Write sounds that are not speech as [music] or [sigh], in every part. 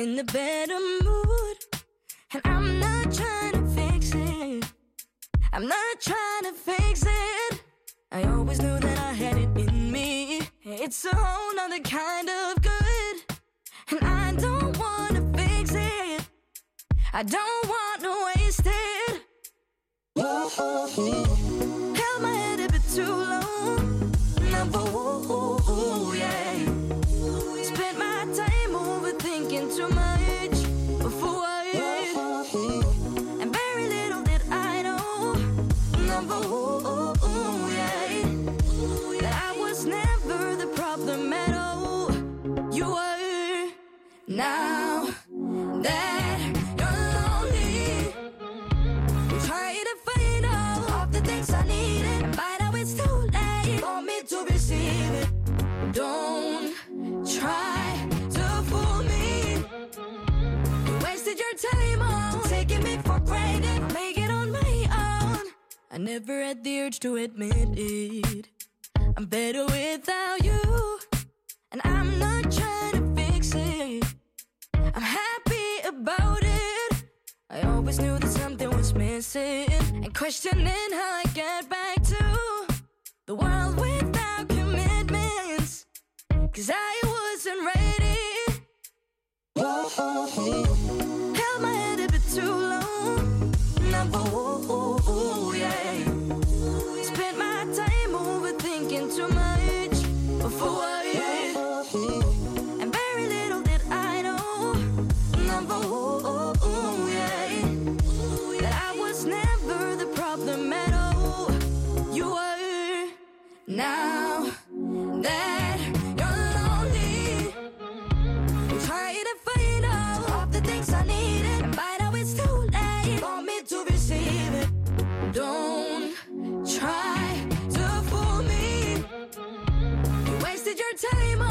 in a better mood. And I'm not trying to fix it. I'm not trying to fix it. I always knew that I had it in me. It's a whole nother kind of good. And I don't wanna fix it. I don't wanna waste it. Held my head a bit too long. Never, ooh, yeah. Now that you're lonely. Try to find all of the things I needed, but now it's too late for me to receive it. Don't try to fool me. You wasted your time on taking me for granted, make it on my own. I never had the urge to admit it. I'm better without you, and I'm not trying to fix it. I'm happy about it. I always knew that something was missing and questioning how I get back to the world without commitments. Cause I wasn't ready. Held my head a bit too now that you're lonely. Try to find all of the things I needed, and by now it's too late for me to receive it. Don't try to fool me. You wasted your time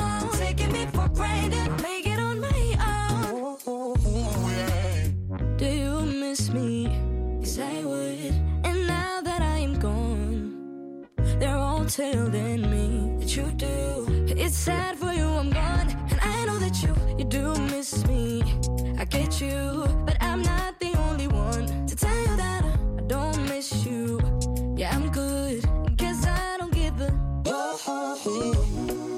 telling me that you do. It's sad for you, I'm gone. And I know that you, you do miss me. I get you, but I'm not the only one to tell you that I don't miss you. Yeah, I'm good, cause I don't give a.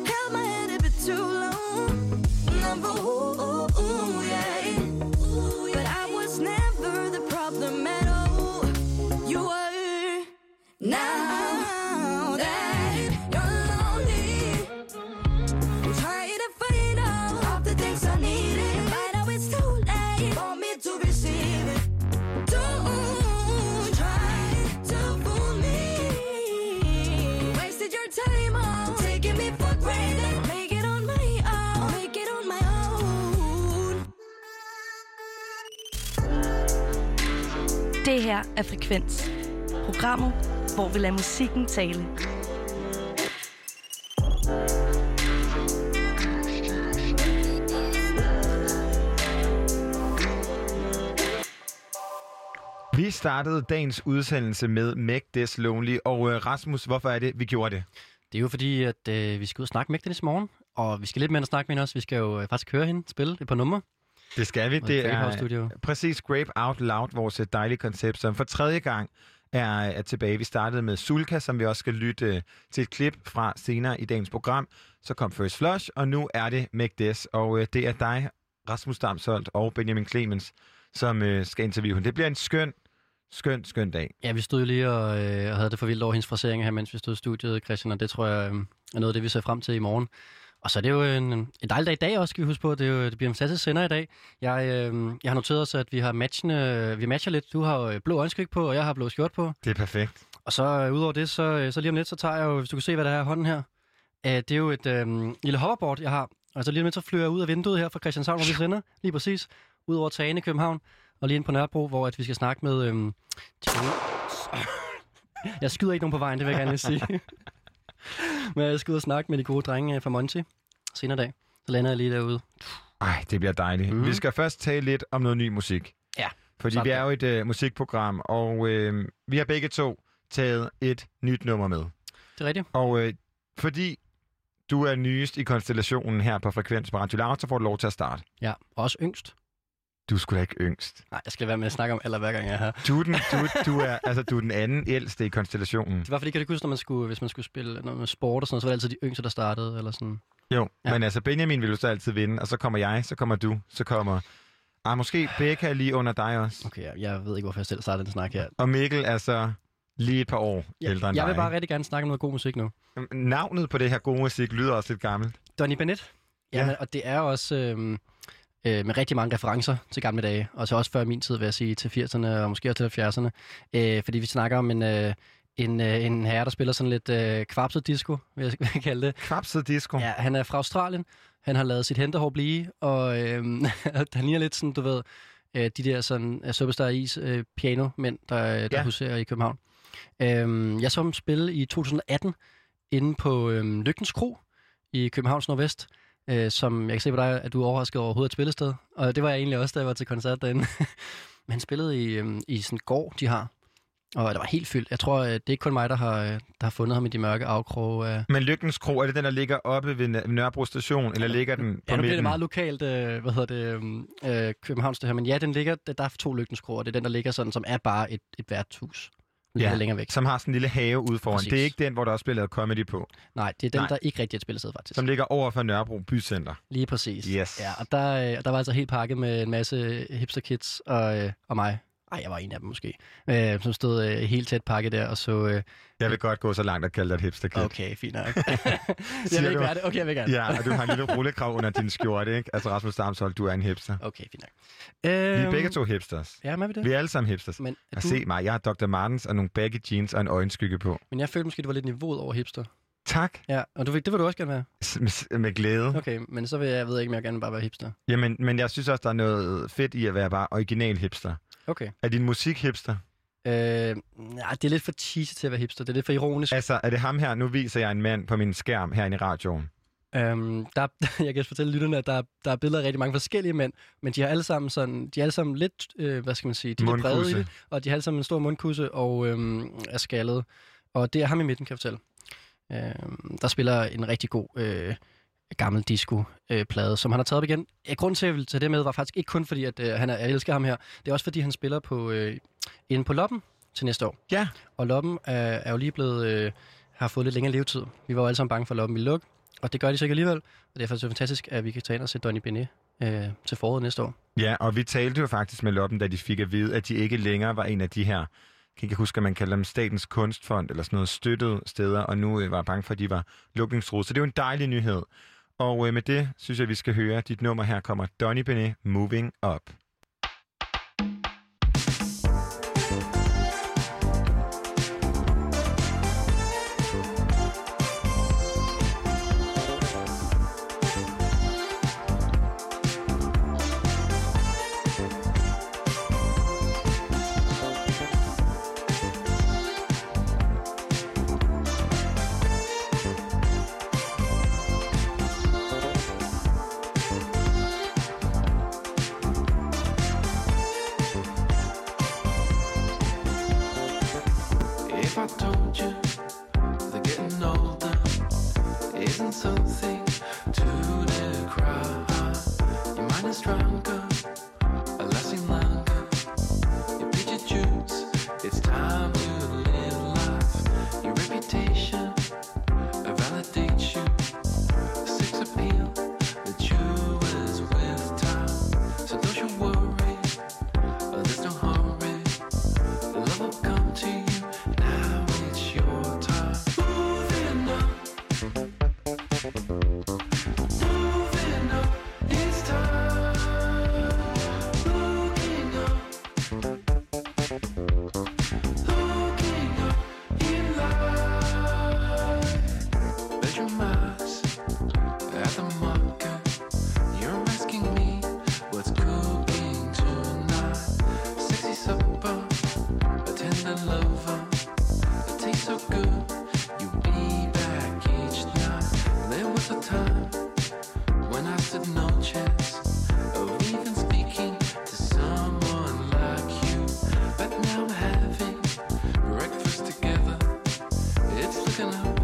Held my head a bit too long. Never, ooh, yeah. But I was never the problem at all. You were now Det her er Frekvens. Programmet, hvor vi lader musikken tale. Vi startede dagens udsendelse med Make This Lonely, og øh, Rasmus, hvorfor er det, vi gjorde det? Det er jo fordi, at øh, vi skal ud og snakke med Mægten i morgen, og vi skal lidt mere end at snakke med hende også. Vi skal jo øh, faktisk høre hende spille et par numre. Det skal vi. Det er Studio. præcis Grape Out Loud, vores øh, dejlige koncept, som for tredje gang er, er tilbage. Vi startede med Sulka, som vi også skal lytte øh, til et klip fra senere i dagens program. Så kom First Flush, og nu er det Make This, og øh, det er dig, Rasmus Damsholdt og Benjamin Clemens, som øh, skal interviewe hende. Det bliver en skøn, skøn, skøn dag. Ja, vi stod lige og, øh, og havde det for vildt over hendes frasering her, mens vi stod i studiet, Christian, og det tror jeg øh, er noget af det, vi ser frem til i morgen. Og så er det jo en, en dejlig dag i dag også, skal vi huske på. Det, er jo, det bliver en fantastisk sender i dag. Jeg, øh, jeg har noteret os, at vi har matchende, vi matcher lidt. Du har jo blå øjenskæg på, og jeg har blå skjort på. Det er perfekt. Og så øh, udover det, så, øh, så lige om lidt, så tager jeg jo, hvis du kan se, hvad der er i hånden her. Øh, det er jo et øh, lille hoverboard, jeg har. Og så lige om lidt, så flyver jeg ud af vinduet her fra Christianshavn, hvor vi sender. Lige præcis. Ud over tagene i København. Og lige ind på Nørrebro, hvor at vi skal snakke med... Øh, [coughs] jeg skyder ikke nogen på vejen, det vil jeg gerne lige sige. [laughs] [laughs] Men jeg skal ud og snakke med de gode drenge øh, fra Monty senere dag. Så lander jeg lige derude. Ej, det bliver dejligt. Mm. Vi skal først tale lidt om noget ny musik. Ja, Fordi vi er jo et øh, musikprogram, og øh, vi har begge to taget et nyt nummer med. Det er rigtigt. Og øh, fordi du er nyest i konstellationen her på Frekvens på Radio Loud, så får du lov til at starte. Ja, også yngst. Du skulle da ikke yngst. Nej, jeg skal være med at snakke om alder hver gang jeg er her. Du er den, du, du er, [laughs] altså, du er den anden ældste i konstellationen. Det var fordi, kan du huske, når man skulle, hvis man skulle spille noget med sport og sådan noget, så var det altid de yngste, der startede, eller sådan. Jo, Ja. ja. men altså Benjamin vil jo så altid vinde, og så kommer jeg, så kommer du, så kommer... Ah, måske Becca lige under dig også. Okay, jeg, jeg ved ikke, hvorfor jeg selv startede den snak her. Og Mikkel er så lige et par år ældre end jeg vil dig. bare rigtig gerne snakke om noget god musik nu. Navnet på det her gode musik lyder også lidt gammelt. Donny Bennett. Ja. Jamen, og det er også øhm, øh, med rigtig mange referencer til gamle dage, og så også før min tid, vil jeg sige, til 80'erne og måske også til 70'erne. Øh, fordi vi snakker om en, øh, en, øh, en herre, der spiller sådan lidt øh, kvapset disco, vil jeg, [laughs] vil jeg kalde det. Kvapset disco. Ja, han er fra Australien. Han har lavet sit hentehår blive, og øhm, [laughs] han ligner lidt sådan, du ved, øh, de der sådan uh, Superstar Is øh, piano-mænd, der, der Ja. huserer i København. Øhm, jeg så ham spille i 2018 inde på øhm, Lygtens Kro i Københavns Nordvest, øh, som jeg kan se på dig, at du er overrasket over et spillested. Og det var jeg egentlig også, da jeg var til koncert derinde. [laughs] Men han spillede i, øhm, i sådan en gård, de har. Og det var helt fyldt. Jeg tror, øh, det er ikke kun mig, der har, øh, der har fundet ham i de mørke afkroge af, Men Lykkens Kro, er det den, der ligger oppe ved Nø- Nørrebro station, eller ligger den på Ja, nu bliver det midten? meget lokalt, øh, hvad hedder det, øhm, øh, Københavns det her, men ja, den ligger, der der er to lygtenskroer, og det er den, der ligger sådan, som er bare et, et værtshus. Den Ja. længere væk. Som har sådan en lille have ude foran. Præcis. Det er ikke den, hvor der også bliver lavet comedy på. Nej, det er den, Nej. der ikke rigtig er et spillested, faktisk. Som ligger over for Nørrebro Bycenter. Lige præcis. Yes. Ja, og der, øh, der var altså helt pakket med en masse hipster kids og, øh, og mig. Ej, jeg var en af dem måske. Øh, som stod øh, helt tæt pakket der, og så... Øh, Jeg vil godt gå så langt og kalde dig et hipsterkid. okay, fint nok. [laughs] jeg vil ikke være det. Okay, jeg vil gerne. Ja, og du har en lille rullekrav under din skjorte, ikke? Altså Rasmus Damshold, du er en hipster. Okay, fint nok. Vi er begge to hipsters. Ja, hvad er vi det? Vi er alle sammen hipsters. Men, er Og du, se mig, jeg har Dr. Martens og nogle baggy jeans og en øjenskygge på. men jeg følte måske, det var lidt niveauet over hipster. Tak. Ja, og du, det vil du også gerne være. Med, med glæde. Okay, men så vil jeg, jeg ved ikke, om jeg gerne bare være hipster. Jamen, men jeg synes også, der er noget fedt i at være bare original hipster. Okay. Er din musik hipster? Øh, nej, det er lidt for cheesy til at være hipster. Det er lidt for ironisk. Altså, er det ham her? Nu viser jeg en mand på min skærm herinde i radioen. Øhm, der, [laughs] jeg kan fortælle lytterne, at der, der er billeder af rigtig mange forskellige mænd, men de har alle sammen sådan, de er alle sammen lidt, øh, hvad skal man sige, de er lidt brede i det, og de har alle sammen en stor mundkusse og øhm, er skaldet. Og det er ham i midten, kan jeg fortælle. Øhm, der spiller en rigtig god øh, gammel disco-plade, som han har taget op igen. Grunden til, at jeg ville tage det med, var faktisk ikke kun fordi, at øh, han er, jeg elsker ham her. Det er også fordi, han spiller på, øh, inde på Loppen til næste år. Ja. Og Loppen er, er jo lige blevet, øh, har fået lidt længere levetid. Vi var jo alle sammen bange for, at Loppen ville lukke, og det gør de så ikke alligevel. Og derfor er det så fantastisk, at vi kan tage ind og se Donny Benet øh, til foråret næste år. Ja, og vi talte jo faktisk med Loppen, da de fik at vide, at de ikke længere var en af de her, kan ikke huske, at man kalder dem Statens Kunstfond, eller sådan noget støttede steder, og nu øh, var jeg bange for, at de var lukningstruet. Så det er jo en dejlig nyhed. Og øh, med det synes jeg, vi skal høre, dit nummer her kommer Donny Benet, Moving Up. emotional.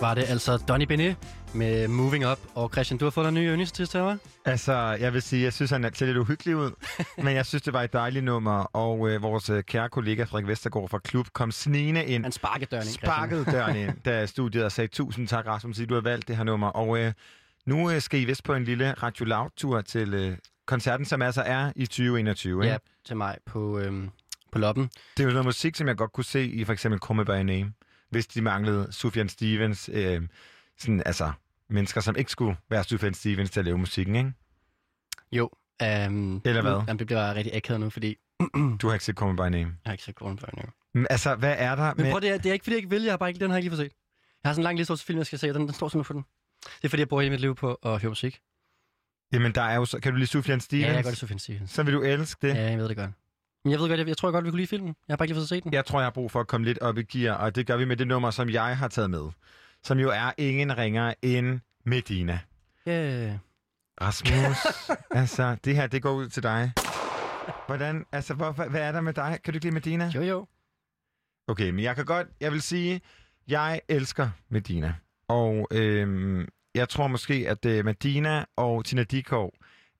Var det altså Donny Benet med Moving Up. Og Christian, du har fået en ny yndlingsartist til mig. Altså, jeg vil sige, jeg synes, han ser lidt uhyggelig ud, [laughs] men jeg synes, det var et dejligt nummer, og øh, vores øh, kære kollega Frederik Vestergaard fra Klub kom snigende ind, Han sparkede døren ind, sparkede døren ind, da [laughs] studiet og sagde, tusind tak, Rasmus, fordi du har valgt det her nummer. Og øh, nu øh, skal I vist på en lille Radio Loud-tur til øh, koncerten, som altså er i 2021. Ikke? Ja, til mig på, øhm, på loppen. Det er jo noget musik, som jeg godt kunne se i for eksempel Come By Name, hvis de manglede Sufjan Stevens, øh, sådan, altså mennesker, som ikke skulle være Sufjan Stevens til at lave musikken, ikke? Jo. Um, Eller hvad? Jamen, det bliver rigtig akavet nu, fordi Du har ikke set Come By Name. jeg har ikke set Golden Burn nu. Men, altså, hvad er der Men med... prøv, det er, det er ikke fordi, jeg ikke vil. Jeg har bare ikke, den har jeg ikke lige fået set. Jeg har sådan en lang liste over film, jeg skal se, og den, den står simpelthen for den. Det er fordi, jeg bruger hele mit liv på at høre musik. Jamen, der er jo så... Kan du lide Sufjan Stevens? Ja, jeg gør det Sofie Stevens. Så vil du elske det. Ja, jeg ved det godt. Men jeg ved godt, jeg, jeg tror godt, vi kunne lide filmen. Jeg har bare ikke lige fået set den. Jeg tror, jeg har brug for at komme lidt op i gear, og det gør vi med det nummer, som jeg har taget med. Som jo er ingen ringer end Medina. Yeah. Rasmus, [laughs] altså, det her, det går ud til dig. Hvordan, altså, hvorfor, hvad er der med dig? Kan du ikke lide Medina? Jo, jo. Okay, men jeg kan godt, jeg vil sige, jeg elsker Medina. Og øhm, jeg tror måske, at øh, Medina og Tina Dikov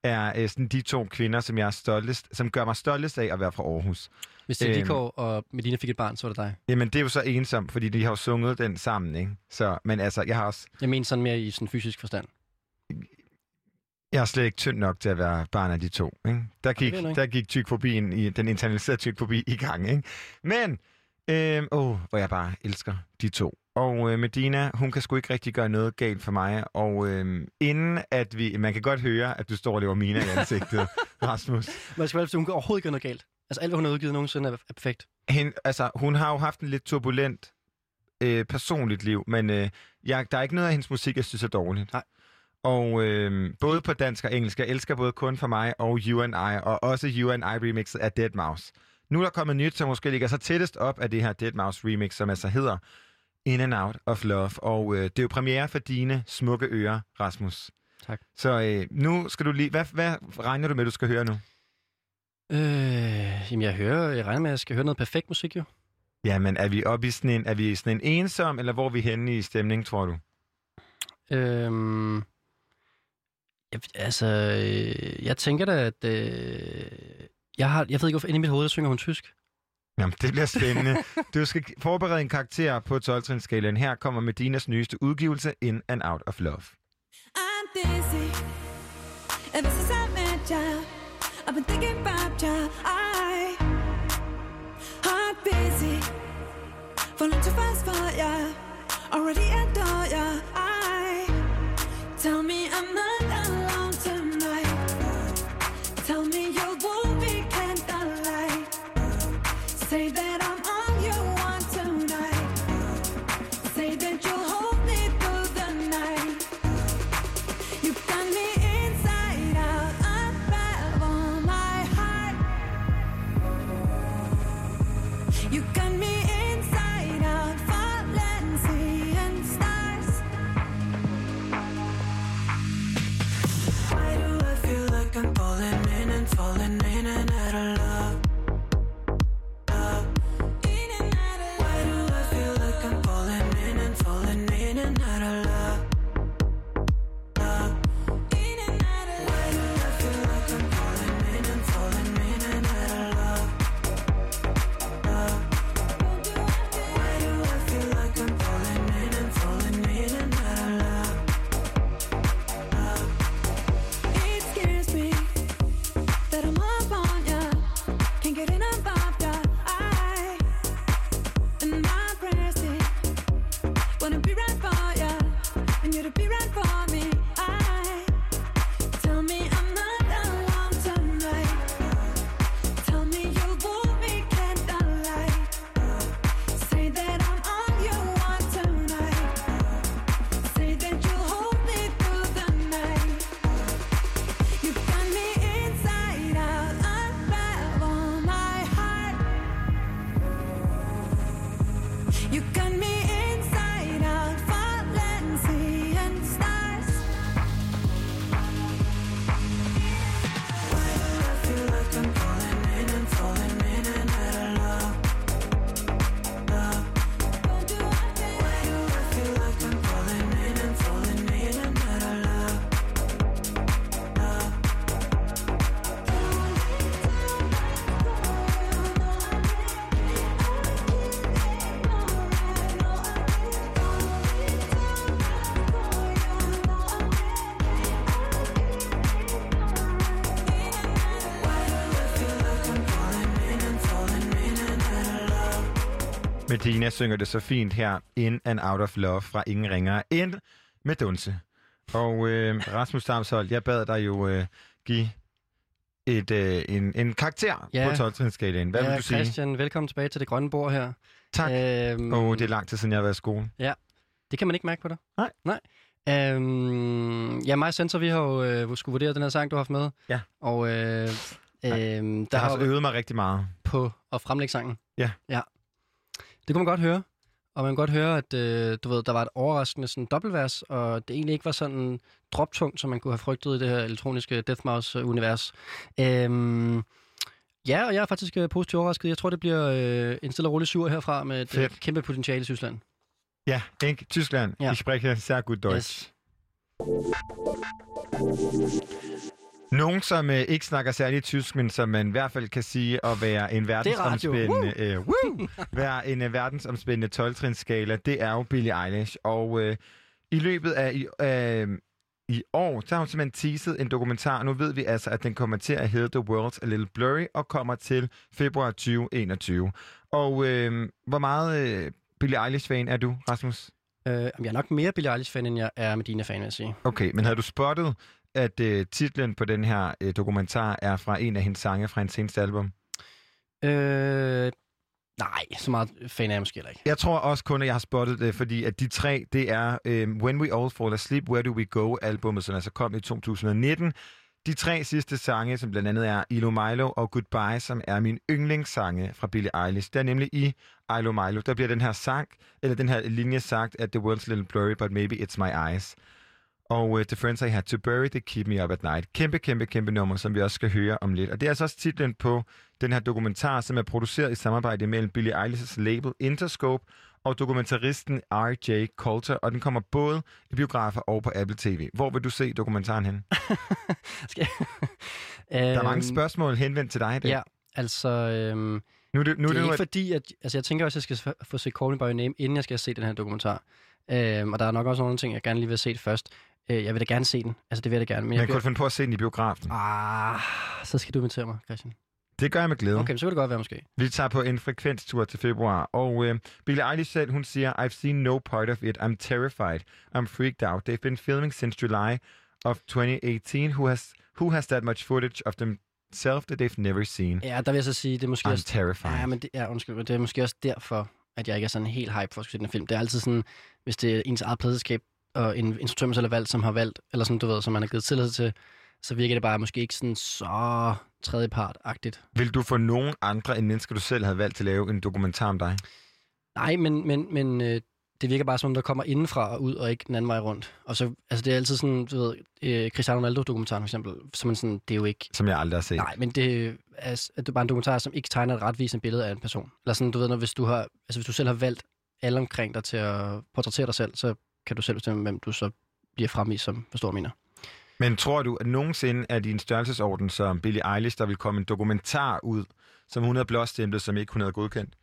er øh, sådan de to kvinder, som jeg er stoltest, som gør mig stoltest af at være fra Aarhus. Hvis Tina Øhm. Og Medina fik et barn, så var det dig. Jamen, det er jo så ensomt, fordi de har jo sunget den sammen, ikke? Så, men altså, jeg har også, Jeg mener sådan mere i sådan fysisk forstand. jeg er slet ikke tynd nok til at være barn af de to, ikke? Der gik, der gik tykfobien i, den internaliserede tykfobi i gang, ikke? Men, øhm, åh, hvor jeg bare elsker de to. Og øh, Medina, hun kan sgu ikke rigtig gøre noget galt for mig. Og øh, inden at vi... Man kan godt høre, at du står og lever mine i ansigtet, [laughs] Rasmus. Jeg skal være, hun kan overhovedet gøre noget galt. Altså alt, hvad hun har udgivet nogensinde, er, er perfekt. Hen, altså, hun har jo haft en lidt turbulent øh, personligt liv, men øh, jeg, der er ikke noget af hendes musik, jeg synes er dårligt. Nej. Og øh, både på dansk og engelsk, jeg elsker både Kun for mig og You and I, og også You and I remixet af Dead Mouse. Nu er der kommet nyt, som måske ligger så tættest op af det her Dead Mouse remix, som altså hedder In and Out of Love. Og øh, det er jo premiere for dine smukke ører, Rasmus. Tak. Så øh, nu skal du lige... Hvad, hvad regner du med, du skal høre nu? Øh, jamen jeg hører, jeg regner med, at jeg skal høre noget perfekt musik jo. Jamen, er vi oppe i sådan en, er vi sådan en ensom, eller hvor er vi henne i stemning, tror du? Øhm, jeg, altså, øh, jeg tænker da, at øh, jeg, har, jeg ved ikke, hvorfor inde i mit hoved, der synger hun tysk. Jamen, det bliver spændende. [laughs] Du skal forberede en karakter på 12-trinsskalaen. Her kommer Medinas nyeste udgivelse, In and Out of Love. I'm dizzy. Ever since I met ya, I've been thinking about ya. I heart busy, falling too fast for ya. Already adore ya. I tell me I'm not Say that Medina synger det så fint her, In and Out of Love fra Ingen Ringer ind med Dunse. Og øh, Rasmus Damshold, jeg bad dig jo øh, give et, øh, en, en karakter Ja. på 12 skalaen Hvad ja, vil du sige? Christian, velkommen tilbage til det grønne bord her. Tak. Øhm, Åh, oh, det er lang tid siden, jeg har været i skole. Det kan man ikke mærke på dig. Nej. Nej. Øhm, ja, mig og Sensor, vi har jo øh, skulle vurdere den her sang, du har haft med. Ja. Og øh, øhm, der Jeg har har også øvet mig rigtig meget. på at fremlægge sangen. Ja. Ja. Det kunne man godt høre. Og man kunne godt høre, at øh, du ved, der var et overraskende sådan, dobbeltvers, og det egentlig ikke var sådan droptungt, som man kunne have frygtet i det her elektroniske Deathmouse-univers. Øhm, ja, og jeg er faktisk øh, positivt overrasket. Jeg tror, det bliver øh, en stille og rolig syver herfra med et øh, Fedt. kæmpe potentiale i Tyskland. Ja, ikke? Tyskland. Ja. Ich spreche sehr gut Deutsch. Yes. Nogen, som øh, ikke snakker særligt tysk, men som man i hvert fald kan sige at være en verdensomspændende, øh, woo, være en øh, verdensomspændende 12 skala det er jo Billie Eilish. Og øh, i løbet af i, øh, i år, så har hun simpelthen teaset en dokumentar. Nu ved vi altså, at den kommer til at hedde The World's A Little Blurry og kommer til februar 2021. Og øh, hvor meget øh, Billie Eilish-fan er du, Rasmus? Øh, jeg er nok mere Billie Eilish-fan, end jeg er Medina-fan, vil jeg sige. Okay, men havde du spottet, at øh, titlen på den her øh, dokumentar er fra en af hendes sange fra hendes seneste album? Øh, nej, så meget fan er jeg måske heller ikke. Jeg tror også kun, at jeg har spottet det, fordi at de tre, det er øh, When We All Fall Asleep, Where Do We Go albumet, som altså kom i 2019. De tre sidste sange, som blandt andet er Ilo Milo og Goodbye, som er min yndlingssange fra Billie Eilish. Det er nemlig i Ilo Milo, der bliver den her sang, eller den her linje sagt, at the world's a little blurry, but maybe it's my eyes. Og uh, The Friends I Had to Bury, They Keep Me Up at Night. Kæmpe, kæmpe, kæmpe nummer, som vi også skal høre om lidt. Og det er altså også titlen på den her dokumentar, som er produceret i samarbejde mellem Billie Eilish's label Interscope og dokumentaristen R.J. Coulter, og den kommer både i biografer og på Apple TV. Hvor vil du se dokumentaren hen? [laughs] Skal... [laughs] Der er mange spørgsmål henvendt til dig i dag. Øhm, Ja, altså... Øhm, Nu er det, nu det er det ikke at, fordi, at... Altså, jeg tænker også, at jeg skal få set Call Me By Your Name, inden jeg skal se den her dokumentar. Øhm, og der er nok også nogle ting, jeg gerne lige vil se det først. Øh, jeg vil da gerne se den. Altså, det vil jeg da gerne. Men man jeg kunne finde på at se den i biografen. Ah, så skal du invitere mig, Christian. Det gør jeg med glæde. Okay, så kan det godt være måske. Vi tager på en frekvenstur til februar, og øh, Billie Eilish selv, hun siger, I've seen no part of it. I'm terrified. I'm freaked out. They've been filming since July of 2018. Who has, who has that much footage of themselves that they've never seen? Ja, der vil jeg så sige, det er måske I'm også... terrified. Ja, men det, ja, undskyld, men det er måske også derfor, at jeg ikke er sådan helt hype for at skulle se den film. Det er altid sådan, hvis det er ens eget pladselskab og en instruktør, man selv har valgt, som har valgt, eller sådan, du ved, som man har givet tilladelse til, så virker det bare måske ikke sådan så tredjepart-agtigt. Vil du få nogen andre end mennesker, du selv havde valgt til at lave en dokumentar om dig? Nej, men, men, men øh, det virker bare som om, der kommer indenfra og ud, og ikke den anden vej rundt. Og så, altså det er altid sådan, du ved, øh, Cristiano Ronaldo-dokumentaren for eksempel, så man sådan, det er jo ikke, Som jeg aldrig har set. Nej, men det er, altså, det er bare en dokumentar, som ikke tegner et retvisende billede af en person. Eller sådan, du ved, når, hvis, du har, altså, hvis du selv har valgt alle omkring dig til at portrættere dig selv, så kan du selv bestemme, hvem du så bliver fremvist som, forstår jeg mener. Men tror du, at nogensinde er din størrelsesorden som Billie Eilish, der vil komme en dokumentar ud, som hun havde blåstemplet, som ikke hun havde godkendt?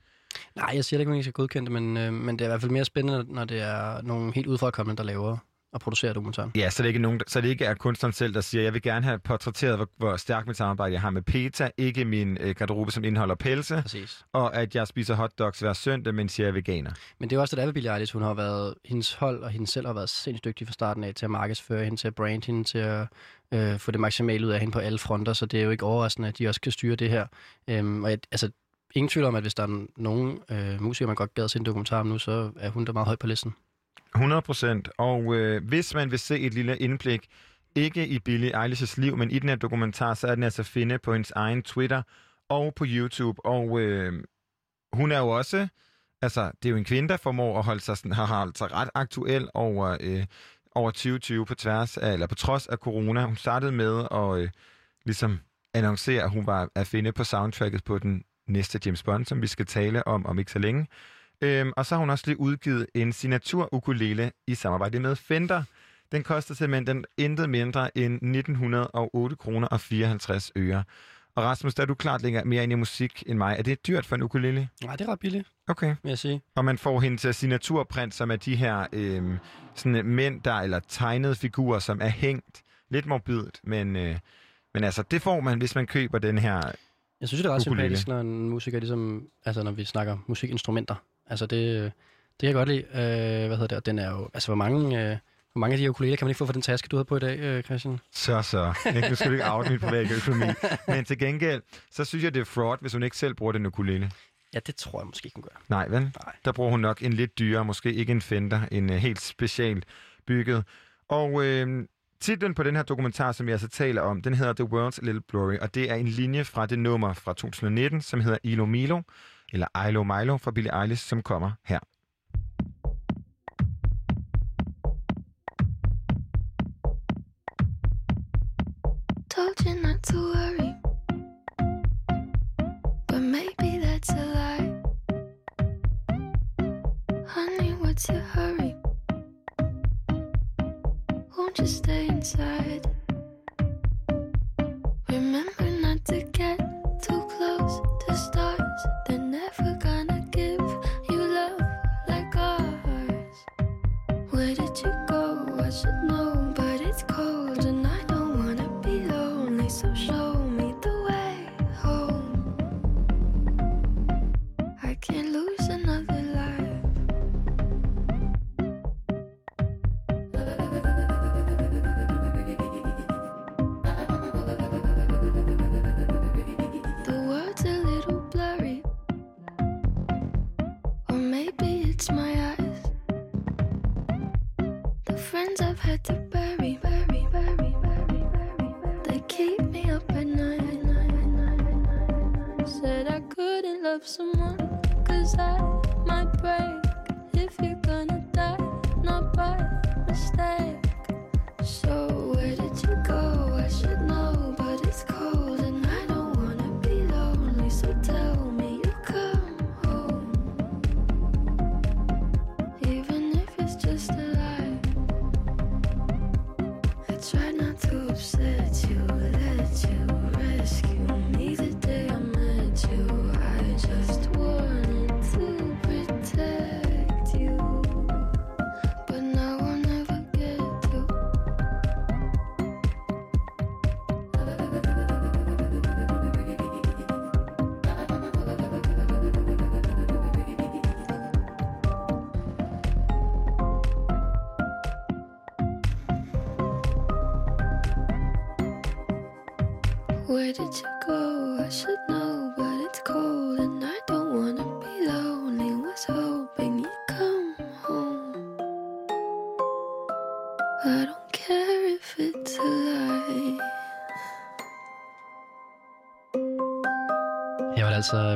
Nej, jeg siger ikke, at man ikke skal godkende det, men, øh, men det er i hvert fald mere spændende, når det er nogle helt udefrakommende, der laver og producerer dokumentaren. Ja, så det, ikke er nogen, så det ikke er kunstneren selv, der siger, jeg vil gerne have portrætteret, hvor, hvor stærkt mit samarbejde jeg har med PETA, ikke min øh, garderobe, som indeholder pelse, Præcis. og at jeg spiser hotdogs hver søndag, mens jeg er veganer. Men det er også det, der er Billie Eilish. Hun har været, hendes hold og hende selv har været sindssygt dygtige fra starten af til at markedsføre hende, til at brande hende, til at øh, få det maksimale ud af hende på alle fronter, så det er jo ikke overraskende, at de også kan styre det her. Øhm, og jeg, altså, ingen tvivl om, at hvis der er nogen øh, musikere, man godt gad at se en dokumentar om nu, så er hun da meget højt på listen. 100 procent. Og øh, hvis man vil se et lille indblik, ikke i Billie Eilish's liv, men i den her dokumentar, så er den altså at finde på hendes egen Twitter og på YouTube. Og øh, hun er jo også Altså, det er jo en kvinde, der formår at holde sig, sådan, har holdt sig ret aktuel over, øh, over 2020 på tværs af, eller på trods af corona. Hun startede med at øh, ligesom annoncere, at hun var at finde på soundtracket på den næste James Bond, som vi skal tale om om ikke så længe. Øhm, og så har hun også lige udgivet en signatur ukulele i samarbejde med Fender. Den koster simpelthen den intet mindre end 1908 kroner og 54 øre. Og Rasmus, der er du klart længere mere ind i musik end mig. Er det dyrt for en ukulele? Nej, det er ret billigt, Okay. vil jeg sige. Og man får hendes signaturprint, som er de her øhm, sådan mænd, der eller tegnede figurer, som er hængt. Lidt morbidt, men, øh, men altså, det får man, hvis man køber den her. Jeg synes, det er ret Ukulele. sympatisk, når en musiker ligesom, altså når vi snakker musikinstrumenter. Altså det, det kan jeg godt lide. Øh, hvad hedder det? Og den er jo, altså hvor mange, øh, hvor mange af de her ukuleler kan man ikke få for den taske, du havde på i dag, øh, Christian? Så, så. Ikke, nu skal du ikke out mit private økonomi. Men til gengæld, så synes jeg, det er fraud, hvis hun ikke selv bruger den ukulele. Ja, det tror jeg måske ikke, hun gør. Nej, vel? Nej. Der bruger hun nok en lidt dyrere, måske ikke en Fender, en uh, helt specielt bygget. Og øh, titlen på den her dokumentar, som jeg så taler om, den hedder The World's Little Glory, og det er en linje fra det nummer fra 2019, som hedder Ilo Milo, eller Ilo Milo fra Billie Eilish, som kommer her. Told you not to worry, but maybe that's a lie. Honey, what's your hurry? Won't you stay inside? Remember not to get should know,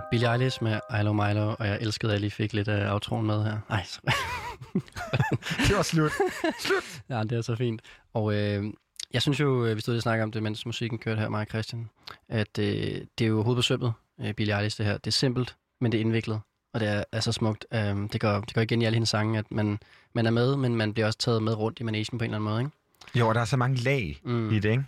var Billie Eilish med I Love Milo, og jeg elskede, at jeg lige fik lidt af outroen med her. Ej, så... [laughs] Det var slut. ja, det er så fint. Og øh, jeg synes jo, øh, vi stod lige og snakkede om det, mens musikken kørte her, mig og Christian, at øh, det er jo sømmet, øh, Billie Eilish, det her. Det er simpelt, men det er indviklet, og det er, er så smukt. Øh, det, går, det går igen i alle hendes sange, at man, man er med, men man bliver også taget med rundt i managen på en eller anden måde, ikke? Jo, og der er så mange lag Mm. i det, ikke?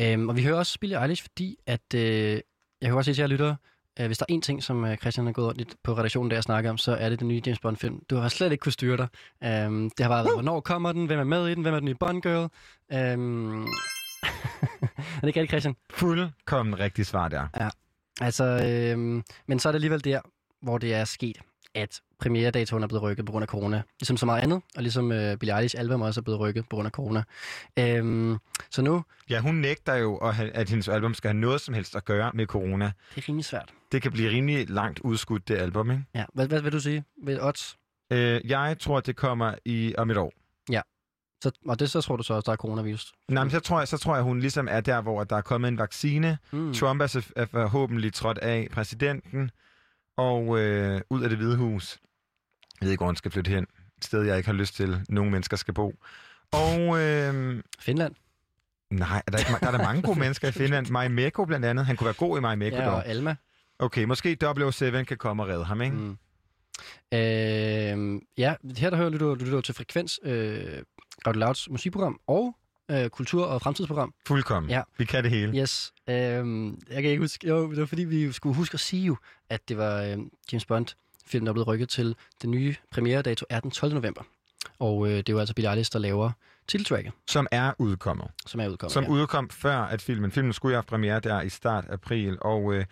Øhm, og vi hører også Billie Eilish, fordi at, øh, jeg kan godt sige til jer lyttere, øh, hvis der er én ting, som øh, Christian har gået rundt lidt på redaktionen, der jeg snakker om, så er det den nye James Bond-film. Du har slet ikke kunne styre dig. Øhm, det har bare været, hvornår kommer den, hvem er med i den, hvem er den nye Bond-girl. Øhm, [laughs] er det ikke rigtigt, Christian? Fuldkommen rigtigt svar der. Altså, øhm, men så er det alligevel der, hvor det er sket, at premieredatoen er blevet rykket på grund af corona. Ligesom så meget andet, og ligesom øh, Billie Eilish album også er blevet rykket på grund af corona. Øhm, så nu, Ja, hun nægter jo, at, at hendes album skal have noget som helst at gøre med corona. det er rimelig svært. Det kan blive rimelig langt udskudt, det album, ikke? Ja, hvad, hvad vil du sige? Ved odds? Øh, jeg tror, det kommer i om et år. Så, og det så tror du så også, der er coronavirus? Nej, men så tror, jeg, så tror jeg, hun ligesom er der, hvor der er kommet en vaccine. Mm. Mm. Trump er, så, er forhåbentlig trådt af præsidenten. Og øh, ud af det hvide hus. Jeg ved ikke, hvor han skal flytte hen. Et sted, jeg ikke har lyst til, nogen mennesker skal bo. Og øh, Finland. nej, er der, ikke, ma- der er der mange gode mennesker i Finland. [laughs] Maimeko blandt andet. Han kunne være god i Maimeko Ja, dog. og Alma. Okay, måske 007 kan komme og redde ham, ikke? Mm. Øh, ja, her der hører du, du lytter til Frekvens, øh, Radio Louds musikprogram og øh, kultur- og fremtidsprogram. Fuldkommen. Ja. Vi kan det hele. Yes. Øh, jeg kan ikke huske, jo, det var fordi, vi skulle huske at sige jo, at det var øh, James Bond, filmen, der er blevet rykket til den nye premieredato er den 12. november. Og øh, det er jo altså Billie Eilish, der laver titeltracket, Som er udkommet. som er udkommet. Som ja. udkom før, at filmen... Filmen skulle have haft premiere der i start april, og... Øh,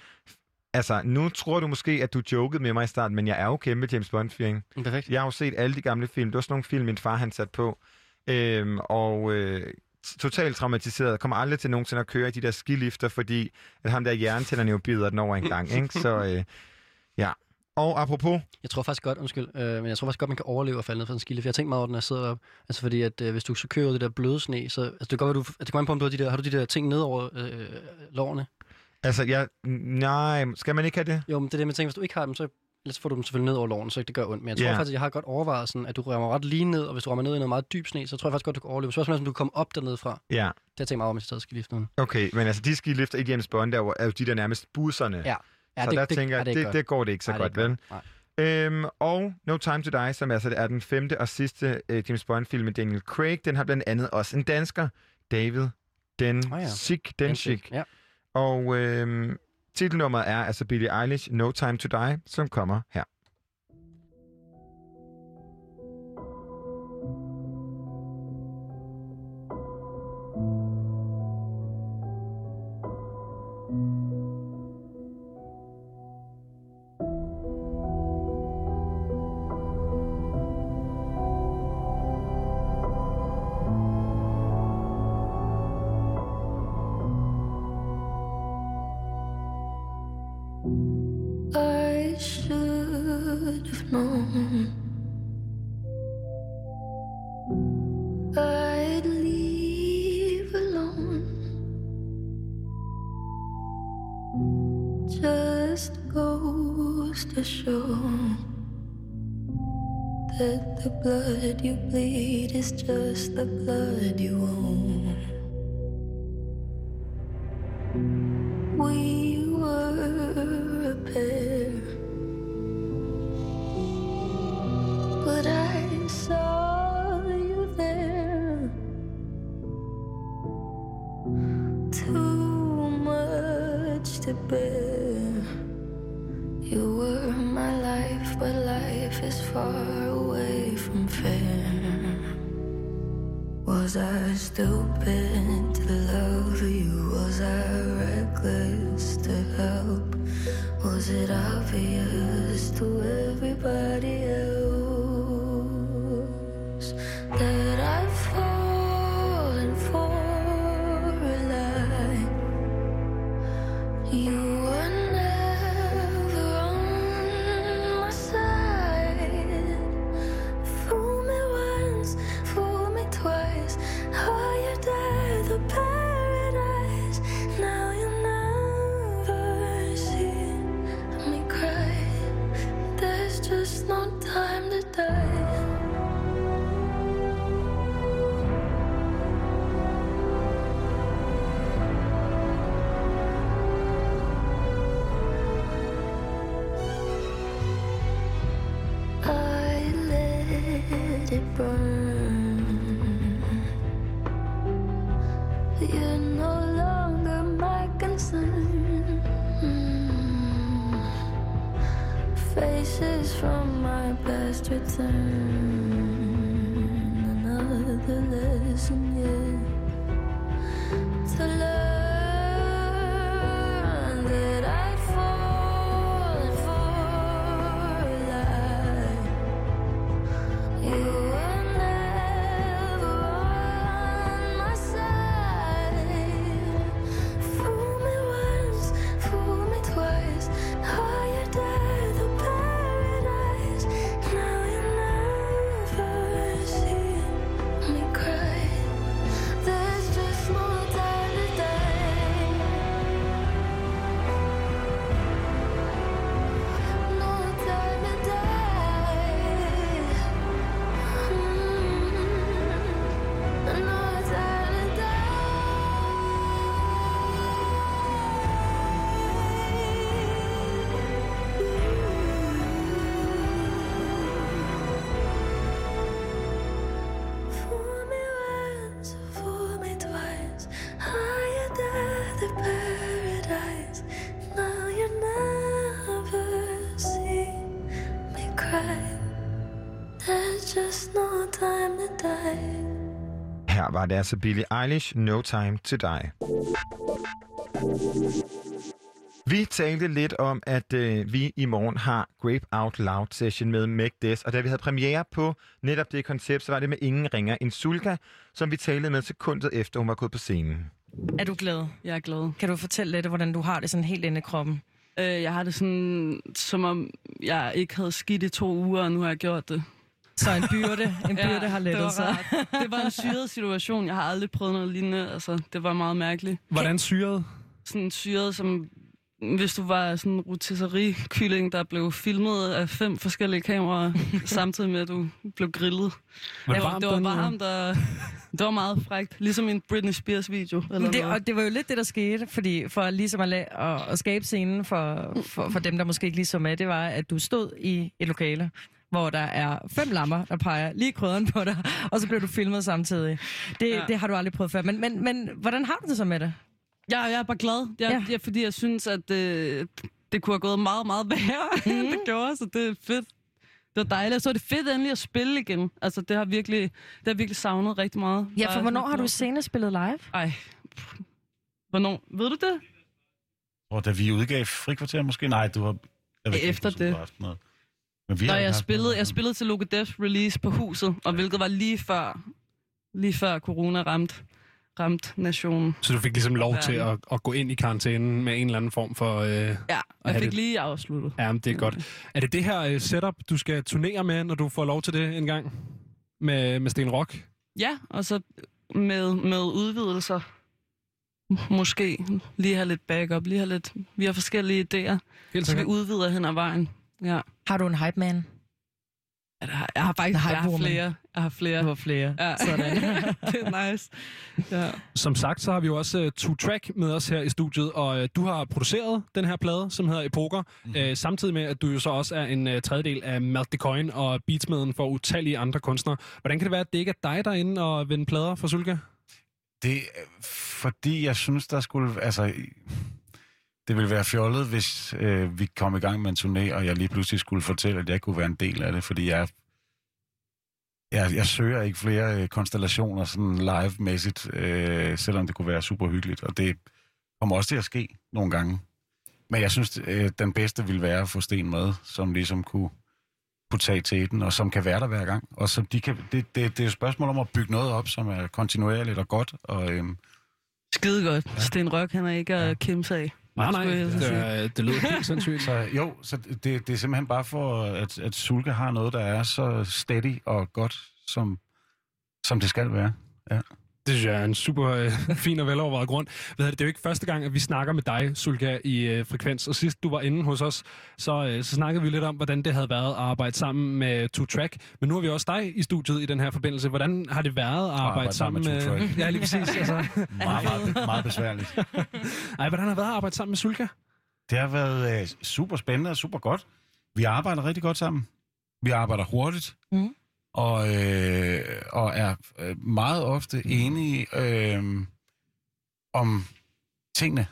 altså, nu tror du måske, at du jokede med mig i starten, men jeg er jo kæmpe James Bond-fyring. Perfekt. Jeg har jo set alle de gamle film. Det var sådan nogle film, min far han satte på. Øhm, og øh, totalt traumatiseret. Kommer aldrig til nogensinde at køre i de der skilifter, fordi at ham der jerntænderne jo bider den over en gang. Ikke? Så øh, ja. Og apropos, Jeg tror faktisk godt, undskyld, øh, men jeg tror faktisk godt, man kan overleve at falde ned fra en skille. For jeg tænker meget over, den, når jeg sidder op. Altså fordi, at øh, hvis du så kører ud det der bløde sne, så altså, det kan godt være, du, altså, det kommer an på, om du har de der, har du de der ting ned over øh, lårene. altså jeg, nej, skal man ikke have det? Jo, men det er det, man tænker, hvis du ikke har dem, så ellers får du dem selvfølgelig ned over lårene, så det gør ondt. Men jeg tror yeah. faktisk, at jeg har godt overvejet sådan, at du rammer ret lige ned, og hvis du rammer ned i noget meget dyb sne, så tror jeg faktisk godt, du kan overleve. Spørgsmålet er, om du kan komme op dernede fra. Det Ja, har jeg tænkt meget over, hvis jeg nu. okay. Men altså, de skilifter i James Bond, der er jo de der nærmest busserne. Ja. Ja, så der tænker jeg, det, godt. det går det ikke så Nej, det godt, vel? Nej. Øhm, og No Time to Die, som altså er den femte og sidste øh, James Bond-film med Daniel Craig, den har blandt andet også en dansker, David Den Oh ja. Sik, Den Sik. Ja. Og øhm, titelnummeret er altså Billie Eilish, No Time to Die, som kommer her. The blood other. No time to die. Her var det altså Billie Eilish, No Time to Die. Vi talte lidt om, at øh, vi i morgen har Grape Out Loud session med Meg Des, og da vi havde premiere på netop det koncept, så var det med ingen ringer en Sulka, som vi talte med sekundet efter, hun var gået på scenen. Er du glad? Jeg er glad. Kan du fortælle lidt, hvordan du har det sådan helt inde i kroppen? Øh, jeg har det sådan, som om jeg ikke havde skidt i to uger, og nu har jeg gjort det. Så en byrde, en byrde har det lettet var sig. Det var en [laughs] syret situation. Jeg har aldrig prøvet noget lignende. Altså, det var meget mærkeligt. Hvordan syret? Sådan syret, som hvis du var sådan en rotisserie-kylling, der blev filmet af fem forskellige kameraer, [laughs] samtidig med, at du blev grillet. Var det, var, varmt det var varmt, og det var meget frækt. Ligesom en Britney Spears-video. Eller Det, noget. og det var jo lidt det, der skete, fordi for ligesom at, la- at, at skabe scenen for, for, for dem, der måske ikke lige så med, det var, at du stod i et lokale, hvor der er fem lammer, der peger lige krydderen på dig, og så blev du filmet samtidig. Det, ja. Ja. det har du aldrig prøvet før. Men, men, men hvordan har du det så med det? Jeg, jeg er bare glad, jeg, Ja. ja. jeg, fordi jeg synes, at øh, det kunne have gået meget, meget værre, mm. [laughs] end det gjorde, så det er fedt. Det var dejligt. Så er det fedt endelig at spille igen. Altså, det har virkelig, det har virkelig savnet rigtig meget. Ja, for hvornår har du senest spillet live? Ej. Hvornår? Ved du det? Og da vi udgav frikvarter måske? Nej, du har... Jeg ved ikke, Efter du det. noget. Men vi ikke jeg spillede, jeg spillede til Logadefs release på huset, og hvilket var lige før, lige før corona ramte, ramte nationen. Så du fik ligesom lov til at, at gå ind i karantænen med en eller anden form for... Øh... Ja, jeg fik det- lige afsluttet. Ja, men det er godt. Er det det her øh, setup, du skal turnere med, når du får lov til det en gang? Med, med Sten Rock? Ja, og så med, med udvidelser. Måske lige have lidt backup, lige have lidt... Vi har forskellige idéer, Helt så vi udvider hen ad vejen. Ja. Har du en hype man? Ja, der har- Jeg har faktisk jeg har flere. Jeg har flere. Du har flere. Ja. Sådan. [laughs] det er nice. Ja. Som sagt, så har vi jo også uh, Two Track med os her i studiet, og uh, du har produceret den her plade, som hedder Epoker, mm. uh, samtidig med, at du jo så også er en uh, tredjedel af Melt the Coin og beatsmeden for utallige andre kunstnere. Hvordan kan det være, at det ikke er dig derinde og vende plader for Sulka? Det er, fordi jeg synes, der skulle... Altså, det ville være fjollet, hvis øh, vi kom i gang med en turné, og jeg lige pludselig skulle fortælle, at jeg kunne være en del af det, fordi jeg... Jeg, jeg søger ikke flere øh, konstellationer sådan live-mæssigt, øh, selvom det kunne være super hyggeligt, og det kommer også til at ske nogle gange. Men jeg synes, øh, den bedste ville være at få Sten med, som ligesom kunne, kunne tage til den, og som kan være der hver gang. Og som de kan, det, det, det er et spørgsmål om at bygge noget op, som er kontinuerligt og godt, og øhm, Skide godt. Ja. Sten Røk, han er ikke at kæmpe af. Nej, nej, det, er- det lyder helt sindssygt. Så jo, så det, det er simpelthen bare for, at, at Sulka har noget, der er så steady og godt, som, som det skal være. Det synes jeg er en super øh, [laughs] fin og velovervejet grund. Ved du, det er jo ikke første gang, at vi snakker med dig, Sulka, i øh, Frekvens. Og sidst du var inde hos os, så, øh, så snakkede vi lidt om, hvordan det havde været at arbejde sammen med Two Track. Men nu har vi også dig i studiet i den her forbindelse. Hvordan har det været at arbejde, arbejde sammen sammen med med... [laughs] Ja, lige præcis. Altså. [laughs] Meget, meget, meget besværligt. Ej, hvordan har det været at arbejde sammen med Sulka? Det har været øh, super spændende og super godt. Vi arbejder rigtig godt sammen. Vi arbejder hurtigt. Mhm. Og, øh, og er øh, meget ofte enige øh, om tingene.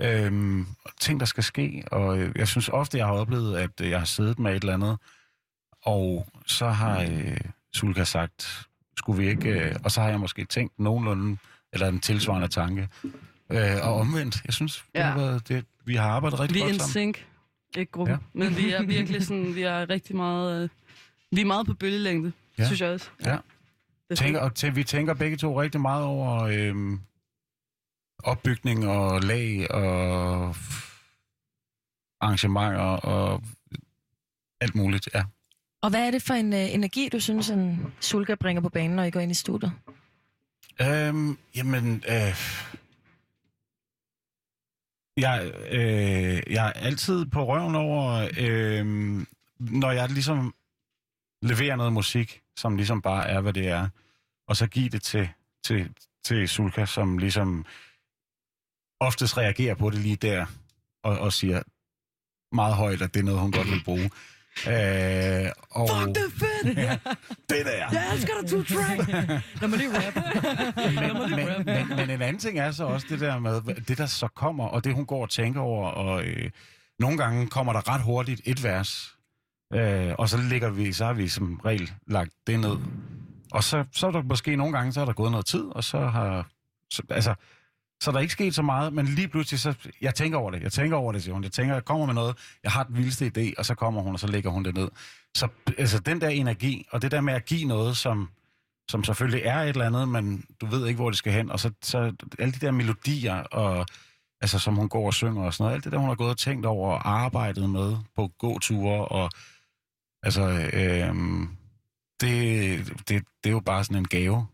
Øh, ting, der skal ske. Og øh, jeg synes ofte, jeg har oplevet, at øh, jeg har siddet med et eller andet, og så har øh, Sulka sagt, skulle vi ikke... Øh, og så har jeg måske tænkt nogenlunde, eller en tilsvarende tanke. Øh, og omvendt, jeg synes, ja. det har været, det, vi har arbejdet rigtig Vi er godt en sammen. sync, ikke gruppe. Ja. Men vi er virkelig sådan, vi er rigtig meget... Øh, vi er meget på bølgelængde, Ja. ja. synes jeg også. Ja. Det er tænker, og tæ- vi tænker begge to rigtig meget over øhm, opbygning og lag og arrangementer og alt muligt, ja. Og hvad er det for en uh, energi, du synes, en Sulka bringer på banen, når I går ind i studiet? Øhm, jamen, øh, jeg, øh, jeg er altid på røven over, øh, når jeg ligesom leverer noget musik, som ligesom bare er, hvad det er, og så give det til, til, til Sulka, som ligesom oftest reagerer på det lige der, og, og siger meget højt, at det er noget, hun godt vil bruge. Øh, og, Fuck, det er fedt! Ja, det der. Jeg elsker dig, Two Track! [laughs] Lad mig lige rap. men, men, men, men en anden ting er så også det der med, det der så kommer, og det hun går og tænker over, og øh, nogle gange kommer der ret hurtigt et vers, Øh, og så ligger vi, så har vi som regel lagt det ned. Og så, så er der måske nogle gange, så er der gået noget tid, og så har... Så, altså, så er ikke sket så meget, men lige pludselig, så, jeg tænker over det, jeg tænker over det, siger hun. Jeg tænker, jeg kommer med noget, jeg har den vildeste idé, og så kommer hun, og så lægger hun det ned. Så altså, den der energi, og det der med at give noget, som, som selvfølgelig er et eller andet, men du ved ikke, hvor det skal hen, og så, så alle de der melodier, og, altså, som hun går og synger og sådan noget, alt det der, hun har gået og tænkt over og arbejdet med på gåture, og altså, øhm, det, det, det er jo bare sådan en gave.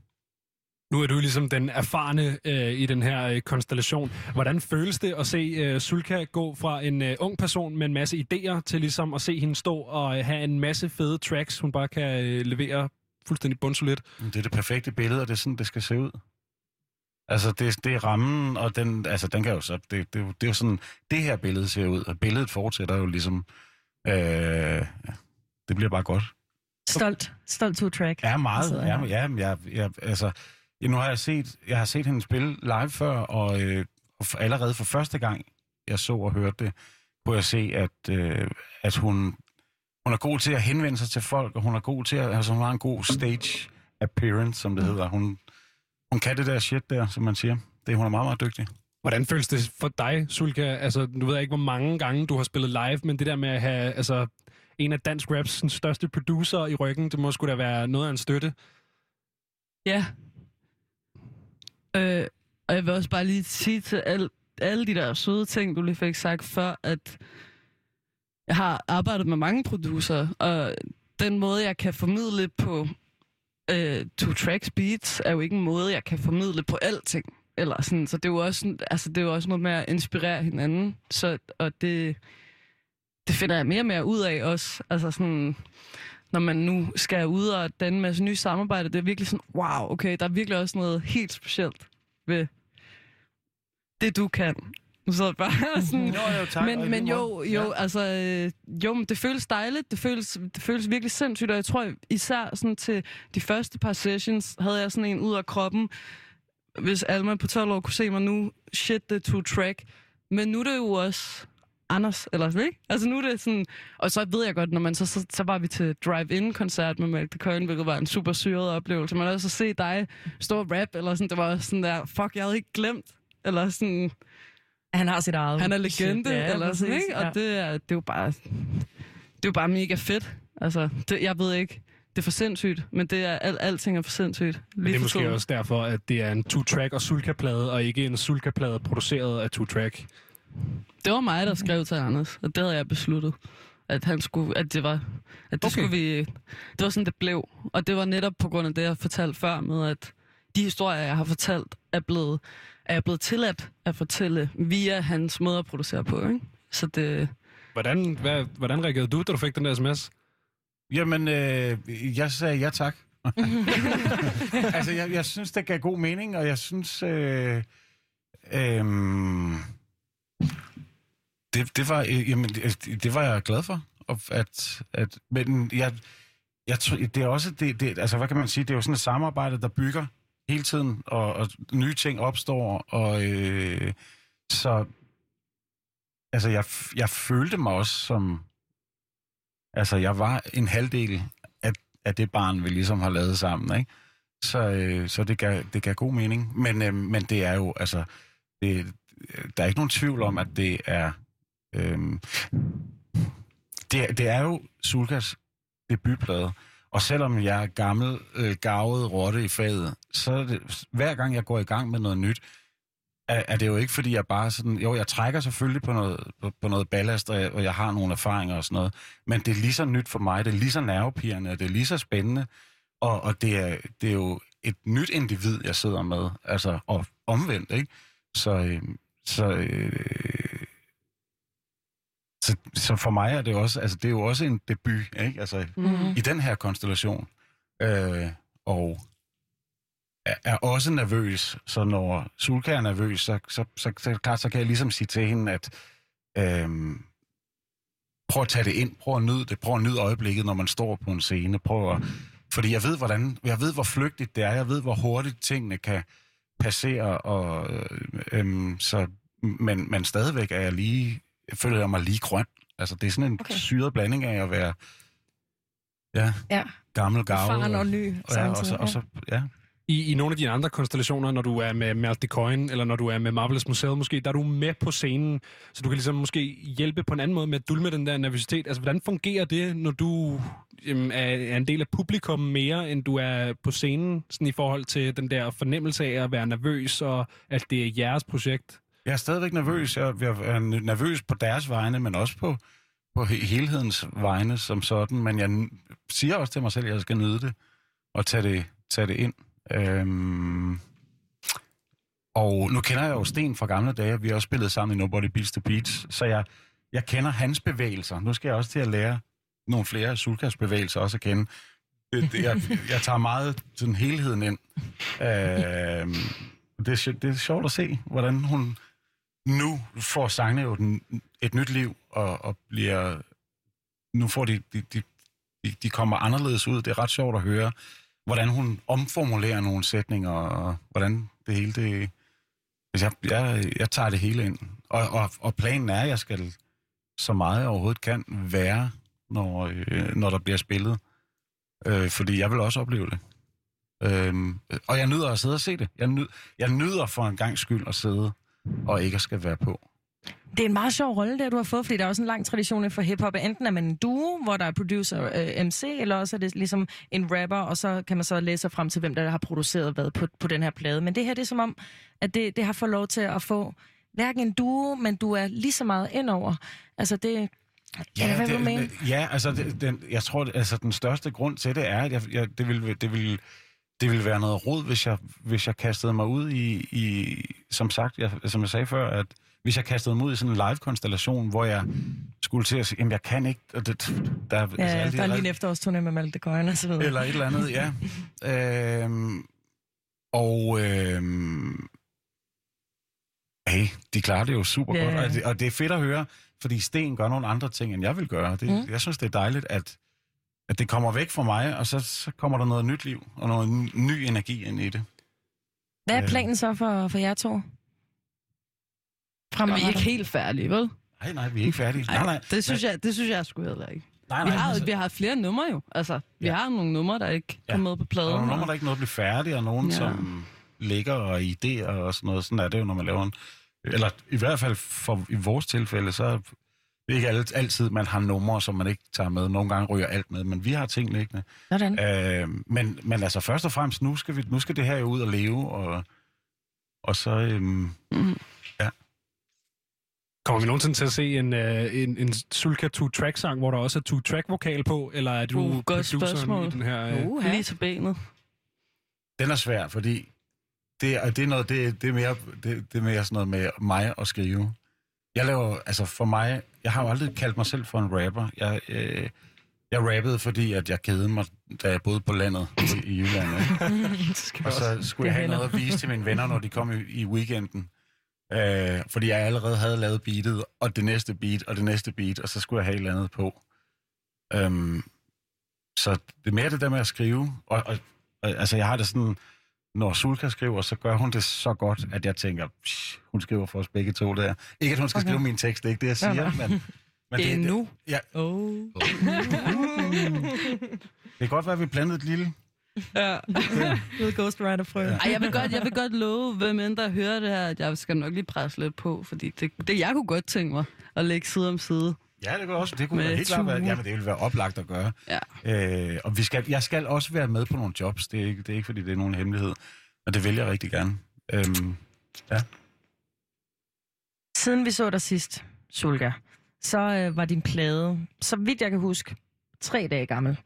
Nu er du ligesom den erfarne øh, i den her øh, konstellation. Hvordan føles det at se øh, Sulka gå fra en øh, ung person med en masse idéer til ligesom at se hende stå og øh, have en masse fede tracks, hun bare kan øh, levere fuldstændig bundsolidt? Det er det perfekte billede, og det er sådan, det skal se ud. Altså, det, det er rammen, og den, altså, den kan jo så... Det, det, er jo- det er jo sådan, det her billede ser ud, og billedet fortsætter jo ligesom... Øh, det bliver bare godt. Stolt. Stolt to track. Ja, meget. Ja, ja, men jeg, jeg, altså, ja, nu har jeg set, jeg har set hende spille live før, og øh, for, allerede for første gang, jeg så og hørte det, kunne jeg se, at, øh, at hun, hun er god til at henvende sig til folk, og hun er god til at, altså hun har en god stage appearance, som det hedder. Hun, hun kan det der shit der, som man siger. Det, hun er meget, meget dygtig. Hvordan føles det for dig, Sulka? Altså, nu ved jeg ikke, hvor mange gange du har spillet live, men det der med at have altså, en af dansk raps sådan, største producer i ryggen, det må sgu da være noget af en støtte. Ja. Øh, og jeg vil også bare lige sige til al, alle de der søde ting, du lige fik sagt før, at jeg har arbejdet med mange producer, og den måde, jeg kan formidle på øh, to tracks beats, er jo ikke en måde, jeg kan formidle på alting. Eller sådan, så det er jo også, altså, det er jo også noget med at inspirere hinanden. Så, og det, det finder jeg mere og mere ud af også. Altså sådan, når man nu skal ud og danne en masse nye samarbejder, det er virkelig sådan, wow, okay, der er virkelig også noget helt specielt ved det, du kan. Nu sidder bare [laughs] sådan... Jo, jo, tak, men, men jo, jo, Ja. altså, øh, jo, men det føles dejligt, det føles, det føles virkelig sindssygt, og jeg tror især sådan til de første par sessions, havde jeg sådan en ud af kroppen, hvis Alma på 12 år kunne se mig nu, shit, det er to track. Men nu er det jo også Anders, eller sådan, ikke? Altså nu er det sådan... Og så ved jeg godt, når man så, så, så var vi til drive-in-koncert med Malk Coyne, hvilket var en super syret oplevelse. Man også at se dig stå og rap, eller sådan, det var også sådan der, fuck, jeg havde ikke glemt. Eller sådan, Han har sit eget. han er legende, shit. Ja, eller sådan, ikke? Og Ja. det, er, det er jo bare... Det er jo bare mega fedt. Altså, det, jeg ved ikke, det er for sindssygt, men det er, al, alting er for sindssygt. Men det er måske tiden. også derfor, at det er en two-track og Sulka-plade, og ikke en Sulka-plade produceret af two-track. Det var mig, der skrev til Anders, og det havde jeg besluttet. At, han skulle, at det var, at det Okay. skulle vi... Det var sådan, det blev. Og det var netop på grund af det, jeg fortalte før med, at de historier, jeg har fortalt, er blevet, er jeg blevet tilladt at fortælle via hans måde at producere på. Ikke? Så det... Hvordan, hvad, hvordan reagerede du, da du fik den der sms? Jamen, øh, jeg sagde ja tak. [laughs] altså, jeg, jeg synes, det gav god mening, og jeg synes... Øh, øh, det, det, var, øh, jamen, det, det var jeg glad for. Og at, at, men jeg, jeg, tror, det er også... Det, det, altså, hvad kan man sige? Det er jo sådan et samarbejde, der bygger hele tiden, og, og nye ting opstår, og øh, så... Altså, jeg, jeg følte mig også som... Altså, jeg var en halvdel af, af det barn, vi ligesom har lavet sammen, ikke? Så, øh, så det, gav, det gav god mening. Men, øh, men det er jo, altså... Det, der er ikke nogen tvivl om, at det er... Øh, det, det er jo Sulkas debutplade. Og selvom jeg er gammel, øh, gavet rotte i faget, så er det, hver gang jeg går i gang med noget nyt, er, er det jo ikke, fordi jeg bare sådan... Jo, jeg trækker selvfølgelig på noget, på, på noget ballast, og jeg, og jeg har nogle erfaringer og sådan noget. Men det er lige så nyt for mig, det er lige så nervepirrende, det er lige så spændende. Og, og det, er, det er jo et nyt individ, jeg sidder med. Altså, og omvendt, ikke? Så, øh, så, øh, så, så for mig er det også, altså det er jo også en debut, ikke? Altså, Mm. i den her konstellation. Øh, og er, er også nervøs, så når Sulka er nervøs, så, så, så, så, klart, så kan jeg ligesom sige til hende, at øhm, prøv at tage det ind, prøv at nyde det, prøv at nyde øjeblikket, når man står på en scene, prøv at, fordi jeg ved, hvordan, jeg ved, hvor flygtigt det er, jeg ved, hvor hurtigt tingene kan passere, og, øh, øhm, så, men, men stadigvæk er jeg lige, føler jeg mig lige grøn. Altså, det er sådan en Okay. syret blanding af at være ja, Ja. gammel gav. Faren og ny. ja, og så, og så, ja. I, I nogle af dine andre konstellationer, når du er med Malte Coin, eller når du er med Marvelous Museet måske, der er du med på scenen, så du kan ligesom måske hjælpe på en anden måde med at dulme den der nervøsitet. Altså, hvordan fungerer det, når du jamen, er, er en del af publikum mere, end du er på scenen, sådan i forhold til den der fornemmelse af at være nervøs, og at det er jeres projekt? Jeg er stadigvæk nervøs. Jeg, er nervøs på deres vegne, men også på, på helhedens vegne som sådan. Men jeg siger også til mig selv, at jeg skal nyde det og tage det, tage det ind. Øhm, og nu kender jeg jo Sten fra gamle dage. Vi har også spillet sammen i Nobody Beats the Beats. Så jeg, jeg kender hans bevægelser. Nu skal jeg også til at lære nogle flere af Sulkas bevægelser også at kende. Det, det, jeg, jeg tager meget sådan helheden ind. Øhm, det, er, det er sjovt at se, hvordan hun nu får sangene jo den, et nyt liv, og, og bliver... Nu får de, de, de, de, kommer anderledes ud. Det er ret sjovt at høre, hvordan hun omformulerer nogle sætninger, og hvordan det hele det... Altså, jeg, jeg, jeg tager det hele ind. Og, og, og planen er, at jeg skal så meget jeg overhovedet kan være, når, øh, når der bliver spillet. Øh, fordi jeg vil også opleve det. Øhm, og jeg nyder at sidde og se det. Jeg, nyd, jeg nyder for en gang skyld at sidde og ikke skal være på. Det er en meget sjov rolle, der du har fået, fordi der er også en lang tradition for hiphop. Enten er man en duo, hvor der er producer øh, MC, eller også er det ligesom en rapper, og så kan man så læse sig frem til, hvem der har produceret hvad på, på den her plade. Men det her, det er som om, at det, det har fået lov til at få hverken en duo, men du er lige så meget indover. Altså det... Ja, hvad det, du mener? ja altså, det, den, jeg tror, altså, den største grund til det er, at jeg, jeg, det, ville, det, ville, det ville være noget rod, hvis jeg, hvis jeg kastede mig ud i, i som sagt, jeg, som jeg sagde før, at hvis jeg kastede mig ud i sådan en live-konstellation, hvor jeg skulle til at sige, jamen jeg kan ikke, og det, der, er- Ja, de der er lige en efterårsturné med Malte Coyne og så videre. eller et eller andet, ja. øhm, og øhm, hey, de klarer det jo super Ja. godt, og det, og det er fedt at høre, fordi Sten gør nogle andre ting, end jeg vil gøre. Det, mm. Jeg synes, det er dejligt, at, at det kommer væk fra mig, og så, så kommer der noget nyt liv, og noget ny- energi ind i det. Hvad er Øh. planen så for, for jer to? Fremadrettet? vi er ikke helt færdige, vel? Nej, nej, vi er ikke færdige. Nej, nej. Det synes, jeg, det synes jeg sgu heller ikke. nej, Vi nej, har, altså, vi har flere numre jo. Altså, vi Ja. har nogle numre, der ikke Ja. kom med på der pladen. er nogle og- numre, der ikke nåede at blive færdige, og nogen, ja. som ligger og idéer og sådan noget. Sådan er det jo, når man laver en... Eller i hvert fald for, i vores tilfælde, så er det ikke alt, altid, man har numre, som man ikke tager med. Nogle gange ryger alt med, men vi har ting liggende. Sådan. Øh, men, men altså først og fremmest, nu skal, vi, nu skal det her jo ud og leve, og, og så... Øhm, Kommer vi nogensinde til at se en, øh, en, en Sulka two-track-sang, hvor der også er two-track-vokal på, eller er du Uh, godt produceren spørgsmål. i den her... Øh, Uh, Lige til benet. den er svær, fordi det, er- det er noget, det, det, er mere, det, det er mere sådan noget med mig at skrive. Jeg laver, altså for mig, jeg har jo aldrig kaldt mig selv for en rapper. Jeg, øh, jeg rappede, fordi at jeg kedede mig, da jeg boede på landet i, Jylland. Ikke? [laughs] Og så skulle jeg have noget at vise til mine venner, når de kom i, i weekenden. Øh, fordi jeg allerede havde lavet beatet, og det næste beat, og det næste beat, og så skulle jeg have et eller andet på. Øhm, så det er mere det der med at skrive. Og, og, og altså, jeg har det sådan, når Sulka skriver, så gør hun det så godt, at jeg tænker, "Psh, hun skriver for os begge to der. Ikke, at hun skal Okay. skrive min tekst, det er ikke det, jeg siger, Nå, men... men Det er nu. Ja, Oh. [laughs] det kan godt være, at vi blandede et lille... Ja. Ved Ghost Rider frø. Ja. Ej, jeg vil, godt, jeg vil godt love, hvem end der hører det her, at jeg skal nok lige presse lidt på, fordi det, det jeg kunne godt tænke mig at lægge side om side. Ja, det kunne også. Det kunne helt klart være, jamen, det ville være oplagt at gøre. Ja. Øh, og vi skal, jeg skal også være med på nogle jobs. Det er ikke, det er ikke fordi det er nogen hemmelighed. Og det vil jeg rigtig gerne. Øhm, Siden vi så dig sidst, Sulga, så øh, var din plade, så vidt jeg kan huske, tre dage gammel.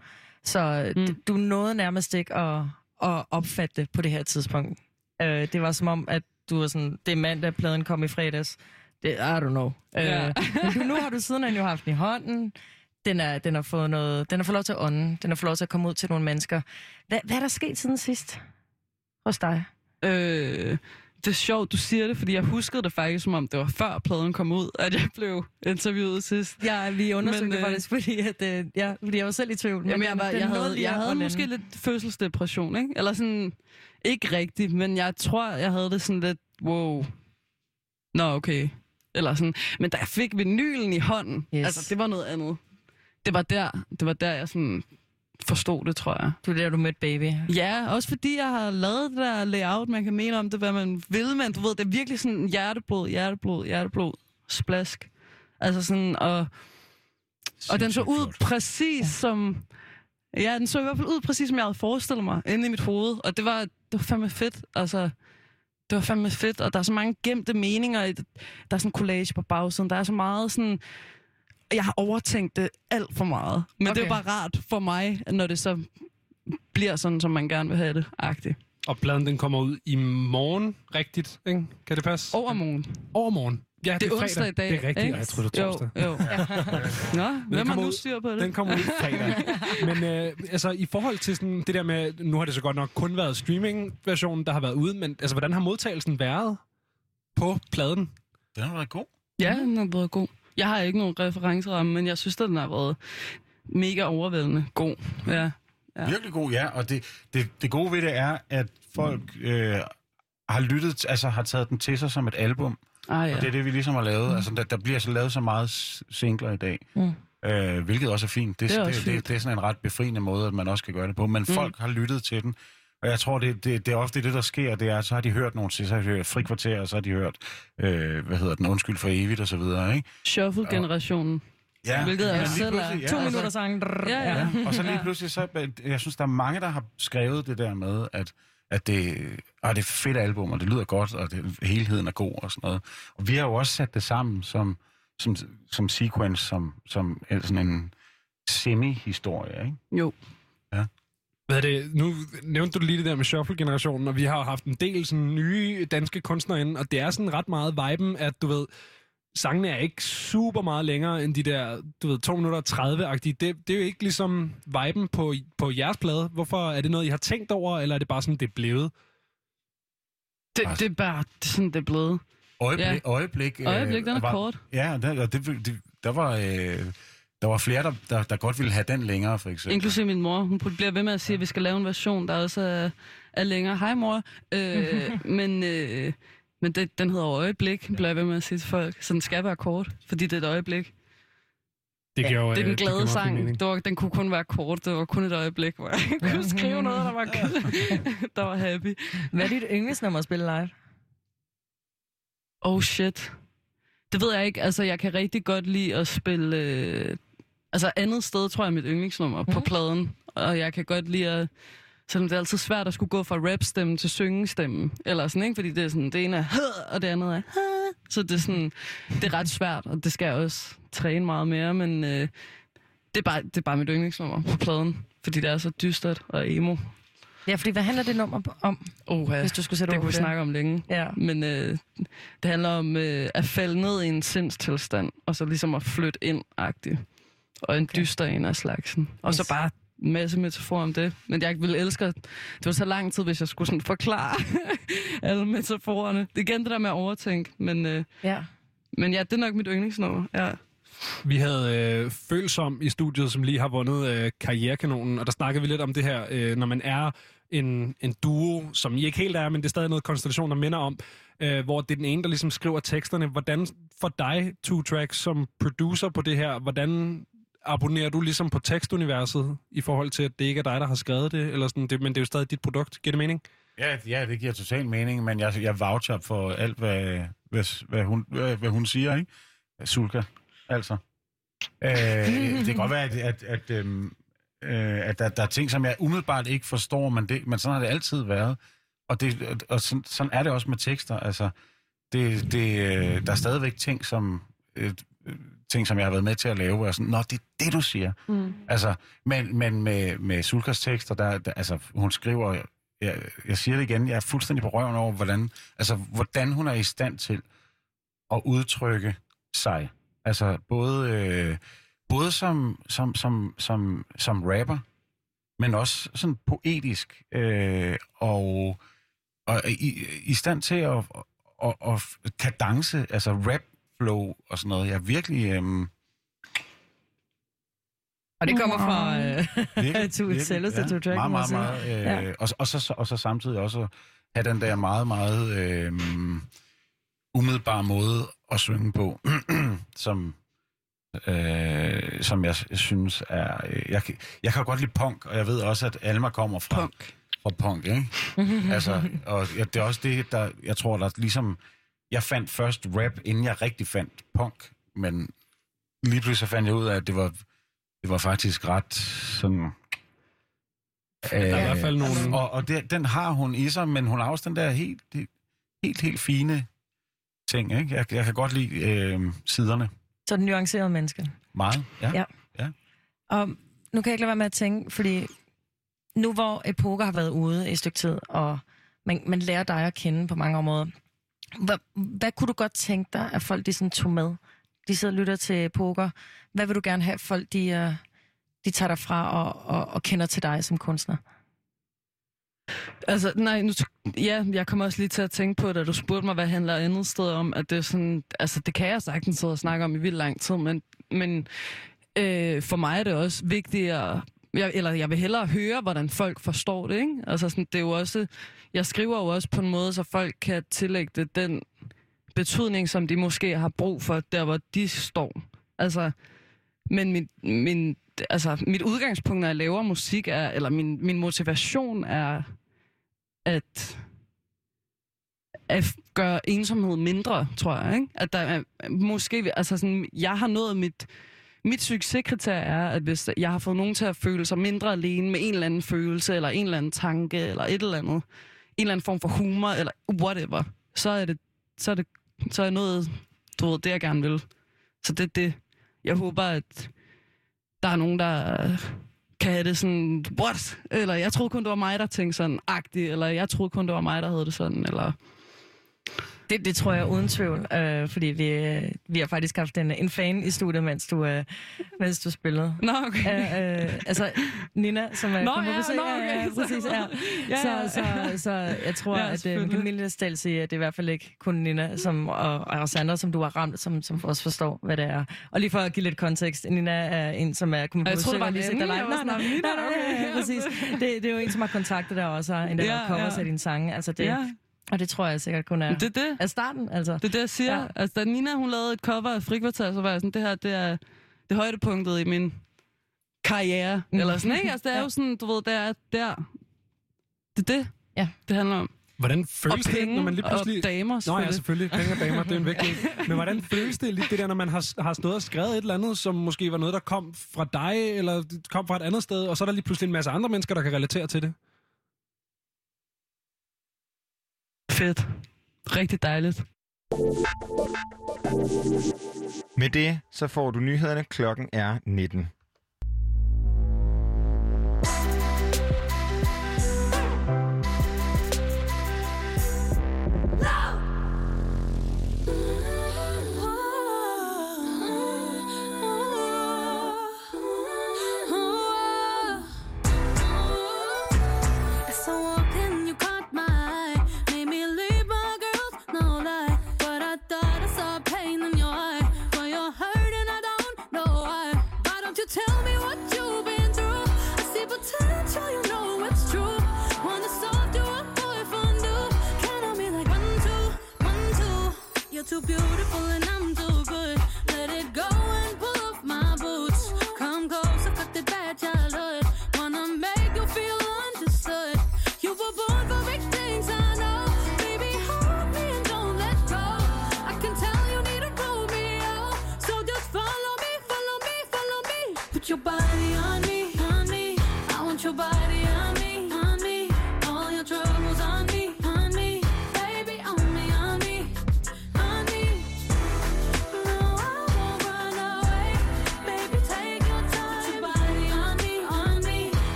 Så øh, Mm. mm. du nåede nærmest ikke at, at opfatte det på det her tidspunkt. Øh, det var som om, at du var sådan, det er mandag, pladen kom i fredags. Det, I don't know. Ja. Øh, men du, nu har du siden jo haft den i hånden. Den, er, den, har fået noget, den har fået lov til at ånde. Den har fået lov til at komme ud til nogle mennesker. Hvad, hvad er der sket siden sidst hos dig? Øh, det er sjovt, du siger det, fordi jeg huskede det faktisk, som om det var før pladen kom ud, at jeg blev interviewet sidst. Ja, vi undersøgte Men, det øh, faktisk, fordi, at, øh, ja, fordi jeg var selv i tvivl. men Jamen, jeg, var, den jeg havde, jeg havde måske lidt fødselsdepression, ikke? Eller sådan, ikke rigtigt, men jeg tror, jeg havde det sådan lidt, wow. Nå, okay. Eller sådan. Men da jeg fik vinylen i hånden, Yes. altså det var noget andet. Det var der, det var der jeg sådan forstod det, tror jeg. Du er der, du mødte baby. Ja, også fordi jeg har lavet det der layout, man kan mene om det, hvad man vil, men du ved, det er virkelig sådan hjerteblod, hjerteblod, hjerteblod, splask. Altså sådan, og, og den så ud flot. præcis som... Ja, den så i hvert fald ud præcis, som jeg havde forestillet mig inde i mit hoved. Og det var, det var fandme fedt. Altså, det var fandme fedt, og der er så mange gemte meninger. i det. Der er sådan en collage på bagsiden. Der er så meget sådan... Jeg har overtænkt det alt for meget. Men okay. det er bare rart for mig, når det så bliver sådan, som man gerne vil have det. Agtigt. Og pladen den kommer ud i morgen, rigtigt, ikke? Kan det passe? Overmorgen. Overmorgen. Ja, det, Det er onsdag i dag, Det er rigtigt, ikke? jeg tror det er torsdag. Jo, jo. [laughs] Nå, hvem har kommer nu styr på det? Den kommer ud fredag. [laughs] Men øh, altså, i forhold til sådan, det der med, nu har det så godt nok kun været streaming-versionen, der har været ude, men altså, hvordan har modtagelsen været på pladen? Den har været god. Ja, den har været god. Jeg har ikke nogen referenceramme, men jeg synes, at den har været mega overvældende god. Ja. Ja. Ja. Virkelig god, ja. Og det, det, det gode ved det er, at folk øh, har lyttet, altså har taget den til sig som et album. Ah, Ja. ja. Og det er det, vi ligesom har lavet. Mm. Altså, der, der bliver så lavet så meget singler i dag. Mm. Øh, hvilket også er fint. Det, Det er det, også det, det, fint. er sådan en ret befriende måde, at man også kan gøre det på. Men mm. folk har lyttet til den. Og jeg tror, det, det, det er ofte det, der sker. Det er, så har de hørt nogle til, så har de hørt frikvarter, og så har de hørt, øh, hvad hedder den, undskyld for evigt, og så videre, ikke? Shuffle-generationen. Ja, Hvilket er men også selv er- pludselig- To og så- minutter sang. Ja, ja. Ja, og så lige pludselig, så, jeg synes, der er mange, der har skrevet det der med, at, at det, ah, det er et fedt album, og det lyder godt, og det, helheden er god og sådan noget. Og vi har jo også sat det sammen som, som, som sequence, som, som en- sådan en semi-historie, ikke? Jo. Hvad er det? Nu nævnte du lige det der med shuffle-generationen, og vi har haft en del sådan, nye danske kunstnere inde, og det er sådan ret meget viben, at du ved, sangene er ikke super meget længere end de der, du ved, 2 minutter og 30-agtige. Det, det er jo ikke ligesom viben på, på jeres plade. Hvorfor er det noget, I har tænkt over, eller er det bare sådan, det er blevet? Det, det er bare sådan, det er blevet. Øjeblik, Ja. øjeblik, øh, Øjeblik, den er var, kort. Ja, der, og det, det, der var... Øh, der var flere, der, der, der godt ville have den længere, for eksempel. Inklusive min mor. Hun bliver ved med at sige, at vi skal lave en version, der også er, er længere. Hej mor. Øh, [laughs] men øh, men det, den hedder øjeblik, bliver jeg ved med at sige til folk. Så den skal være kort, fordi det er et øjeblik. Det, giver jo, Det er øh, den giver glade fin sang. Det var, den kunne kun være kort. Det var kun et øjeblik, hvor jeg kunne skrive noget, der var, [laughs] der var happy. Hvad er dit yndlingsnummer at spille live? Oh shit. Det ved jeg ikke. Altså, jeg kan rigtig godt lide at spille... Øh, altså, andet sted, tror jeg, er mit yndlingsnummer mm. på pladen. Og jeg kan godt lide at... Selvom det er altid svært at skulle gå fra rapstemme til syngestemmen. Eller sådan, ikke? Fordi det er sådan, det ene er og det andet er Så det er sådan, det er ret svært, og det skal jeg også træne meget mere, men øh, det, er bare, det er bare mit yndlingsnummer på pladen. Fordi det er så dystert og emo. Ja, fordi hvad handler det nummer om, Oh, ja. hvis du skulle sætte det kunne vi snakke om længe. Ja. Men øh, det handler om øh, at falde ned i en sindstilstand, og så ligesom at flytte ind-agtigt. Og en okay. dyster en af slagsen. Og yes. Så bare masse metafor om det. Men jeg ville elske, det var så lang tid, hvis jeg skulle sådan forklare [laughs] alle metaforerne. Det er igen det der med at overtænke, men, øh, Ja. men ja, det er nok mit yndlingsnummer. Ja. Vi havde øh, Følsom i studiet, som lige har vundet øh, Karrierekanonen, og der snakkede vi lidt om det her, øh, når man er en, en duo, som I ikke helt er, men det er stadig noget konstellation, der minder om, øh, hvor det er den ene, der ligesom skriver teksterne. Hvordan for dig, Two Tracks, som producer på det her, hvordan abonnerer du ligesom på tekstuniverset i forhold til, at det ikke er dig, der har skrevet det, eller sådan, det, men det er jo stadig dit produkt. Giver det mening? Ja, ja, det giver total mening, men jeg, jeg voucher for alt, hvad, hvad, hvad, hun, hvad, hvad hun siger, ikke? Sulka, altså. Øh, det kan godt være, at, at, at, øhm, øh, at der, der er ting, som jeg umiddelbart ikke forstår, men, det, men sådan har det altid været. Og, det, og sådan, sådan er det også med tekster. Altså, det, det, øh, der er stadigvæk ting, som, øh, ting, som jeg har været med til at lave, hvor jeg sådan, Nå, det er det, du siger. Mm. Altså, men, men med, med Sulkas tekster, der, der, altså, hun skriver, jeg, jeg siger det igen, jeg er fuldstændig på røven over, hvordan, altså, hvordan hun er i stand til at udtrykke sig. Altså, både, øh, både som, som, som, som, som rapper, men også sådan poetisk, øh, og, og i, i stand til at, at, at, at kadence, altså rap flow og sådan noget. Jeg er virkelig... Øh, Og det kommer fra øh, Virkelig, [laughs] to virkelig, selveste ja. to track, Meget, meget, meget. Øh, Ja. og, og, så, og så samtidig også have den der meget, meget øh, umiddelbare måde at synge på, [clears throat] som, øh, som jeg synes er... Øh, jeg, kan- jeg kan godt lide punk, og jeg ved også, at Alma kommer fra Punk. fra punk, ikke? [laughs] altså, og ja, det er også det, der, jeg tror, der ligesom... Jeg fandt først rap, inden jeg rigtig fandt punk, men lige pludselig så fandt jeg ud af, at det var, det var faktisk ret sådan... Der er i hvert fald nogle... Og, og det, den har hun i sig, men hun har også den der helt, helt, helt, helt fine ting, ikke? Jeg, jeg kan godt lide øh, siderne Så den nuancerede menneske. meget, ja. Ja. Og nu kan jeg ikke lade være med at tænke, fordi nu hvor Epoker har været ude i et stykke tid, og man, man lærer dig at kende på mange områder, hvad, hvad kunne du godt tænke dig, at folk de sådan tog med? De sidder og lytter til poker. Hvad vil du gerne have, at folk de, øh, de tager dig fra og, og, og kender til dig som kunstner? Altså, nej, nu, ja, jeg kommer også lige til at tænke på, da du spurgte mig, hvad handler andet sted om, at det er sådan, altså det kan jeg sagtens sidde og snakke om i vildt lang tid, men, men øh, for mig er det også vigtigt at, jeg, eller jeg vil hellere høre, hvordan folk forstår det, ikke? Altså sådan, det er jo også, jeg skriver jo også på en måde, så folk kan tillægge det den betydning, som de måske har brug for, der hvor de står. Altså, men min, min, altså, mit udgangspunkt, når jeg laver musik, er, eller min, min motivation er at, at gøre ensomhed mindre, tror jeg. Ikke? At der er, måske, altså sådan, jeg har nået mit, mit succeskriterie er, at hvis jeg har fået nogen til at føle sig mindre alene med en eller anden følelse, eller en eller anden tanke, eller et eller andet, en eller anden form for humor, eller whatever, så er det, så er det, så er noget, du ved, det jeg gerne vil. Så det er det. Jeg håber, at der er nogen, der kan have det sådan, what? Eller jeg troede kun, det var mig, der tænkte sådan, agtigt, eller jeg troede kun, det var mig, der havde det sådan, eller... Det, det tror jeg uden tvivl, øh, fordi vi, øh, vi har faktisk haft en, en fan i studiet, mens du, øh, mens du spillede. Nå, okay. Øh, øh, altså Nina, som er Nå, kommet på ja, besøg. nå, Ja, ja, okay. præcis, ja. [laughs] Ja, Så, så, så jeg tror, Ja, at øh, man kan mildt stille sige, at det er i hvert fald ikke kun Nina som, og, og os andre, som du har ramt, som, som også forstår, hvad det er. Og lige for at give lidt kontekst, Nina er en, som er kommet på jeg troede, besøg det var live. Jeg var sådan, Nina, nej, ja, okay. præcis. Det, det er jo en, som har kontaktet dig også, og en, der Ja, covers ja. af dine sange. Altså det, Ja. Og det tror jeg sikkert kun er, Det er det. er starten, altså. Det er det, jeg siger. Ja. Altså, da Nina, hun lavede et cover af Frikvarter, så var jeg sådan, det her, det er det højdepunktet i min karriere. Mm. Eller sådan, ikke? Altså, det er [laughs] Ja. jo sådan, du ved, det er der. Det er det, Ja. det handler om. Hvordan føles det, penge når man lige pludselig... og damer, Nå ja, selvfølgelig. selvfølgelig. Penge og damer, det er en vigtig. [laughs] Men hvordan føles det lige det der, når man har, har stået og skrevet et eller andet, som måske var noget, der kom fra dig, eller kom fra et andet sted, og så er der lige pludselig en masse andre mennesker, der kan relatere til det? Fedt. Rigtig dejligt. Med det, så får du nyhederne. Klokken er 19. Too beautiful and I'm too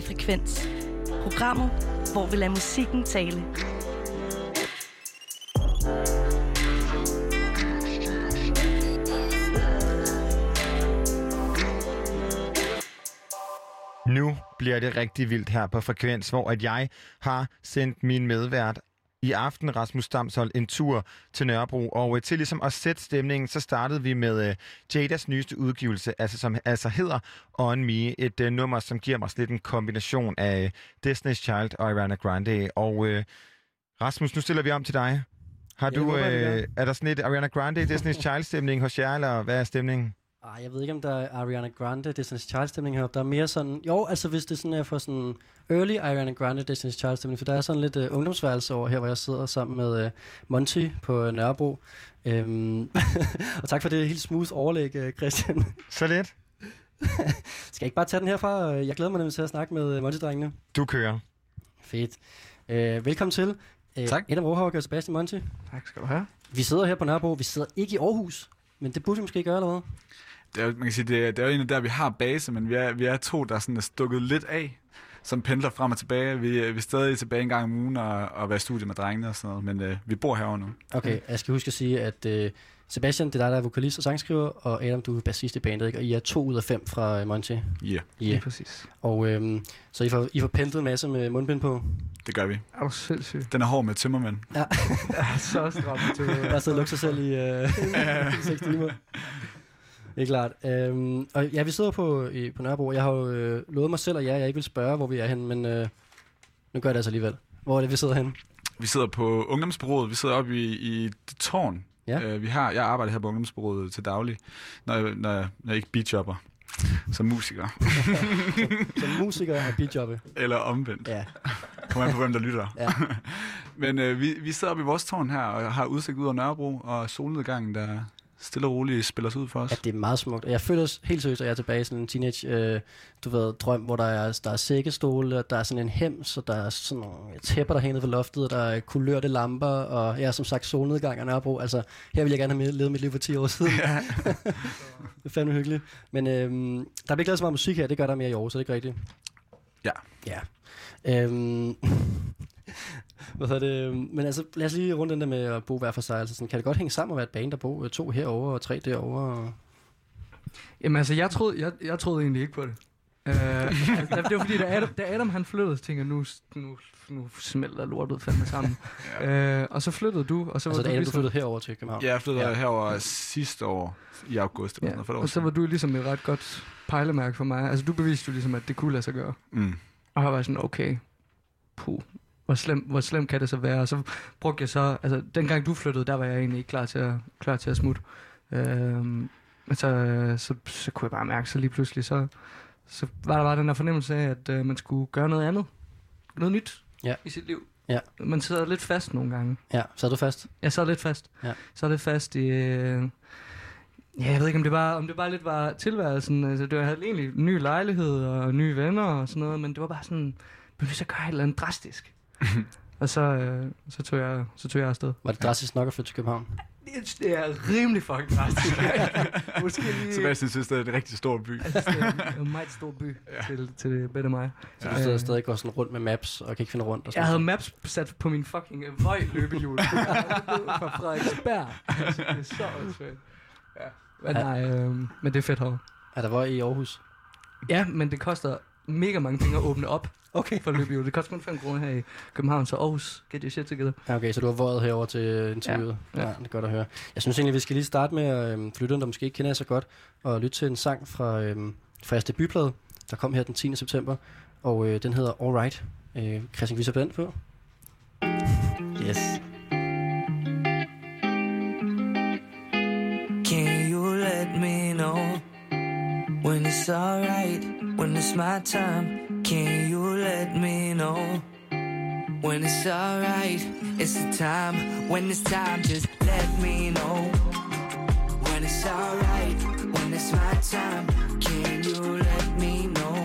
af Frekvens. Programmet, hvor vi lader musikken tale. Nu bliver det rigtig vildt her på Frekvens, hvor at jeg har sendt min medvært i aften, Rasmus Damshold, en tur til Nørrebro. Og øh, til ligesom at sætte stemningen, så startede vi med øh, Jadas nyeste udgivelse, altså, som altså hedder On Me. Et øh, nummer, som giver mig lidt en kombination af øh, Destiny's Child og Ariana Grande. Og øh, Rasmus, nu stiller vi om til dig. Har du, håber jeg, gør. øh, er der sådan lidt Ariana Grande, Destiny's Child-stemning hos jer, eller hvad er stemningen? Ej, jeg ved ikke, om der er Ariana Grande, Destiny's Child-stemning heroppe. Der er mere sådan... Jo, altså hvis det sådan er for sådan early Ariana Grande, Destiny's Child-stemning, for der er sådan lidt uh, ungdomsværelse over her, hvor jeg sidder sammen med uh, Monty på uh, Nørrebro. Øhm, [laughs] og tak for det helt smooth overlæg, uh, Christian. [laughs] Så lidt. [laughs] Skal jeg ikke bare tage den herfra? Jeg glæder mig nemlig til at snakke med uh, Monty-drengene. Du kører. Fedt. Uh, velkommen til. Uh, Tak. Adam Rohauke og Sebastian Monty. Tak skal du have. Vi sidder her på Nørrebro. Vi sidder ikke i Aarhus, men det burde vi måske gøre allerede. Det er, jo- man kan sige, det er, det er jo egentlig der, vi har base, men vi er, vi er to, der sådan er stukket lidt af, som pendler frem og tilbage. Vi, er- vi er stadig tilbage en gang om ugen og, og være i studie med drengene og sådan noget, men øh, vi bor herovre nu. Okay, jeg skal huske at sige, at uh, Sebastian, det er dig, der er vokalist og sangskriver, og Adam, du er bassist i bandet, ikke? og I er to ud af fem fra uh, Monty. Yeah, Yeah. præcis. Og øhm, så I får, I får pendlet en masse med mundbind på. det gør vi. Er du sindssyg? Den er hård med tømmermænd. Ja, [laughs] så stramt bare sidde og lukke sig selv i øh, [laughs] 6 timer. Det er klart. Øhm, og ja, vi sidder på, i, på Nørrebro. Jeg har jo øh, lovet mig selv, at jeg, jeg ikke vil spørge, hvor vi er henne, men øh, nu gør jeg det altså alligevel. Hvor er det, vi sidder henne? Vi sidder på ungdomsbureauet, vi sidder oppe i, i det tårn. Ja. Øh, vi har, jeg arbejder her på ungdomsbureauet til daglig, når jeg, når, jeg- når jeg ikke beatjobber som musiker. [laughs] Som musiker og beatjobbe. Eller omvendt. Ja. Kommer an på, hvem der lytter. Ja. [laughs] Men øh, vi, vi sidder oppe i vores tårn her og har udsigt ud over Nørrebro, og solnedgangen, der stille og roligt spiller sig ud for os. Ja, det er meget smukt. Jeg føler s- helt seriøst, at jeg er tilbage i sådan en teenage, øh, du ved, drøm, hvor der er, der er sækkestole, og der er sådan en hems, og der er sådan nogle tæpper, der hænger på loftet, og der er kulørte lamper, og ja, som sagt, solnedgang og Nørrebro. Altså, her vil jeg gerne have levet mit liv for 10 år siden. Ja. [laughs] det er fandme hyggeligt. Men øhm, der bliver ikke lavet så meget musik her, det gør der mere i år, så det er ikke rigtigt. Ja. Ja. Øhm, [laughs] hvad hedder det? Men altså, lad os lige rundt den der med at bo hver for sig. Altså, sådan, kan det godt hænge sammen at være et band, der bor øh, to herover og tre derovre? Og... Jamen altså, jeg troede, jeg, jeg troede egentlig ikke på det. Uh, [laughs] altså, det var fordi, da Adam, da Adam han flyttede, så tænkte jeg, nu, nu, nu smelter lortet fandme sammen. ja. uh, og så flyttede du, og så Altså, var da du Adam, du ligesom, flyttede herover til København. Jeg flyttede Ja. ja. herover sidste år i august. Ja, noget, for og så var du ligesom et ret godt pejlemærke for mig. Altså, du beviste jo ligesom, at det kunne lade sig gøre. Mm. Og jeg var sådan, okay, puh, hvor slem, hvor slem kan det så være? Og så brugte jeg så, altså dengang du flyttede, der var jeg egentlig ikke klar til at, klar til at smutte. Øhm, men så, så, så kunne jeg bare mærke, så lige pludselig, så, så var der bare den der fornemmelse af, at øh, man skulle gøre noget andet. Noget nyt Ja. i sit liv. Ja. Man sidder lidt fast nogle gange. Ja, så er du fast. Jeg sad lidt fast. Ja. Så lidt fast i... Øh, ja, jeg ved ikke, om det bare, om det bare lidt var tilværelsen. Altså, det var, jeg havde egentlig en ny lejlighed og nye venner og sådan noget, men det var bare sådan, nødt til at gøre et eller andet drastisk. Og så, øh, så, tog jeg, så tog jeg afsted. Var det drastisk nok at flytte til København? Det, det er rimelig fucking drastisk. [laughs] Måske lige... Sebastian synes, det er en rigtig stor by. Det er en meget stor by ja. til, til det bedre mig. Så du stadig, stadig går sådan rundt med maps og kan ikke finde rundt? Og sådan Jeg havde maps sat på min fucking øh, vøj løbehjul. [laughs] fra Frederiksberg. Altså, det er så åndssvagt. Ja. Men, nej, øh, men det er fedt herovre. Er der hvor i Aarhus? Ja, men det koster mega mange penge at åbne op Okay. for løbehjul. Det koster kun 5 kroner her i København, så Aarhus, get your shit together. Ja, okay, så du har våget herover til interviewet. Ja, Ja, det er godt at høre. Jeg synes egentlig, vi skal lige starte med at øhm, for lytterne, der måske ikke kender jer så godt, og lytte til en sang fra, øhm, fra jeres debutplade, der kom her den 10. september, og øh, den hedder All Right. Øh, Christian, kan vi sætte den på? Yes. Can you let me know when it's alright, when it's my time? Can you let me know when it's alright? It's the time, when it's time, just let me know when it's alright, when it's my time. Can you let me know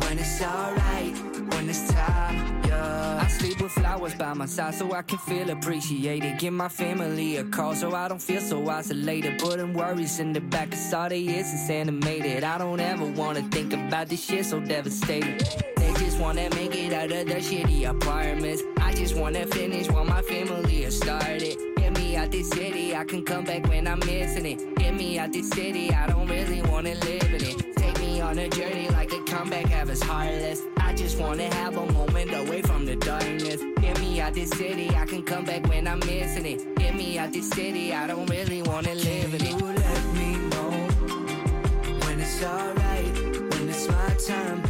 when it's alright, flowers by my side so I can feel appreciated. Give my family a call so I don't feel so isolated. Putting worries in the back of all they is is animated. I don't ever wanna think about this shit so devastating. They just wanna make it out of the shitty apartments. I just wanna finish what my family has started. Get me out this city, I can come back when I'm missing it. Get me out this city, I don't really wanna live in it. Take me on a journey like a comeback have us heartless. I just wanna have a moment away from the darkness. Get me out this city, I can come back when I'm missing it. Get me out this city, I don't really wanna live in it. You let me know when it's alright, when it's my time.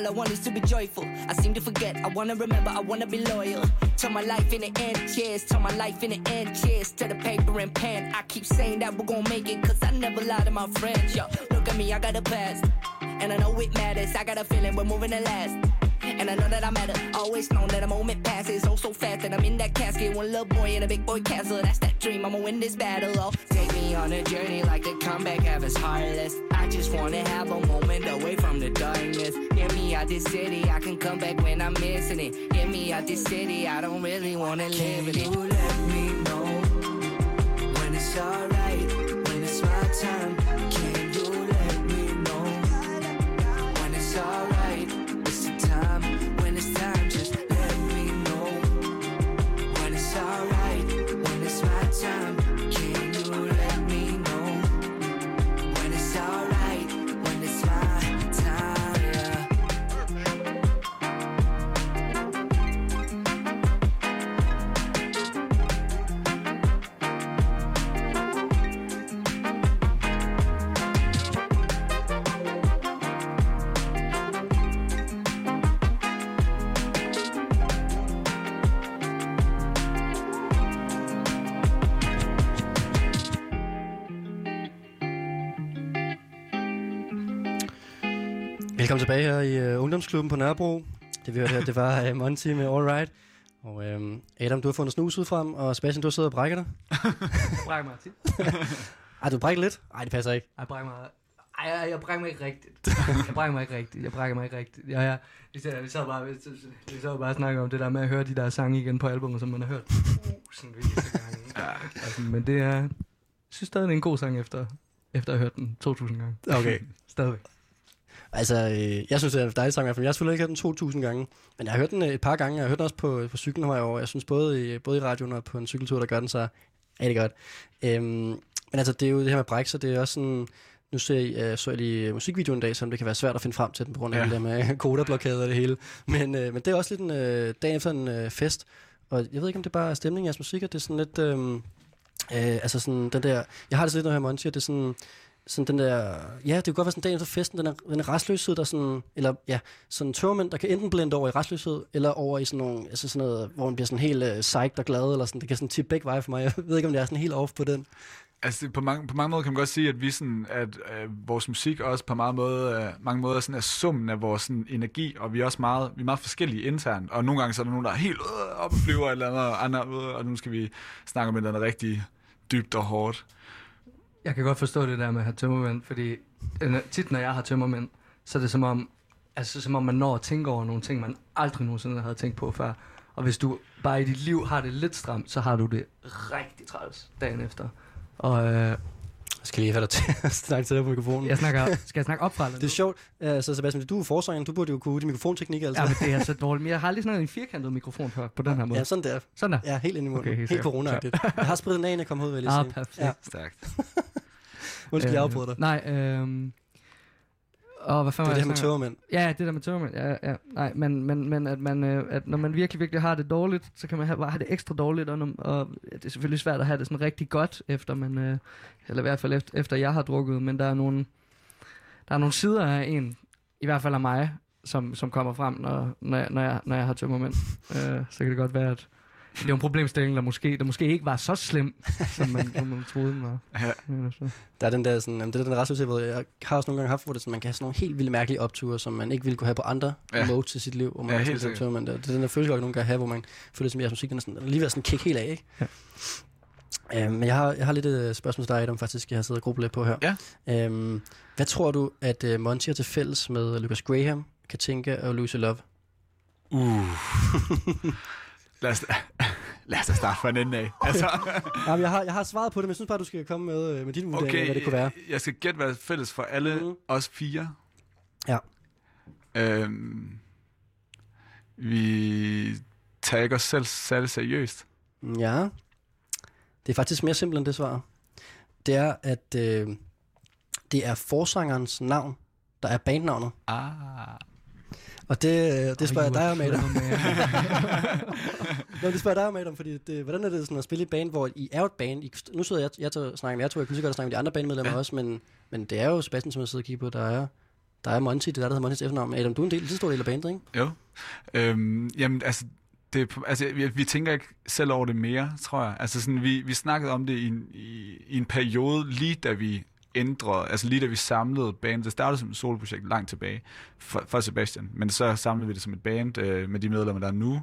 All I want is to be joyful. I seem to forget. I wanna remember. I wanna be loyal. Turn my life in the end. Cheers. Turn my life in the end. Cheers to the paper and pen. I keep saying that we're gonna make it. Cause I never lie to my friends. Yo, look at me. I got a past. And I know it matters. I got a feeling we're moving to last. And I know that I matter. Always known that a moment passes oh so fast that I'm in that casket. One little boy in a big boy castle. That's that dream. I'ma win this battle. Oh, take me on a journey like a comeback have us heartless. I just wanna have a moment away from the darkness. Get me out this city. I can come back when I'm missing it. Get me out this city. I don't really wanna live in it. You let me know when it's alright. When it's my time. Can you let me know when it's alright? Time. I Ungdomsklubben på Nørrebro. Det vi hørte her, det var uh, Monty med All Right. Og uh, Adam, du har fundet snus ud frem, og Sebastian, du har siddet og brækket dig. [laughs] brækker mig tit. [laughs] Ej, du brækker lidt? Ej, det passer ikke. Jeg brækker mig... Ej, jeg, jeg brækker mig ikke rigtigt. Jeg brækker mig ikke rigtigt. Jeg brækker mig ikke rigtigt. Jeg, jeg, vi, sad, vi sad bare, vi, vi sad bare og snakkede om det der med at høre de der sange igen på albumet, som man har hørt tusindvis af gange. Altså, men det er... Jeg synes stadig, det er en god sang efter, efter at have hørt den 2000 gange. Okay. Stadigvæk. Altså, øh, jeg synes, det er en dejlig sang i hvert fald. Jeg har selvfølgelig ikke hørt den 2000 gange, men jeg har hørt den øh, et par gange. Jeg har hørt den også på, på cyklen herovre. Jeg synes både i, både i radioen og på en cykeltur, der gør den så rigtig godt. Øhm, men altså, det er jo det her med bræk, så det er også sådan... Nu så jeg, øh, så jeg lige musikvideoen en dag, som det kan være svært at finde frem til den, på grund af Ja. det der med [laughs] koderblokade og det hele. Men, øh, men det er også lidt en øh, dag efter en øh, fest. Og jeg ved ikke, om det bare er stemningen i jeres musik, at det er sådan lidt... Øh, øh, altså sådan den der... Jeg har det sådan lidt, når jeg hører Monty, at det er sådan sådan den der, ja, det kunne godt være sådan dagen efter festen, den er, den er restløshed, der sådan, eller ja, sådan tørmænd, der kan enten blende over i restløshed, eller over i sådan nogle, altså sådan noget, hvor man bliver sådan helt øh, psyched og glad, eller sådan, det kan sådan tippe begge veje for mig. Jeg ved ikke, om det er sådan helt off på den. Altså, på mange, på mange måder kan man godt sige, at vi sådan, at øh, vores musik også på mange måder, øh, mange måder sådan er summen af vores sådan, energi, og vi er også meget, vi er meget forskellige internt, og nogle gange så er der nogen, der er helt øh, op og flyver, eller andet, og andre, øh, og nu skal vi snakke om et eller andet rigtig dybt og hårdt. Jeg kan godt forstå det der med at have tømmermænd, fordi øh, tit når jeg har tømmermænd, så er det som om, altså, som om man når at tænke over nogle ting, man aldrig nogensinde havde tænkt på før. Og hvis du bare i dit liv har det lidt stramt, så har du det rigtig træls dagen efter. Og øh, jeg skal lige have dig til at [laughs] snakke til dig på mikrofonen. jeg snakker, skal jeg snakke opfra? eller Det er sjovt. Uh, så Sebastian, du er forsangeren, du burde jo kunne de mikrofonteknik altså. Ja, men det er så dårligt. Men jeg har aldrig snakket en firkantet mikrofon før, på den her måde. Ja, sådan der. Sådan der. Ja, helt ind i munden. Okay, helt helt sikkert. corona-agtigt. Jeg har spredt den af, jeg kom ud, vil jeg lige Ah, sige. perfekt. Ja. Stærkt. [laughs] Undskyld, jeg afbryder dig. Nej, øhm... Og hvad Det fanden er var det her med tørmænd. Ja, det der med tømmermænd. Ja, ja. Nej, men, men, men at, man, øh, at når man virkelig, virkelig har det dårligt, så kan man have, bare have det ekstra dårligt. Og, når, og det er selvfølgelig svært at have det sådan rigtig godt, efter man, øh, eller i hvert fald efter, efter jeg har drukket. Men der er nogle, der er nogle sider af en, i hvert fald af mig, som, som kommer frem, når, når, jeg, når, jeg, når jeg har tømmermænd. øh, så kan det godt være, at det er jo en problemstilling, der måske, der måske ikke var så slem, som man, som man troede den var. Ja. Men så- Der er den der sådan, jamen, det er den hvor jeg har også nogle gange haft, hvor det, sådan, man kan have sådan nogle helt vilde mærkelige opture, som man ikke ville kunne have på andre Ja. modes i sit liv. Hvor man Ja, helt sådan, sikkert. man, det er den der følelse, jeg nogle gange have, hvor man føler, som jeres musik, den er sådan, den er lige ved at sådan kick helt af, ikke? Ja. Øhm, men jeg har, jeg har lidt et spørgsmål til dig, Adam, faktisk, jeg har siddet og grublet lidt på her. Ja. Øhm, hvad tror du, at uh, Monty har til fælles med Lucas Graham, Katinka og Lucy Love? Uh. [laughs] lad, os, [laughs] lad os da starte fra en ende af. Altså, [laughs] Jamen, jeg, har, jeg har svaret på det, men jeg synes bare, du skal komme med, øh, med din vurdering okay, hvad det kunne være. jeg skal gætte, hvad fælles for alle mm. os fire. Ja. Øhm, vi tager ikke os selv særlig seriøst. Ja. Det er faktisk mere simpelt end det svar. Det er, at øh, det er forsangerens navn, der er bandnavnet. Ah. Og det, øh, det spørger jeg Ej, dig om, Adam. Nå, det spørger jeg dig om, Adam, fordi det, hvordan er det sådan at spille i et band, hvor I er et band, I, nu sidder jeg, jeg til at snakke med jer to, jeg kunne lige så godt snakke med de andre bandmedlemmer Ja. også, men, men det er jo Sebastian, som jeg sidder og kigger på, der er, der er Monty, det er der, der hedder Monty's efternavn. Adam, du er en del, lige stor del af bandet, ikke? Jo. Øhm, jamen, altså, det, altså vi, vi tænker ikke selv over det mere, tror jeg. Altså, sådan, vi, vi snakkede om det i en, i, i en periode, lige da vi ændrede, altså lige da vi samlede bandet. Det startede som et soloprojekt langt tilbage for, for Sebastian, men så samlede vi det som et band øh, med de medlemmer, der er nu.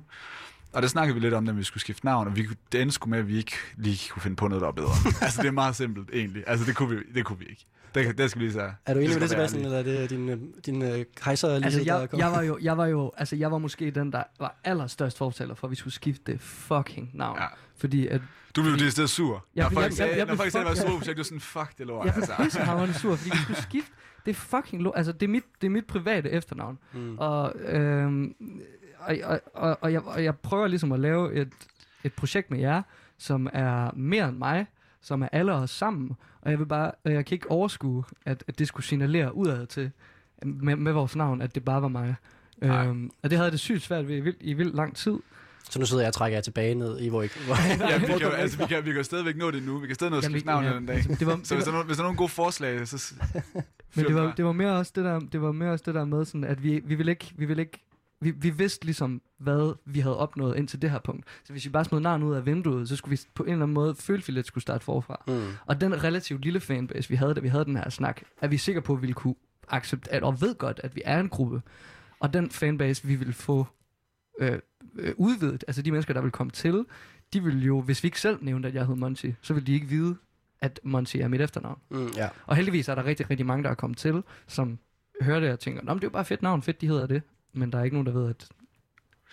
Og der snakkede vi lidt om, at vi skulle skifte navn, og vi, kunne- det endte sgu med, at vi ikke lige kunne finde på noget, der var bedre. [laughs] altså, det er meget simpelt, egentlig. Altså, det kunne vi, det kunne vi ikke. Det, det skal vi lige sige. Er du enig med det, Sebastian, eller er det din, øh, din øh, kejser lige Altså, der jeg, kom? jeg, var jo, jeg var jo, altså, jeg var måske den, der var allerstørst fortaler for, at vi skulle skifte det fucking navn. Ja. Fordi at Du blev det sted sur. Jeg når folk sagde, når folk sagde, det var et soloprojekt, du sådan, fuck det lort. Jeg blev altså. pissehammerende sur, fordi vi skulle skifte. Det er fucking lo- Altså, det er mit, det er mit private efternavn. Mm. Og, øhm, og, og, og, og, jeg, og jeg prøver ligesom at lave et, et projekt med jer, som er mere end mig, som er alle os sammen. Og jeg vil bare, jeg kan ikke overskue, at, at det skulle signalere udad til, med, med vores navn, at det bare var mig. Nej. Øhm, og det havde det sygt svært ved i vildt, i vildt lang tid. Så nu sidder jeg og trækker jer tilbage ned i, hvor I... Hvor ja, vi kan, [laughs] jo, altså, vi, kan, vi kan jo stadigvæk nå det nu. Vi kan stadig nå at skifte navn ja, den dag. altså, det var- [laughs] så hvis der, er var- nogen, hvis der er nogle gode forslag, så... [laughs] Men det var, det var mere også det der, det var mere også det der med sådan, at vi, vi ville ikke, vi ville ikke, vi, vi vidste ligesom, hvad vi havde opnået indtil det her punkt. Så hvis vi bare smed navnet ud af vinduet, så skulle vi på en eller anden måde føle, at vi lidt skulle starte forfra. Mm. Og den relativt lille fanbase, vi havde, da vi havde den her snak, er vi sikre på, at vi ville kunne acceptere, og ved godt, at vi er en gruppe. Og den fanbase, vi vil få øh, øh, udvidet, altså de mennesker, der vil komme til, de vil jo, hvis vi ikke selv nævnte, at jeg hed Monty, så vil de ikke vide, at Monty er mit efternavn. Mm, ja. Og heldigvis er der rigtig, rigtig mange, der er kommet til, som hører det og tænker, Nå, men det er jo bare et fedt navn, fedt, de hedder det. Men der er ikke nogen, der ved, at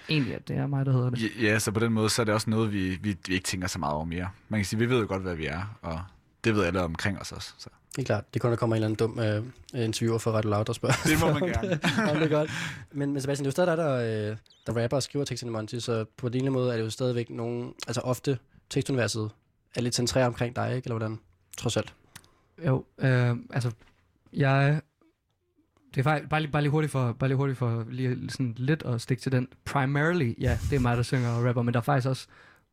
egentlig, at det er mig, der hedder det. Ja, ja, så på den måde, så er det også noget, vi, vi, vi ikke tænker så meget over mere. Man kan sige, vi ved jo godt, hvad vi er, og det ved alle omkring os også. Så. Det er klart. Det kunne der komme en eller anden dum øh, interviewer fra Radio Loud og spørge. Det må man [laughs] gerne. det- om det er godt. Men, men Sebastian, det er jo stadig dig, der, øh, der rapper og skriver teksterne i Monty, så på din måde er det jo stadigvæk nogen... Altså ofte tekstuniverset er lidt centreret omkring dig, ikke? Eller hvordan? Trods alt. Jo, øh, altså, jeg... Det er faktisk, bare lige, bare lige hurtigt for, bare lige hurtigt for lige sådan lidt at stikke til den. Primarily, ja, det er mig, der synger og rapper, men der er faktisk også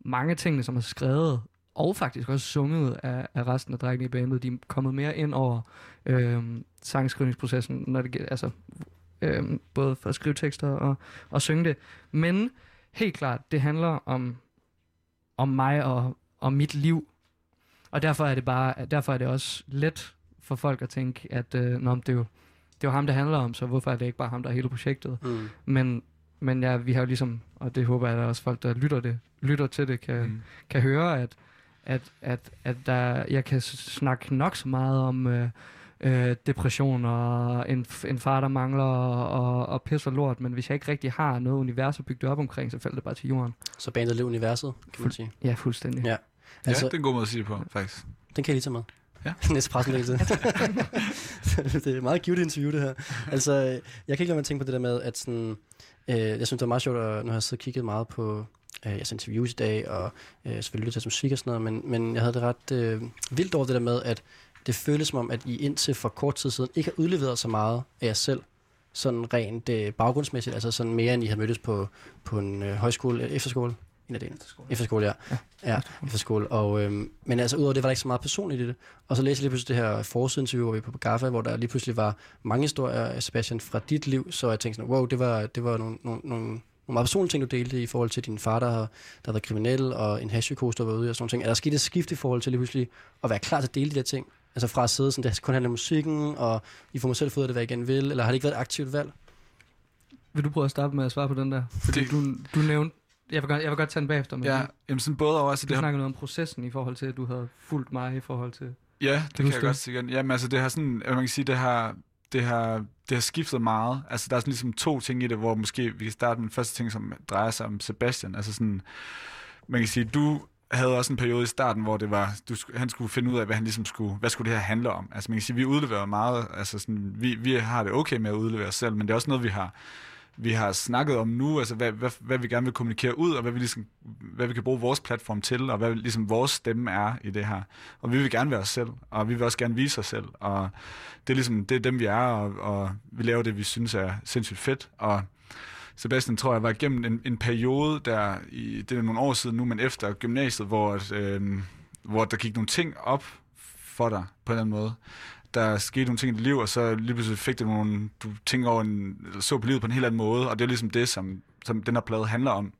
mange ting, som er skrevet og faktisk også sunget af, af resten af drengene i bandet. De er kommet mere ind over øh, sangskrivningsprocessen, når det, altså, øh, både for at skrive tekster og, og synge det. Men helt klart, det handler om, om mig og, og mit liv. Og derfor er det bare, derfor er det også let for folk at tænke, at øh, Nå, det, er jo, det er jo ham, det handler om, så hvorfor er det ikke bare ham, der er hele projektet? Mm. Men, men ja, vi har jo ligesom, og det håber jeg, at også folk, der lytter, det, lytter til det, kan, mm. kan høre, at, at, at, at der, jeg kan snakke nok så meget om øh, øh, depression og en, en far, der mangler og, og, og pis og lort, men hvis jeg ikke rigtig har noget univers at bygge det op omkring, så falder det bare til jorden. Så bandet lever universet, kan man sige. Ja, fuldstændig. Ja. Altså, ja, det er en god måde at sige det på, faktisk. Den kan jeg lige tage med. Ja. [laughs] Næste pressemeddelelse. [laughs] det er et meget cute interview, det her. Altså, jeg kan ikke lade mig at tænke på det der med, at sådan, øh, jeg synes, det var meget sjovt, at har jeg siddet og kigget meget på øh, jeres interviews i dag, og øh, selvfølgelig lyttet til musik og sådan noget, men, men jeg havde det ret øh, vildt over det der med, at det føles som om, at I indtil for kort tid siden ikke har udleveret så meget af jer selv, sådan rent øh, baggrundsmæssigt, altså sådan mere end I har mødtes på, på en øh, højskole, øh, efterskole, en af delene. Efterskole, ja. Ja, ja efterskole. Og, øhm, men altså, udover det var der ikke så meget personligt i det. Og så læste jeg lige pludselig det her forsideinterview, hvor vi på Gaffa, hvor der lige pludselig var mange historier Sebastian fra dit liv, så jeg tænkte sådan, wow, det var, det var nogle, nogle, nogle, nogle meget personlige ting, du delte i forhold til din far, der har, der har været kriminel, og en hashpsykose, der var ude og sådan ting. Er der sket et skift i forhold til lige pludselig at være klar til at dele de der ting? Altså fra at sidde sådan, det kun handler om musikken, og I får mig selv fået det, hvad jeg gerne vil, eller har det ikke været et aktivt valg? Vil du prøve at starte med at svare på den der? Fordi du, du nævnte... Jeg vil, godt, jeg vil godt tage den bagefter, men Ja, du, jamen sådan både over, altså du det har snakkede noget om processen i forhold til, at du havde fulgt mig i forhold til... Ja, det kan jeg det? godt sige igen. Jamen altså, det har sådan, man kan sige, det har, det har, det har skiftet meget. Altså, der er sådan ligesom to ting i det, hvor måske vi kan starte med den første ting, som drejer sig om Sebastian. Altså sådan, man kan sige, du havde også en periode i starten, hvor det var, du, han skulle finde ud af, hvad han ligesom skulle, hvad skulle det her handle om. Altså man kan sige, vi udleverer meget, altså sådan, vi, vi har det okay med at udlevere os selv, men det er også noget, vi har, vi har snakket om nu, altså hvad, hvad, hvad vi gerne vil kommunikere ud, og hvad vi, ligesom, hvad vi kan bruge vores platform til, og hvad ligesom vores stemme er i det her. Og vi vil gerne være os selv, og vi vil også gerne vise os selv, og det er ligesom, det er dem vi er, og, og vi laver det, vi synes er sindssygt fedt, og Sebastian tror jeg var igennem en, en periode der, i, det er nogle år siden nu, men efter gymnasiet, hvor, øh, hvor der gik nogle ting op for dig på en eller anden måde. Der skete nogle ting i dit liv, og så lige pludselig fik du nogle, du tænker over en, eller så på livet på en helt anden måde, og det er ligesom det, som, som den her plade handler om.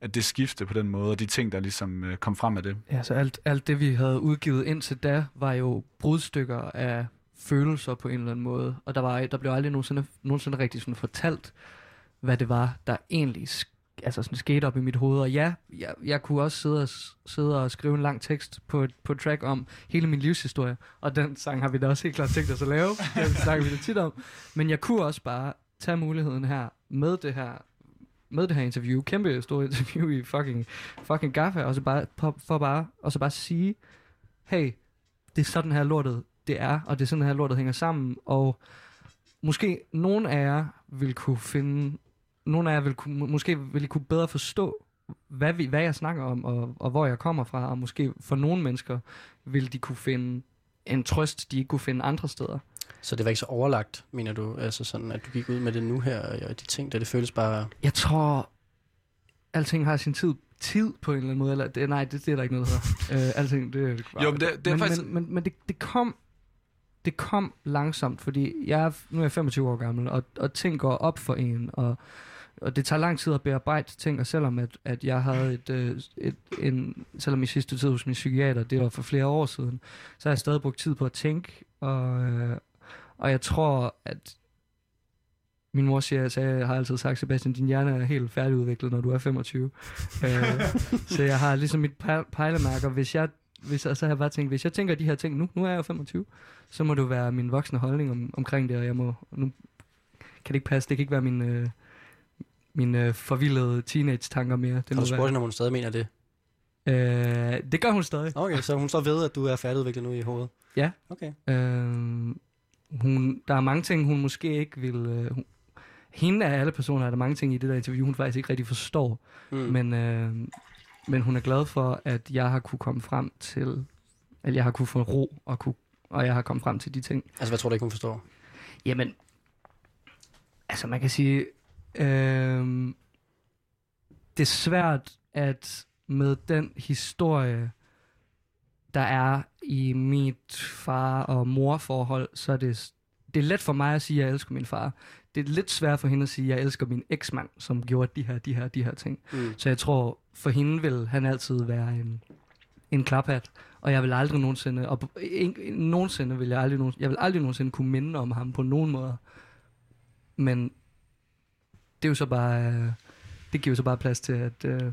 At det skifte på den måde, og de ting, der ligesom øh, kom frem af det. Ja, så alt, alt det, vi havde udgivet indtil da, var jo brudstykker af følelser på en eller anden måde. Og der, var, der blev aldrig nogensinde, nogensinde rigtig sådan fortalt, hvad det var, der egentlig altså sådan skete op i mit hoved. Og ja, jeg, jeg kunne også sidde og, sidde og skrive en lang tekst på et, på track om hele min livshistorie. Og den sang har vi da også helt klart tænkt os at lave. [laughs] Den snakker vi da tit om. Men jeg kunne også bare tage muligheden her med det her med det her interview, kæmpe store interview i fucking, fucking gaffa, og så bare, for, for bare, og så bare sige, hey, det er sådan her lortet det er, og det er sådan her lortet hænger sammen, og måske nogen af jer vil kunne finde, nogen af jer vil kunne, måske vil I kunne bedre forstå, hvad, vi, hvad jeg snakker om, og, og hvor jeg kommer fra, og måske for nogle mennesker vil de kunne finde en trøst, de ikke kunne finde andre steder. Så det var ikke så overlagt, mener du? Altså sådan, at du gik ud med det nu her, og de ting, der det føles bare... Jeg tror, alting har sin tid, tid på en eller anden måde. Eller, det, nej, det, det er der ikke noget, hedder. uh, [laughs] alting, det, det, Jo, men det- det er men, faktisk- Men, men, men det, det kom det kom langsomt, fordi jeg er, nu er jeg 25 år gammel, og, og ting går op for en, og, og det tager lang tid at bearbejde ting, og selvom at, at jeg havde et, øh, et, en, selvom i sidste tid hos min psykiater, det var for flere år siden, så har jeg stadig brugt tid på at tænke, og, øh, og jeg tror, at min mor siger, så jeg har altid sagt, Sebastian, din hjerne er helt færdigudviklet, når du er 25. [laughs] øh, så jeg har ligesom mit pej- pejlemærker. Hvis jeg, hvis, og så har jeg bare tænkt, hvis jeg tænker de her ting nu, nu er jeg jo 25, så må det være min voksne holdning om, omkring det, og jeg må, nu kan det ikke passe, det kan ikke være min, øh, min øh, forvildede teenage-tanker mere. Det Har du spurgt hende, om hun stadig mener det? Øh, det gør hun stadig. Okay, så hun så ved, at du er færdigudviklet nu i hovedet? Ja. Okay. Øh, hun, der er mange ting, hun måske ikke vil... Øh, hun, hende af alle personer er der mange ting i det der interview, hun faktisk ikke rigtig forstår. Mm. Men, øh, men hun er glad for, at jeg har kunne komme frem til... At jeg har kunne få ro, og, kunne, og jeg har kommet frem til de ting. Altså, hvad tror du ikke, hun forstår? Jamen, altså man kan sige, øh, det er svært at med den historie, der er i mit far- og morforhold, så er det, det er let for mig at sige, at jeg elsker min far. Det er lidt svært for hende at sige, at jeg elsker min eksmand, som gjorde de her, de her, de her ting. Mm. Så jeg tror, for hende vil han altid være en, en klaphat, og jeg vil aldrig nogensinde, og en, nogensinde vil jeg aldrig, jeg vil aldrig nogensinde kunne minde om ham på nogen måde. Men det er jo så bare, øh, det giver jo så bare plads til, at øh,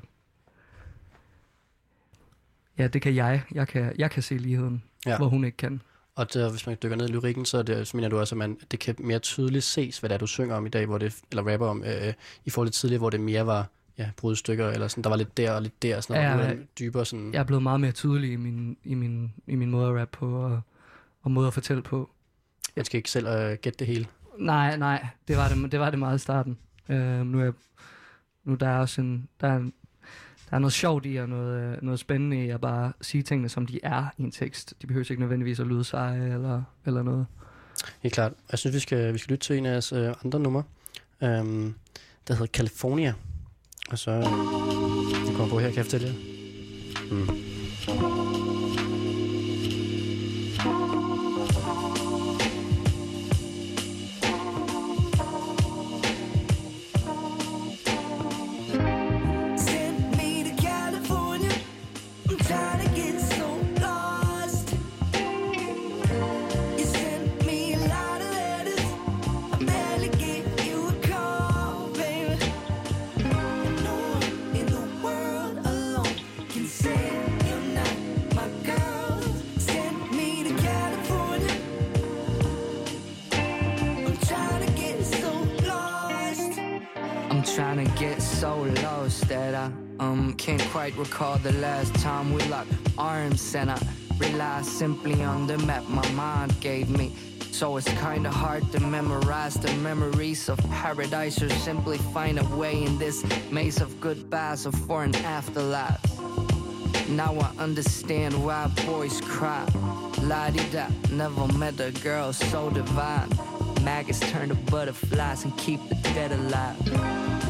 ja, det kan jeg. Jeg kan, jeg kan se ligheden, Ja. hvor hun ikke kan. Og der, hvis man dykker ned i lyrikken, så, det, så mener du også, at man, det kan mere tydeligt ses, hvad det er, du synger om i dag, hvor det, eller rapper om, øh, i forhold til tidligere, hvor det mere var ja, brudstykker, eller sådan, der var lidt der og lidt der, sådan noget, Ja, det dybere sådan... Jeg er blevet meget mere tydelig i min, i min, i min måde at rappe på, og, og måde at fortælle på. Man skal ikke selv øh, gætte det hele. Nej, nej, det var det, det var det meget i starten. Øh, nu, er, nu der er også en, der er, en, der er noget sjovt i, og noget, øh, noget spændende i at bare sige tingene, som de er i en tekst. De behøver ikke nødvendigvis at lyde seje eller, eller noget. Helt klart. Jeg synes, vi skal, vi skal lytte til en af jeres øh, andre numre, øhm, der hedder California. Og så, øh, det kommer på her, kan jeg fortælle jer. Mm. Recall the last time we locked arms, and I rely simply on the map my mind gave me. So it's kinda hard to memorize the memories of paradise or simply find a way in this maze of goodbyes or for an afterlife. Now I understand why boys cry. La di da, never met a girl so divine. Maggots turn to butterflies and keep the dead alive.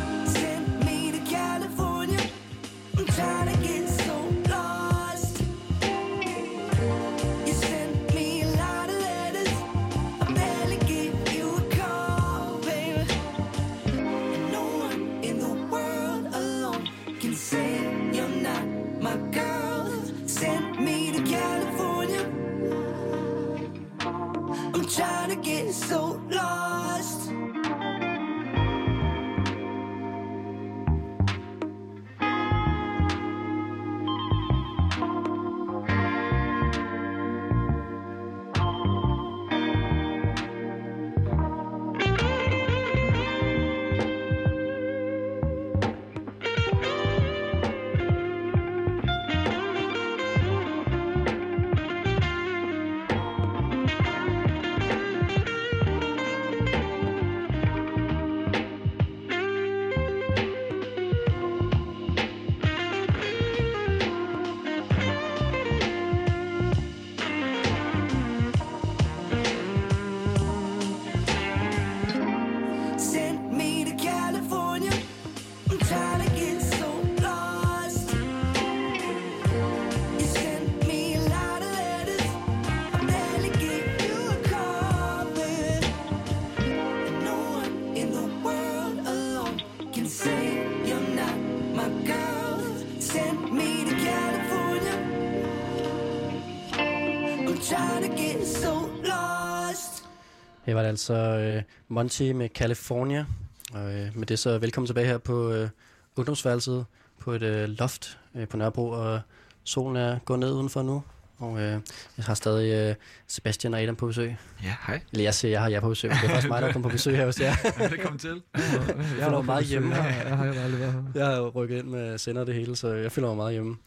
Altså øh, Monty med California. Og øh, med det så velkommen tilbage her på øh, ungdomsværelset på et øh, loft øh, på Nørrebro. Og solen er gået ned udenfor nu. Og øh, jeg har stadig øh, Sebastian og Adam på besøg. Ja, hej. Eller jeg siger, jeg har jer på besøg, men det er faktisk mig, der kommer på besøg her hos jer. Velkommen til. Jeg føler mig meget hjemme. Jeg, jeg har jo aldrig været her. Jeg har jo rykket ind med sender det hele, så jeg føler mig meget hjemme.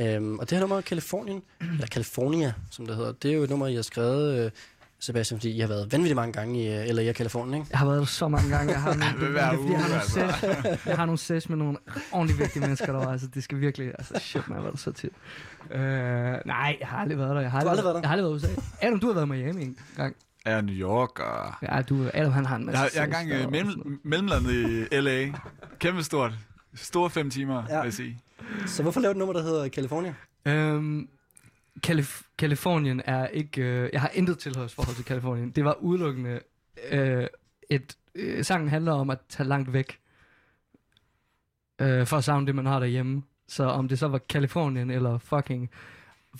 Yeah. Øhm, og det her nummer, Californien, eller California, som det hedder, det er jo et nummer, I har skrevet, øh, Sebastian, fordi I har været vanvittigt mange gange i øh, LA og Kalifornien, ikke? Jeg har været der så mange gange. Jeg har [laughs] nogle, det er, fordi jeg har nogle, uge, ses, jeg har nogle ses med nogle ordentligt vigtige mennesker derovre. Altså, det skal virkelig... Altså, shit, man, var der så tit. Uh, nej, jeg har aldrig været der. Jeg har Du har aldrig været der? Jeg har aldrig været i USA. Adam, du har været i Miami en gang. Ja, New York og... Ja, du, Adam, han har en masse Jeg, jeg er øh, og sådan mellem, mellemlandet i L.A. Kæmpe stort. Store fem timer, ja. vil jeg sige. Så hvorfor lave et nummer, der hedder California? Øhm, Kalif- Kalifornien er ikke... Øh, jeg har intet tilhørsforhold til Kalifornien. Det var udelukkende øh, et... Øh, sangen handler om at tage langt væk. Øh, for at savne det, man har derhjemme. Så om det så var Kalifornien, eller fucking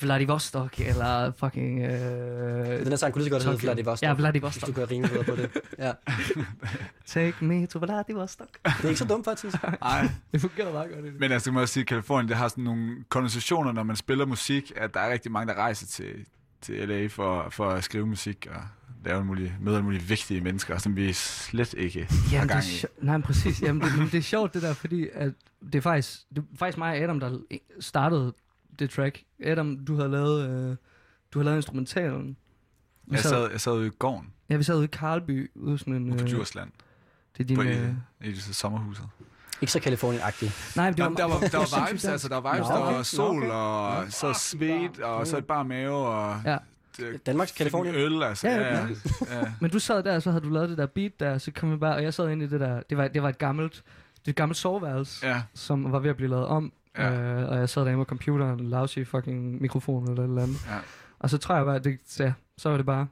Vladivostok, eller fucking... Øh, Den her sang kunne lige så godt hedde. Vladivostok. Ja, Hvis Vladivostok. du kan rime videre på det. Ja. [laughs] Take me to Vladivostok. Det er ikke så dumt, faktisk. Ej. Det fungerer meget godt. Det. Men altså, må også sige, at Kalifornien, det har sådan nogle konversationer, når man spiller musik, at der er rigtig mange, der rejser til, til LA for, for at skrive musik og lave en mulig, møde alle mulige vigtige mennesker, som vi slet ikke har Ja, det er gang i. sjo- nej, præcis. Jamen, det, men det er sjovt det der, fordi at det er faktisk, det er faktisk mig og Adam, der startede det track. Adam, du havde lavet, øh, du havde lavet instrumentalen. Vi Jeg sad, jeg sad ude i gården Ja, vi sad ude i Karlby, ude sådan en... ude på øh, Djursland, Det er din... på Øh, i, i sommerhuset. Ikke så Kalifornien-agtigt. nej, det Der, der, var, der var [laughs] vibes, altså der var vibes, Nå, der okay. var sol Nå, okay. og så svedt og så et bare mave og Ja. Danmarks Kalifornien. øl, altså. Ja, Ja, ja. Men du sad der, og så havde du lavet det der beat der, så kom vi bare, og jeg sad inde i det der, det var, det var et gammelt, det var et gammelt soveværelse, ja. som var ved at blive lavet om, Ja. øh, og jeg sad derinde med computeren, lousy fucking mikrofon eller et eller andet. Ja. Og så tror jeg bare, at det, ja, så var det bare,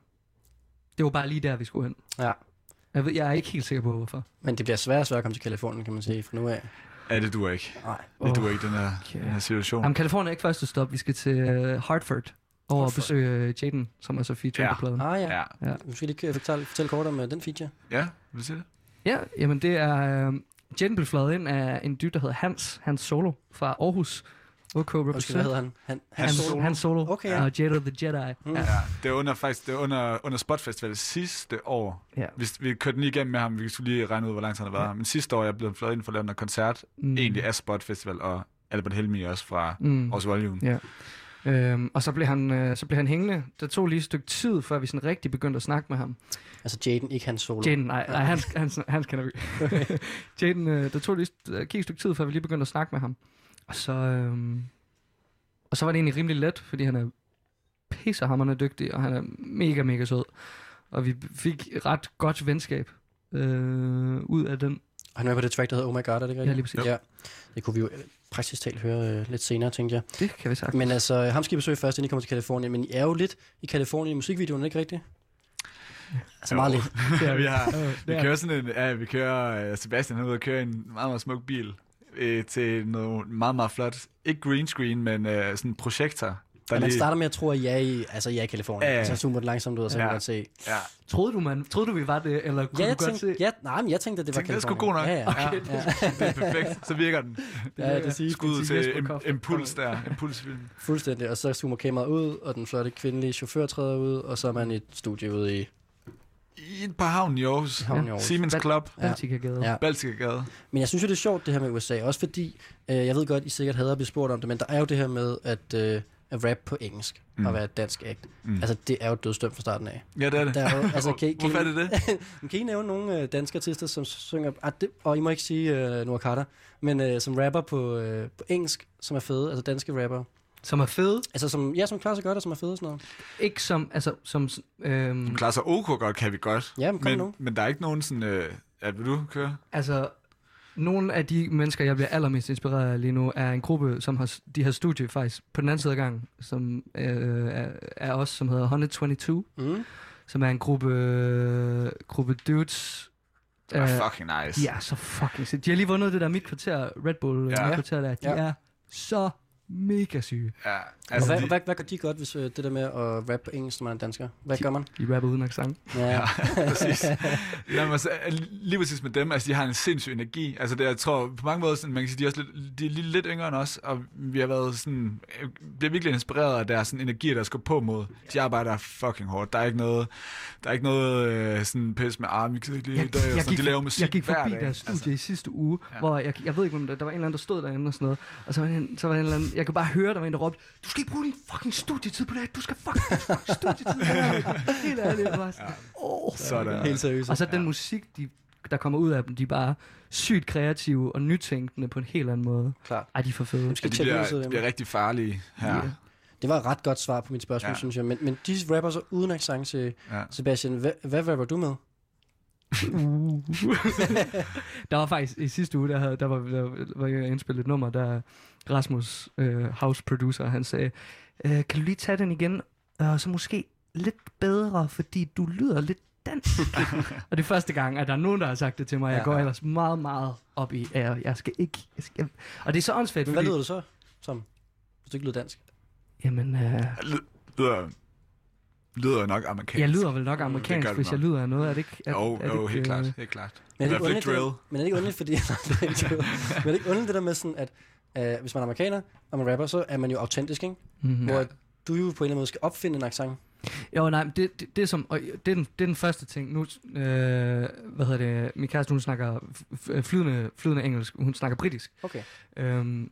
det var bare lige der, vi skulle hen. Ja. Jeg, ved, jeg er ikke helt sikker på, hvorfor. Men det bliver svært og svært at komme til Kalifornien, kan man sige, fra nu af. Ja, det duer ikke. Nej. Det duer ikke, den her, Okay. den her situation. Jamen, Kalifornien er ikke første stop. Vi skal til uh, Hartford over at Hartford. besøge uh, Jaden, som er så feature Ja. på pladen. Ah ja. Ja, Ja. Måske lige kan fortælle, fortælle kort om uh, den feature. ja vil du sige det? Ja, jamen det er... Uh, Jaden blev fløjet ind af en dyr, der hedder Hans, Hans Solo fra Aarhus. OK Undskyld, hvad hedder han? han Hans, Solo. Hans Solo. Okay, ja. Og Jada the Jedi. Mm. Ja. Ja, det er under, faktisk, det er under, under Spot Festival sidste år. Ja. Vi, vi kørte den lige igennem med ham, vi skulle lige regne ud, hvor lang tid han har været Ja. Men sidste år jeg blevet fløjet ind for at lave en koncert, Mm. egentlig af Spot Festival, og Albert Helmi også fra Mm. Vores Volume. Ja. Øhm, og så blev, han, øh, så blev han hængende. Det tog lige et stykke tid, før vi sådan rigtig begyndte at snakke med ham. Altså Jaden, ikke hans solo. Jaden, nej, nej hans, hans, hans kender vi. [laughs] [laughs] Jaden, øh, det tog lige et, gik et stykke tid, før vi lige begyndte at snakke med ham. Og så, øhm, og så var det egentlig rimelig let, fordi han er pissehammerende dygtig, og han er mega, mega sød. Og vi fik ret godt venskab øh, ud af den. Han er på det track, der hedder Oh My God, er det ikke rigtigt? Ja, lige præcis. Ja. Det kunne vi jo øh, praktisk talt høre øh, lidt senere, tænkte jeg. Det kan vi sagt. Men altså, ham skal I besøge først, inden I kommer til Kalifornien. Men I er jo lidt i Kalifornien i musikvideoen, ikke rigtigt? Altså meget lidt. [laughs] ja, vi, har, vi det er kører sådan en, ja, vi kører, øh, Sebastian er ude og køre en meget, meget smuk bil øh, til noget meget, meget flot, ikke green screen, men øh, sådan en projektor. Og man starter med at tro, at I er i, altså, I er i Kalifornien. Ja, Ja, ja. Så zoomer det langsomt ud, og så kan Ja. man godt se. Ja. Troede du, man, troede du, vi var det, eller kunne Ja, jeg du godt tænkte, se? ja, nej, men jeg tænkte, at det var Tænkte, det er sgu Kalifornien. god nok. Ja, ja. Okay. ja. [laughs] Det er perfekt, så virker den. Ja, det siger Skud det siger til im- impuls der, impulsfilm. Fuldstændig, og så zoomer kameraet ud, og den flotte kvindelige chauffør træder ud, og så er man i et studie ude i... I et par havn i Aarhus. Havn i Aarhus. Siemens Club. Baltikagade. Ja. Baltikagade. Men jeg synes jo, det er sjovt, det her med USA, også fordi, øh, jeg ved godt, I sikkert hader at blive spurgt om det, men der er jo det her med at, øh, at rap på engelsk, mm. Og være et dansk act. Mm. Altså, det er jo dødstømt fra starten af. Ja, det er det. Der er jo, altså, [laughs] kan, kan, Hvorfor er I- det det? [laughs] Men kan I nævne nogle øh, danske artister, som synger, ah, det, og I må ikke sige øh, Noah Carter, men øh, som rapper på, øh, på engelsk, som er fede, altså danske rapper. Som er fede. Altså, som, ja, som klarer sig godt, og som er fede og sådan noget. Ikke som, altså, som... Øhm, Klarer sig OK godt, kan vi godt. Ja, men kom men, nu. men der er ikke nogen sådan... Øh, ja, vil du køre? Altså, nogle af de mennesker, jeg bliver allermest inspireret af lige nu, er en gruppe, som har, de har studie faktisk på den anden side af gangen, som øh, er, er os, som hedder 122, Mm. som er en gruppe, øh, gruppe dudes. Det er øh, fucking nice. Er så fucking syge. De har lige vundet det der mit kvarter, Red Bull Ja. ja. mit kvarter der. De Ja. er så mega syge. Ja, Altså, hvad, de, hvad, hvad gør de godt, hvis øh, det der med at rappe på engelsk, når man er dansker? Hvad gør man? De rapper uden accent. Ja, Ja, [laughs] præcis. Jamen, altså, lige præcis med dem, altså, de har en sindssyg energi. Altså, det, jeg tror, på mange måder, sådan, man kan sige, de er, også lidt, de er lige lidt yngre end os, og vi har været sådan, øh, bliver virkelig inspireret af deres sådan, energi, der skal på mod. De arbejder fucking hårdt. Der er ikke noget, der er ikke noget øh, sådan pis med arm, vi kan ikke lige i dag, og sådan, de laver musik jeg gik forbi deres studie Altså, i sidste uge, ja. hvor jeg, jeg ved ikke, om der, der var en eller anden, der stod derinde og sådan noget, og så var, en, så var en eller anden, jeg kunne bare høre, der var en, der råbte, du skal ikke bruge din fucking studietid på det her, du skal fucking, studietid på det her. Helt ærligt, det var sådan, åh. sådan. helt seriøst. Og så den musik, de, der kommer ud af dem, de er bare sygt kreative og nytænkende på en helt anden måde. Klart. Ej, de er for fede. Ja, skal de bliver, så de bliver rigtig farlige her. Ja. Det var et ret godt svar på mit spørgsmål, ja. synes jeg. Men, men de rapper så uden accent til Ja. Sebastian. Hvad, hvad rapper du med? Der var faktisk i sidste uge, der, havde, der, var, der var jeg indspillet et nummer, der Rasmus, øh, house producer, han sagde, øh, kan du lige tage den igen, og så måske lidt bedre, fordi du lyder lidt dansk. [laughs] og det er første gang, at der er nogen, der har sagt det til mig. Jeg Ja. går ellers meget, meget op i, at jeg, jeg skal ikke... Jeg skal, og det er så åndssvagt, Men hvad fordi... lyder du så som? Hvis du ikke lyder dansk. Jamen, øh, Lyder, lyder nok amerikansk. jeg lyder vel nok det amerikansk, det hvis jeg nok. lyder af noget. Er det ikke... Er, Jo, er det jo, ikke, helt øh, klart. Helt klart. Men er det ikke drill. det, men er det ikke underligt, fordi... det [laughs] men er det ikke underligt det der med sådan, at uh, hvis man er amerikaner, og man rapper, så er man jo autentisk, ikke? Mm-hmm. Hvor du jo på en eller anden måde skal opfinde en accent. Jo, nej, men det, det, det, er som, og det, er den, det er den første ting. Nu, øh, hvad hedder det, min kæreste, hun snakker flydende, flydende engelsk, hun snakker britisk. Okay. Øhm,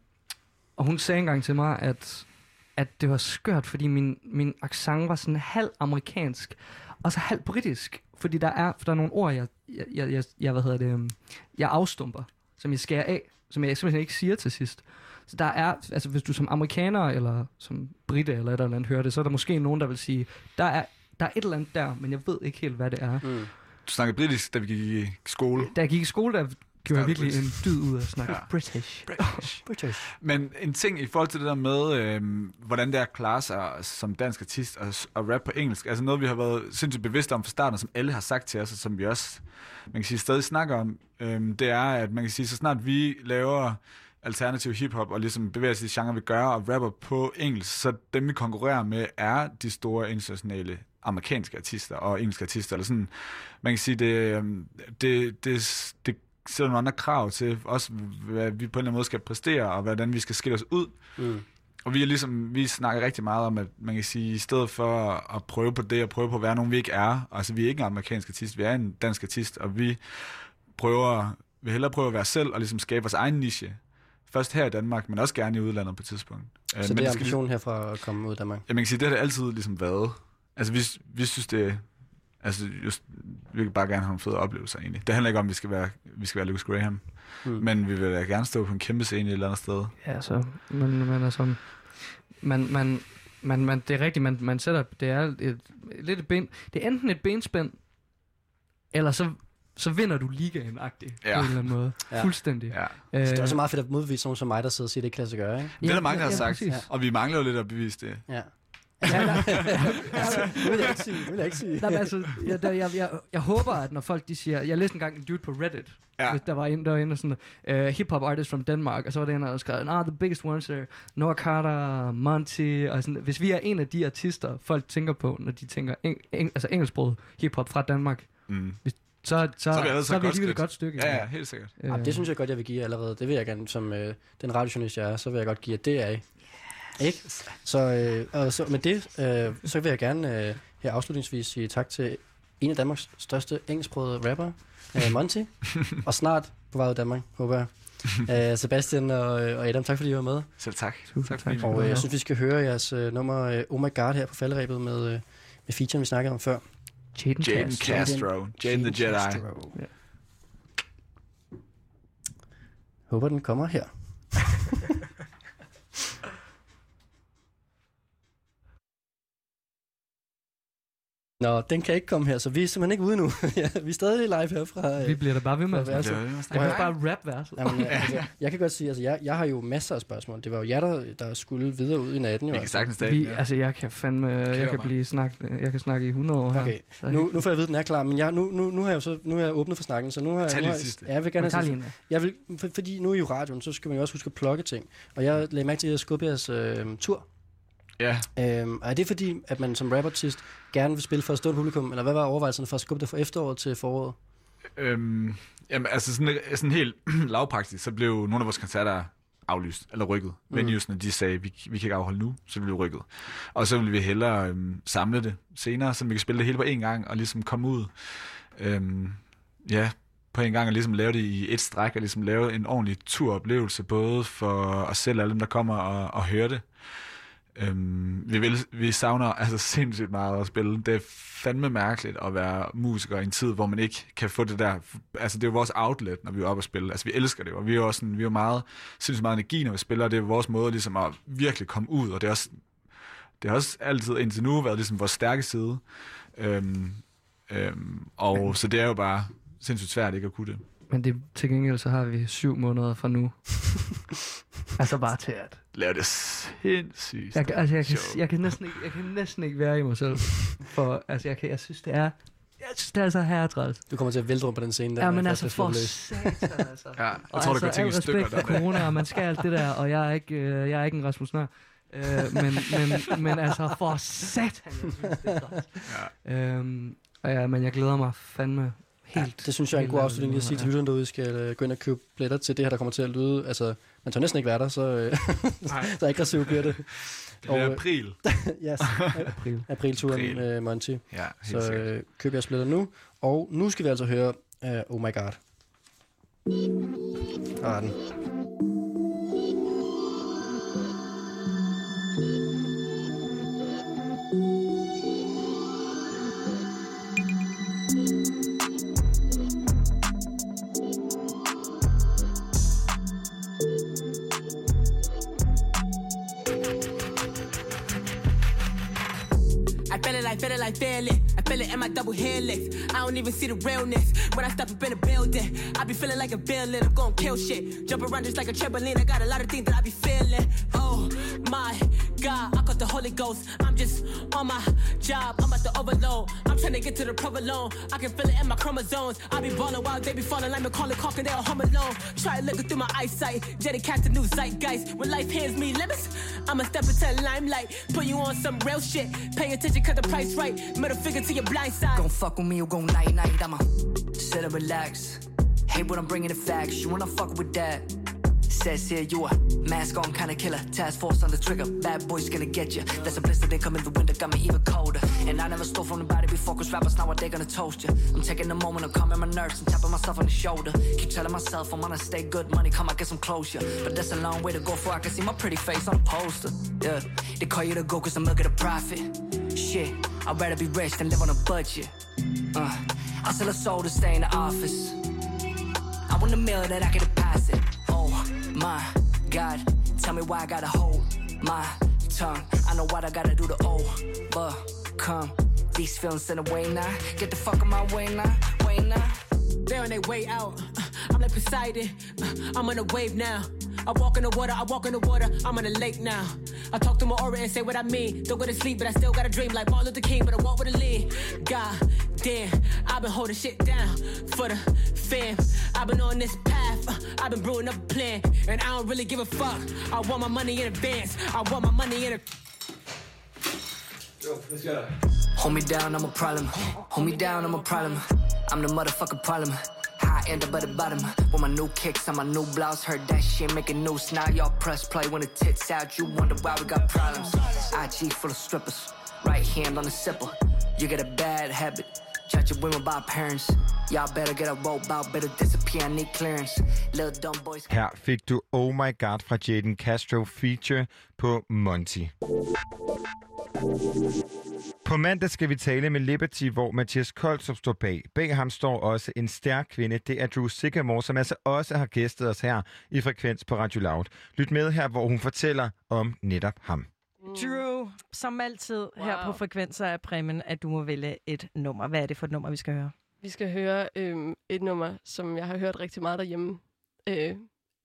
og hun sagde engang til mig, at, at det var skørt, fordi min, min accent var sådan halv amerikansk, og så halv britisk. Fordi der er, for der er nogle ord, jeg, jeg, jeg, jeg, hvad hedder det, øhm, jeg afstumper, som jeg skærer af, som jeg simpelthen ikke siger til sidst. Så der er, altså hvis du som amerikaner eller som brite eller et eller andet hører det, så er der måske nogen, der vil sige, der er, der er et eller andet der, men jeg ved ikke helt, hvad det er. Mm. Du snakkede britisk, da vi gik i skole. Da jeg gik i skole, der gjorde virkelig en dyd ud af at snakke Ja. British. British. [laughs] British. Men en ting i forhold til det der med, øh, hvordan det er at klare sig som dansk artist og, og rap på engelsk, altså noget, vi har været sindssygt bevidste om fra starten, og som alle har sagt til os, og som vi også, man kan sige, stadig snakker om, øh, det er, at man kan sige, så snart vi laver alternativ hiphop og ligesom bevæger sig i genre, vi gør, og rapper på engelsk, så dem, vi konkurrerer med, er de store internationale amerikanske artister og engelske artister, eller sådan, man kan sige, det, øhm, det, det, det sætter nogle andre krav til også, hvad vi på en eller anden måde skal præstere, og hvordan vi skal skille os ud. Mm. Og vi er ligesom, vi snakker rigtig meget om, at man kan sige, i stedet for at prøve på det, og prøve på at være nogen, vi ikke er, altså vi er ikke en amerikansk artist, vi er en dansk artist, og vi prøver, vil hellere prøve at være selv, og ligesom skabe vores egen niche, først her i Danmark, men også gerne i udlandet på et tidspunkt. Øh, Så men det er ambitionen herfra at komme ud af Danmark. Ja, man kan sige, det har det altid ligesom været. Altså, vi, vi synes, det Altså, just, vi vil bare gerne have nogle fede oplevelser, egentlig. Det handler ikke om, at vi skal være, vi skal være Lucas Graham. Hmm. Men vi vil da gerne stå på en kæmpe scene et eller andet sted. Ja, så, men, men altså, man, man, man, man, det er rigtigt, man, man sætter, det er et, lidt et ben, det er enten et benspænd, eller så, så vinder du ligaen-agtigt, Ja. på en eller anden måde. Ja. Fuldstændig. Ja. Øh, Så det er også meget fedt at modbevise nogen som mig, der sidder og siger, det ikke kan lade sig gøre, ikke? Det er der mange, der ja, har ja, sagt. præcis. Og vi mangler jo lidt at bevise det. Ja. Ja, [laughs] nej, det vil jeg ikke sige. Det vil jeg ikke sige. nej, men altså, jeg, der, jeg, jeg, jeg håber, at når folk de siger... Jeg læste engang en dude på Reddit, Ja. ja. der var inde, der var og sådan, uh, hip-hop artist from Denmark, og så var det en, der skrev, nah, the biggest ones are Noah Carter, Monty, og sådan, hvis vi er en af de artister, folk tænker på, når de tænker eng, eng, altså engelsksproget hip-hop fra Danmark, Mm. så, så, så, Så er vi så er vi alligevel et godt stykke. Ja, ja, helt sikkert. Øh, Jamen, det synes jeg godt, jeg vil give allerede. Det vil jeg gerne, som øh, den radiojournalist, jeg er, så vil jeg godt give jer det af. Ikke? Så, øh, og så med det, øh, så vil jeg gerne øh, her afslutningsvis sige tak til en af Danmarks største engelsksprogede rapper, øh, Monty, [laughs] og snart på vej ud af Danmark, håber jeg. [laughs] Øh, Sebastian og, og Adam, tak fordi I var med. Selv tak. Tusind tak, tak. Og øh, jeg synes, vi skal høre jeres øh, nummer øh, Oh My God her på falderæbet med, øh, med featuren, vi snakkede om før. Jaden Jaden Castro. Castro. Jaden the Jedi. Castro. Ja. Håber, den kommer her. [laughs] Nå, den kan ikke komme her, så vi er simpelthen ikke ude nu. [laughs] ja, vi er stadig live her fra... øh, Vi bliver da bare ved med at var Jeg snakke. kan bare rap verset. Jamen, [laughs] altså, jeg kan godt sige, altså, jeg, jeg har jo masser af spørgsmål. Det var jo jer, der, der skulle videre ud i natten. Jo, Vi kan altså. sagtens Vi, tage. altså, jeg kan fandme, jeg kan mig. blive snak, jeg kan snakke i 100 år her. Okay, nu, nu får jeg at vide, at den er klar, men jeg, nu, nu, nu har jeg jo så nu har jeg åbnet for snakken, så nu har jeg... Nu har. Ja, jeg vil gerne have. Jeg vil, for, fordi nu er I jo radioen, så skal man jo også huske at plukke ting. Og jeg lagde mærke til, at jeg skubbe jeres øh, tur. Ja. Øhm, og er det fordi, at man som rapartist gerne vil spille for et stort publikum, eller hvad var overvejelserne for at skubbe det fra efteråret til foråret? Øhm, jamen, altså sådan, sådan helt [clears throat] lavpraktisk, så blev nogle af vores koncerter aflyst, eller rykket. Mm. Venuesene, de sagde, vi, vi kan ikke afholde nu, så det blev rykket. Og så ville vi hellere øhm, samle det senere, så vi kan spille det hele på én gang, og ligesom komme ud, øhm, ja, på en gang, og ligesom lave det i et stræk, og ligesom lave en ordentlig turoplevelse, både for os selv og alle dem, der kommer og, og hører det. Øhm, vi, vil, vi savner altså [laughs] sindssygt meget at spille. Det er fandme mærkeligt at være musiker i en tid, hvor man ikke kan få det der... Altså, det er jo vores outlet, når vi er oppe og spille. Altså, vi elsker det, og vi er jo også sådan, vi er meget, sindssygt meget energi, når vi spiller, og det er vores måde ligesom at virkelig komme ud, og det er også, det har også altid indtil nu været ligesom vores stærke side. Øhm, øhm, og så det er jo bare sindssygt svært ikke at kunne det. Men det, til gengæld så har vi syv måneder fra nu. [laughs] altså bare til at... Lave det sindssygt. Jeg, kan- altså, jeg, kan, jeg, kan næsten ikke, jeg kan næsten ikke være i mig selv. For altså, jeg, kan, jeg synes, det er... Jeg synes, det er så herretræls. Du kommer til at vælte rundt på den scene der. Ja, men jeg altså for er satan, altså. [laughs] Ja, jeg Og tror, altså, ting i al stykker. Der. corona, og man skal alt det der, og jeg er ikke, øh, jeg er ikke en Rasmus Nør. Øh, men, men, men altså, for satan, jeg synes, det er. Ja. øhm, og ja, men jeg glæder mig fandme helt. Ja, det synes jeg er en god afslutning lige at sige til lytterne derude, I skal øh, gå ind og købe billetter til det her, der kommer til at lyde. Altså, man tør næsten ikke være der, så, øh, [laughs] så aggressivt bliver det. Det er øh, april. [laughs] yes, April. aprilturen April. med Monty. Ja, helt Så sikkert. øh, køb jeres billetter nu. Og nu skal vi altså høre uh, Oh My God. Der er den. It like, feel it like, feel. I feel it in my double helix. I don't even see the realness. When I step up in a building, I be feeling like a villain. I'm gonna kill shit. Jump around just like a trampoline. I got a lot of things that I be feeling. Oh my God, I got the Holy Ghost. I'm just on my job. I'm about to overload. I'm trying to get to the provolone. I can feel it in my chromosomes. I be balling while they be falling like Macaulay Culkin. They all home alone. Try looking through my eyesight. Jetty catch the new zeitgeist. When life hands me limits, I'ma step into the limelight. Put you on some real shit. Pay attention cause the price right. Middle finger to your blind side. Gon' fuck with me or gon' night night. I'ma sit and relax. Hate what I'm bringing the facts. You wanna fuck with that? Says here you a mask on kind of killer. Task force on the trigger. Bad boys gonna get you. There's a blister they come in the winter, got me even colder. And I never stole from nobody before, cause rappers now they gonna toast you. I'm taking a moment of calming my nerves and tapping myself on the shoulder. Keep telling myself I'm gonna stay good, money come, I get some closure. But that's a long way to go for I can see my pretty face on a poster. Yeah, they call you the go cause I'm looking at profit. Shit, I'd rather be rich than live on a budget. Uh, I sell a soul to stay in the office. I want a meal that I can deposit. Oh my God, tell me why I gotta hold my tongue. I know what I gotta do to overcome these feelings in a way now. Get the fuck on my way now, way now. They're on their way out. Uh, I'm like Poseidon. Uh, I'm on a wave now. I walk in the water, I walk in the water, I'm on the lake now. I talk to my aura and say what I mean. Don't go to sleep, but I still got a dream like Martin Luther King, but I walk with a lean. God damn, I've been holding shit down for the fam. I've been on this path, uh, I've been brewing up a plan, and I don't really give a fuck. I want my money in advance, I want my money in a. Hold me down, I'm a problem. Hold me down, I'm a problem. I'm the motherfucking problem. High end up at the bottom. With my new kicks on my new blouse. Heard that shit making news. Now y'all press play when the tits out. You wonder why we got problems. IG full of strippers. Right hand on the sipper. You get a bad habit. Judge your women by parents. Y'all better get a rope out. Better disappear. I need clearance. Little dumb boys. Her fik du Oh My God fra Jaden Castro feature på Monty. På mandag skal vi tale med Liberty, hvor Mathias Koldstrup står bag. Bag ham står også en stærk kvinde. Det er Drew Sigamore, som altså også har gæstet os her i Frekvens på Radio Loud. Lyt med her, hvor hun fortæller om netop ham. Drew, som altid wow. her på Frekvenser er præmien, at du må vælge et nummer. Hvad er det for et nummer, vi skal høre? Vi skal høre øhm, et nummer, som jeg har hørt rigtig meget derhjemme, øh,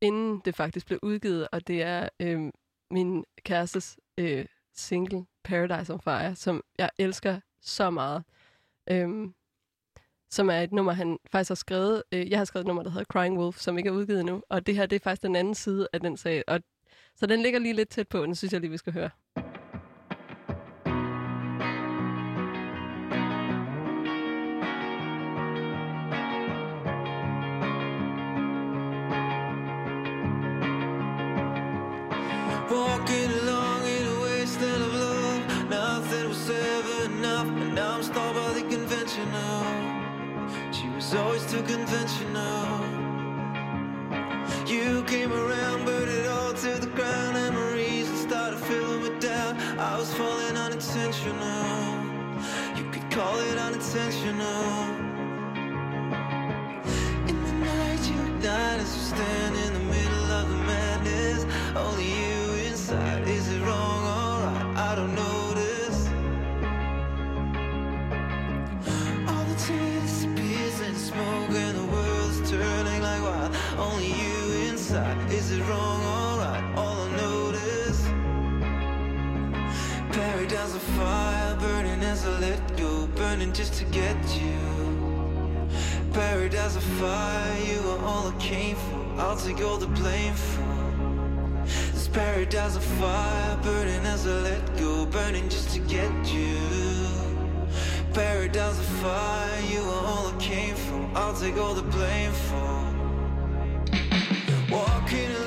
inden det faktisk blev udgivet, og det er øh, min kærestes øh, single, Paradise on Fire, som jeg elsker så meget. Øhm, som er et nummer, han faktisk har skrevet. Øh, jeg har skrevet et nummer, der hedder Crying Wolf, som ikke er udgivet nu. Og det her, det er faktisk den anden side af den sag. Og, så den ligger lige lidt tæt på, den synes jeg lige, vi skal høre. Conventional. She was always too conventional. You came around, burned it all to the ground. Memories started filling with doubt. I was falling unintentional. You could call it unintentional. Get you. Paradise on fire, you are all I came for. I'll take all the blame for. This paradise on fire, burning as I let go, burning just to get you. Paradise on fire, you are all I came for. I'll take all the blame for. Walking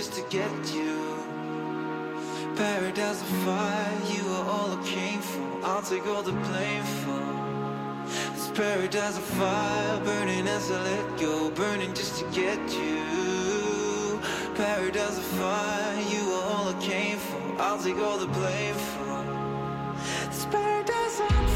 just to get you. Paradise on fire, you are all I came for. I'll take all the blame for. This paradise on fire, burning as I let go, burning just to get you. Paradise on fire, you are all I came for. I'll take all the blame for. This paradise on fire.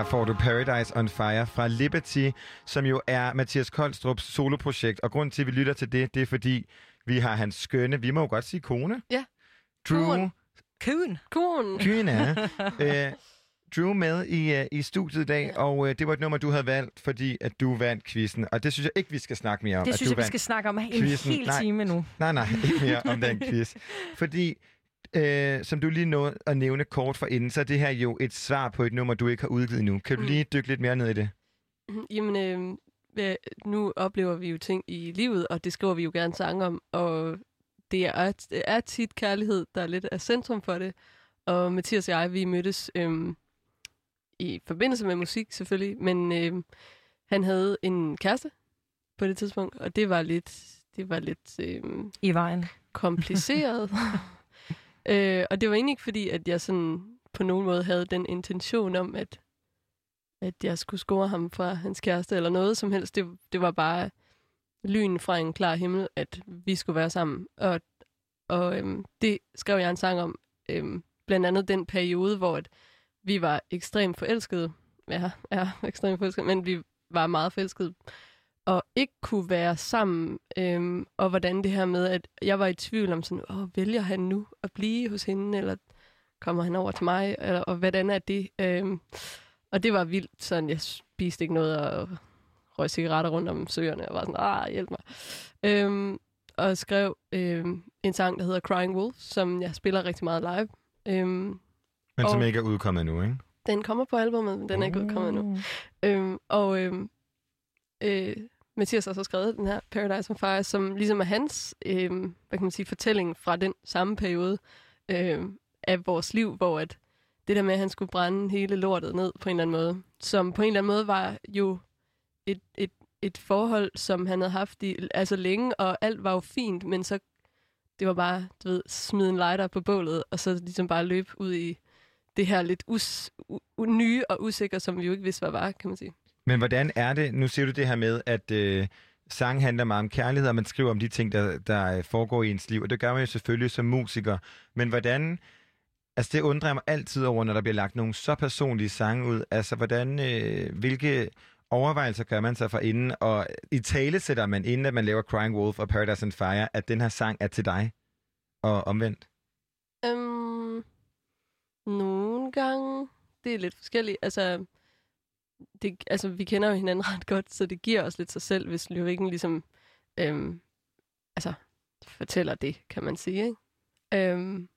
Her får du Paradise on Fire fra Liberty, som jo er Mathias Koldstrups soloprojekt. Og grunden til, at vi lytter til det, det er fordi, vi har hans skønne, vi må jo godt sige kone. Ja. Drew Konen. Køen. Konen. Kyne. [laughs] øh, Drew med i, uh, i studiet i dag, og uh, det var et nummer, du havde valgt, fordi at du vandt quizzen. Og det synes jeg ikke, vi skal snakke mere om. Det at synes du jeg, vi skal snakke om en quizzen. hel Nej. time nu. Nej, nej, ikke mere om den quiz. Fordi, øh, som du lige nåede at nævne kort for inden, så er det her jo et svar på et nummer, du ikke har udgivet nu. Kan du Mm. lige dykke lidt mere ned i det? Mhm, Jamen, øh, nu oplever vi jo ting i livet, og det skriver vi jo gerne sange om, og det er, det er tit kærlighed, der er lidt af centrum for det. Og Mathias og jeg, vi mødtes øh, i forbindelse med musik selvfølgelig, men øh, han havde en kæreste på det tidspunkt, og det var lidt, det var lidt øh, I vejen. kompliceret. [laughs] øh, og det var egentlig ikke fordi, at jeg sådan på nogen måde havde den intention om, at, at jeg skulle score ham fra hans kæreste eller noget som helst. Det, det var bare lyn fra en klar himmel, at vi skulle være sammen. Og, og øhm, det skrev jeg en sang om. Øhm, blandt andet den periode, hvor at vi var ekstremt forelskede. Ja, ja, ekstremt forelskede, men vi var meget forelskede. Og ikke kunne være sammen. Øhm, og hvordan det her med, at jeg var i tvivl om sådan, åh, vælger han nu at blive hos hende, eller kommer han over til mig, eller, og hvordan er det? Øhm, og det var vildt, sådan jeg spiste ikke noget og røg cigaretter rundt om søerne, og var sådan, ah, hjælp mig. Øhm, og skrev øhm, en sang, der hedder Crying Wolf, som jeg spiller rigtig meget live. Øhm, Men som og ikke er udkommet nu, ikke? Den kommer på albumet, men den er ikke udkommet nu. Øhm, og øhm, øh, Mathias har så skrevet den her Paradise on Fire, som ligesom er hans øh, hvad kan man sige, fortælling fra den samme periode øh, af vores liv, hvor at det der med, at han skulle brænde hele lortet ned på en eller anden måde, som på en eller anden måde var jo et, et, et forhold, som han havde haft i, altså længe, og alt var jo fint, men så det var bare, du ved, smide en lighter på bålet, og så ligesom bare løbe ud i det her lidt us, u, u, nye og usikre, som vi jo ikke vidste, hvad var, kan man sige. Men hvordan er det, nu siger du det her med, at øh, sang handler meget om kærlighed, og man skriver om de ting, der, der øh, foregår i ens liv, og det gør man jo selvfølgelig som musiker. Men hvordan, altså det undrer jeg mig altid over, når der bliver lagt nogle så personlige sange ud. Altså hvordan, øh, hvilke overvejelser gør man sig for inden, og i tale sætter man, inden at man laver Crying Wolf og Paradise and Fire, at den her sang er til dig, og omvendt? Øhm, nogle gange, det er lidt forskelligt. Altså, det, altså, vi kender jo hinanden [laughs] ret godt, så det giver os lidt sig selv, hvis lyrikken ligesom øhm, altså, fortæller det, kan man sige. Ikke? Øhm,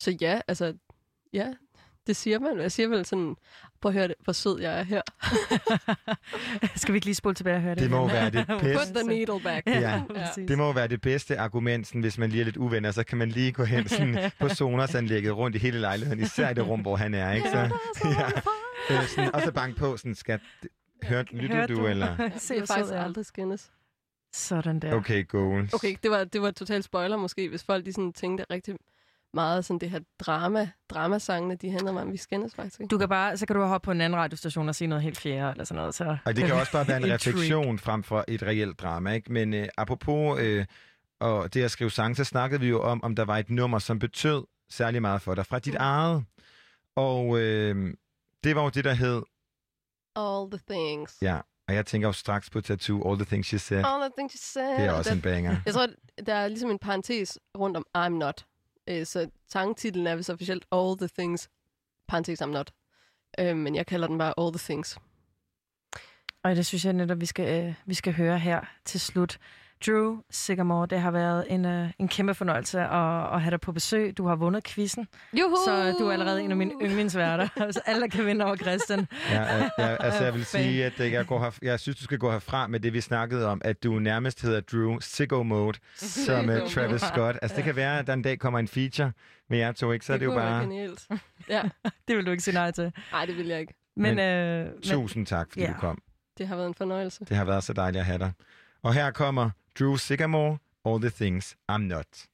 så ja, altså, ja, det siger man. Jeg siger vel sådan, prøv at høre det, hvor sød jeg er her. [laughs] Skal vi ikke lige spole tilbage og høre det? Det må være det [laughs] Put bedste. the needle back. [laughs] Ja, præcis. det må jo være det bedste argument, sådan, hvis man lige er lidt uvenner, så kan man lige gå hen sådan, på zonersanlægget rundt i hele lejligheden, især i det rum, hvor han er, ikke? Så, ja, øh, sådan, og så bank på, sådan, skat, hørte, lyttede Hørte du, du? eller? Det Se, er faktisk aldrig skændes. Sådan der. Okay, goals. Okay, det var, det var totalt spoiler måske, hvis folk de sådan tænkte rigtig meget sådan det her drama, dramasangene, de handler meget om, vi skændes faktisk. Du kan bare, så kan du hoppe på en anden radiostation og sige noget helt fjerde, eller sådan noget. Så Og det kan også bare være en [laughs] refleksion frem for et reelt drama, ikke? Men øh, apropos øh, og det at skrive sange, så snakkede vi jo om, om der var et nummer, som betød særlig meget for dig, fra dit eget. Og øh, det var jo det, der hed, All the things. ja, og jeg tænker jo straks på Tattoo, All the Things She Said. All the things you said. Det er også Der- en banger. Jeg tror, der er ligesom en parentes rundt om I'm not. Øh, Så sangtitlen er vist officielt All the things, parentes I'm not. Øh, Men jeg kalder den bare All the things. Og det synes jeg netop, vi skal, øh, vi skal høre her til slut. Drew Sigamore, det har været en, øh, en kæmpe fornøjelse at, at have dig på besøg. Du har vundet quizzen, Juhu! så du er allerede en af mine yndlingsværter. [laughs] så alle, der kan vinde over Christian. Ja, ja, ja, altså jeg vil [laughs] sige, at øh, jeg, går her, jeg synes, du skal gå herfra med det, vi snakkede om, at du nærmest hedder Drew Sicko Mode, [laughs] som uh, Travis Scott. Altså det kan være, at der en dag kommer en feature med jer to, ikke? Så er det jo bare... genialt. Ja, Det vil du ikke sige nej til. nej, det vil jeg ikke. Men, Men øh, men Tusind tak, fordi Ja. du kom. Det har været en fornøjelse. Det har været så dejligt at have dig. Og her kommer Drew Sigamore, All the Things I'm Not.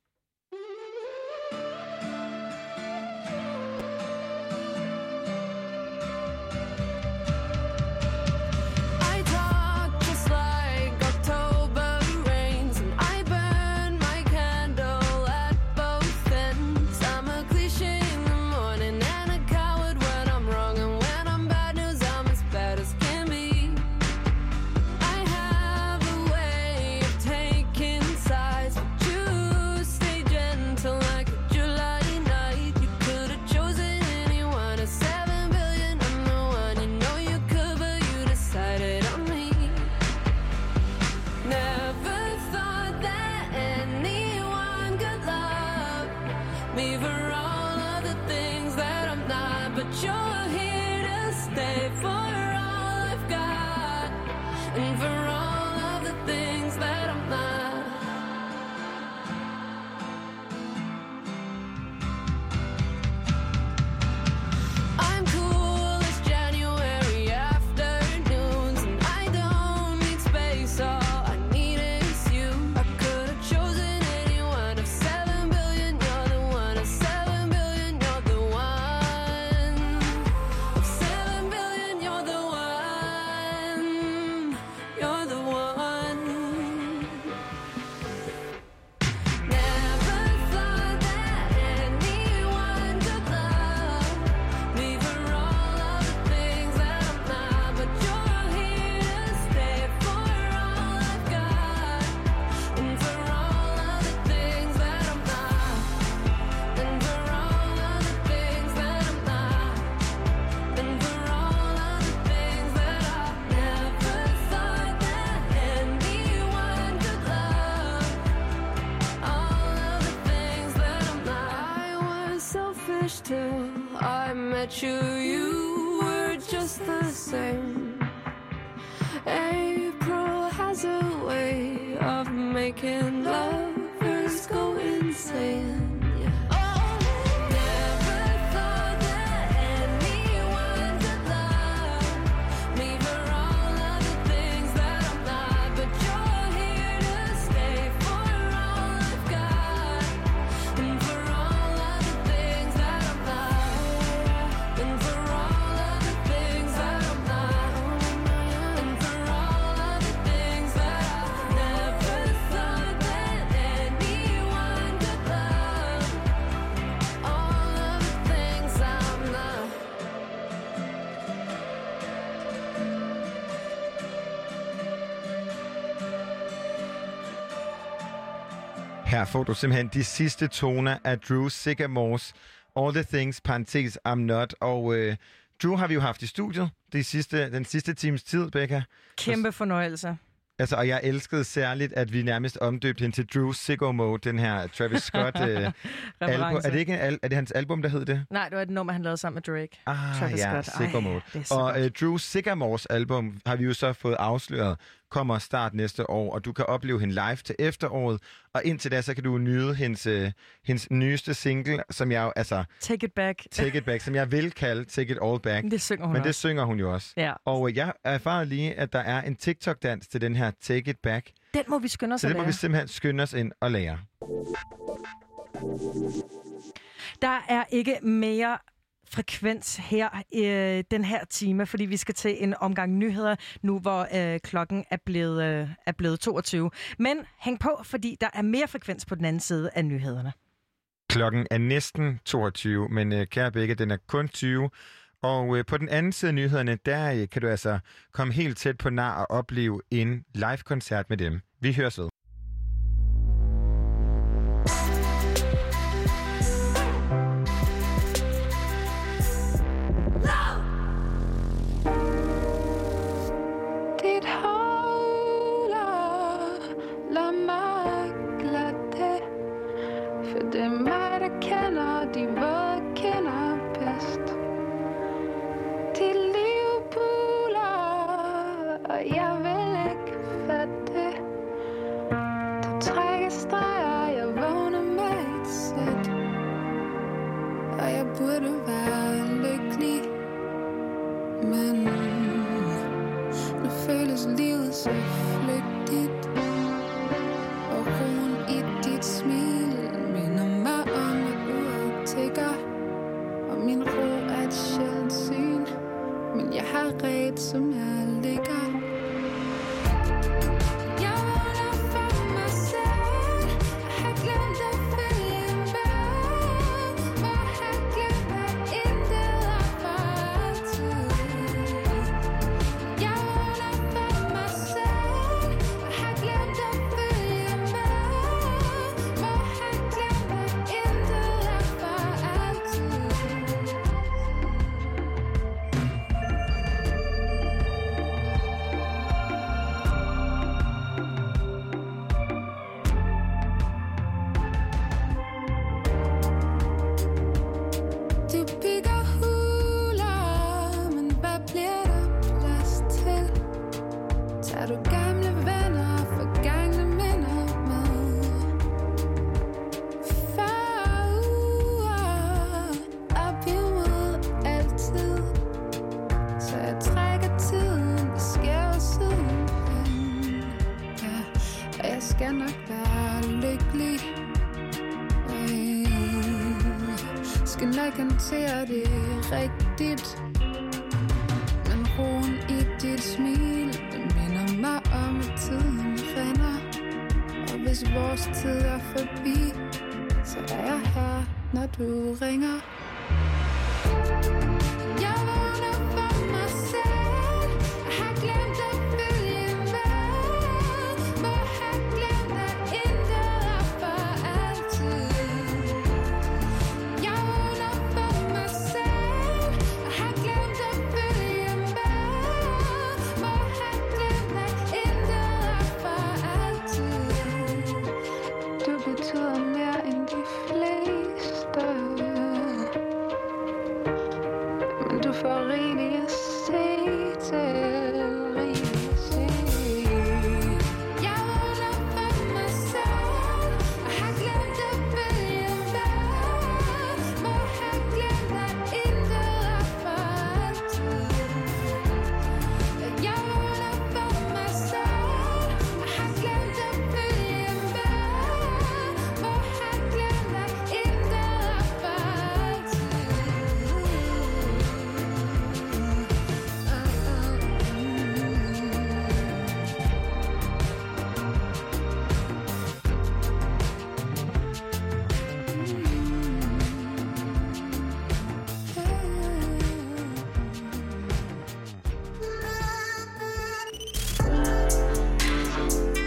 Her får du simpelthen de sidste toner af Drew Sigamores All the Things, parentes, I'm Not. Og øh, Drew har vi jo haft i studiet de sidste, den sidste times tid, Becca. Kæmpe fornøjelse. Altså, og jeg elskede særligt, at vi nærmest omdøbte hende til Drew Sicko Mode, den her Travis Scott [laughs] øh, album. Er det ikke en al- er det hans album, der hed det? Nej, det var et nummer, han lavede sammen med Drake. Ah, Travis ja, Scott. Ej, Sicko Mode. det er så Og øh, Drew Sigamores album har vi jo så fået afsløret, kommer start næste år, og du kan opleve hende live til efteråret. Og indtil da, så kan du nyde hendes, øh, hendes nyeste single, som jeg jo, altså, Take it back. Take It Back, som jeg vil kalde Take It All Back. Det synger hun Men det også. synger hun jo også. Ja. Og øh, jeg erfarede lige, at der er en TikTok-dans til den her Take It Back. Den må vi skynde os Så at det må lære. vi simpelthen skynde os ind og lære. Der er ikke mere frekvens her i øh, den her time, fordi vi skal til en omgang nyheder nu, hvor øh, klokken er blevet, øh, er blevet 22. Men hæng på, fordi der er mere frekvens på den anden side af nyhederne. Klokken er næsten 22, men øh, kære begge, den er kun 20. Og øh, på den anden side af nyhederne, der øh, kan du altså komme helt tæt på nar og opleve en live-koncert med dem. Vi høres ved.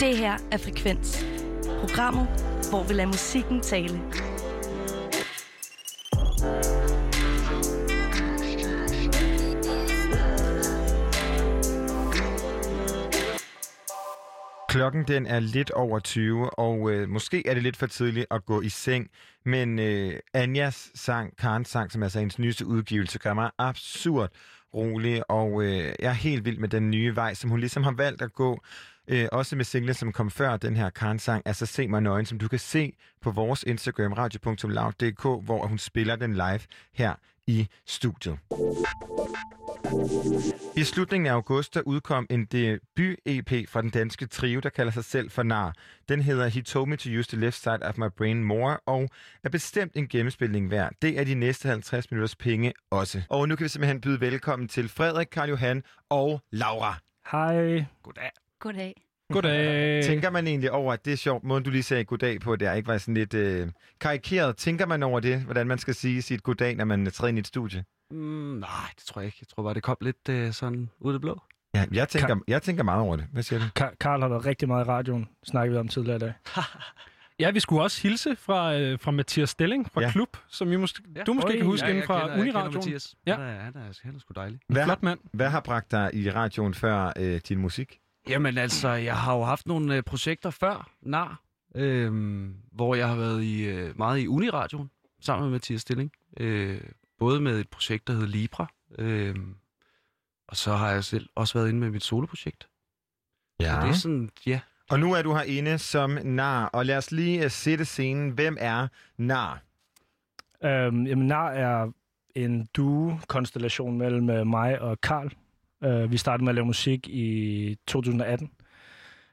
Det her er Frekvens. Programmet, hvor vi lader musikken tale. Klokken den er lidt over 20, og øh, måske er det lidt for tidligt at gå i seng, men øh, Anjas sang, Karens sang, som er altså hendes nyeste udgivelse, gør mig absurd rolig, og øh, jeg er helt vild med den nye vej, som hun ligesom har valgt at gå. Øh, også med singlen, som kom før den her Karen sang, altså Se mig nøgen, som du kan se på vores Instagram, radio.loud.dk, hvor hun spiller den live her i studiet. I slutningen af august der udkom en debut-EP fra den danske trio, der kalder sig selv for NAR. Den hedder He Told Me To Use The Left Side of My Brain More, og er bestemt en gennemspilning værd. Det er de næste 50 minutters penge også. Og nu kan vi simpelthen byde velkommen til Frederik, Karl Johan og Laura. Hej. Goddag. Goddag. Goddag. Tænker man egentlig over, at det er sjovt, måden du lige sagde goddag på, det er ikke var sådan lidt øh, karikeret. Tænker man over det, hvordan man skal sige sit goddag, når man træder ind i et studie? Mm, nej, det tror jeg ikke. Jeg tror bare, det kom lidt øh, sådan ud af det blå. Ja, jeg tænker, jeg tænker meget over det. Hvad siger du? Ka- Karl har været rigtig meget i radioen, snakkede vi om tidligere i dag. [laughs] Ja, vi skulle også hilse fra, øh, fra Mathias Stilling fra Ja. Klub, som I måske, ja. du måske Øj, kan huske ja, inden fra kender- Uniradioen. Mathias. Ja. Han er, han er, han er sgu dejlig. Hvad, Flot mand. Hvad har bragt dig i radioen før øh, din musik? Jamen altså, jeg har jo haft nogle øh, projekter før, NAR, øh, hvor jeg har været i, øh, meget i Uniradioen, sammen med Mathias Stilling. Øh, både med et projekt, der hedder Libra, øh, og så har jeg selv også været inde med mit soloprojekt. Ja. Så det er sådan, ja. Og nu er du herinde som nar, og lad os lige uh, sætte scenen. Hvem er nar? Øhm, jamen, NAR er en duo-konstellation mellem øh, mig og Karl. Øh, vi startede med at lave musik i 2018.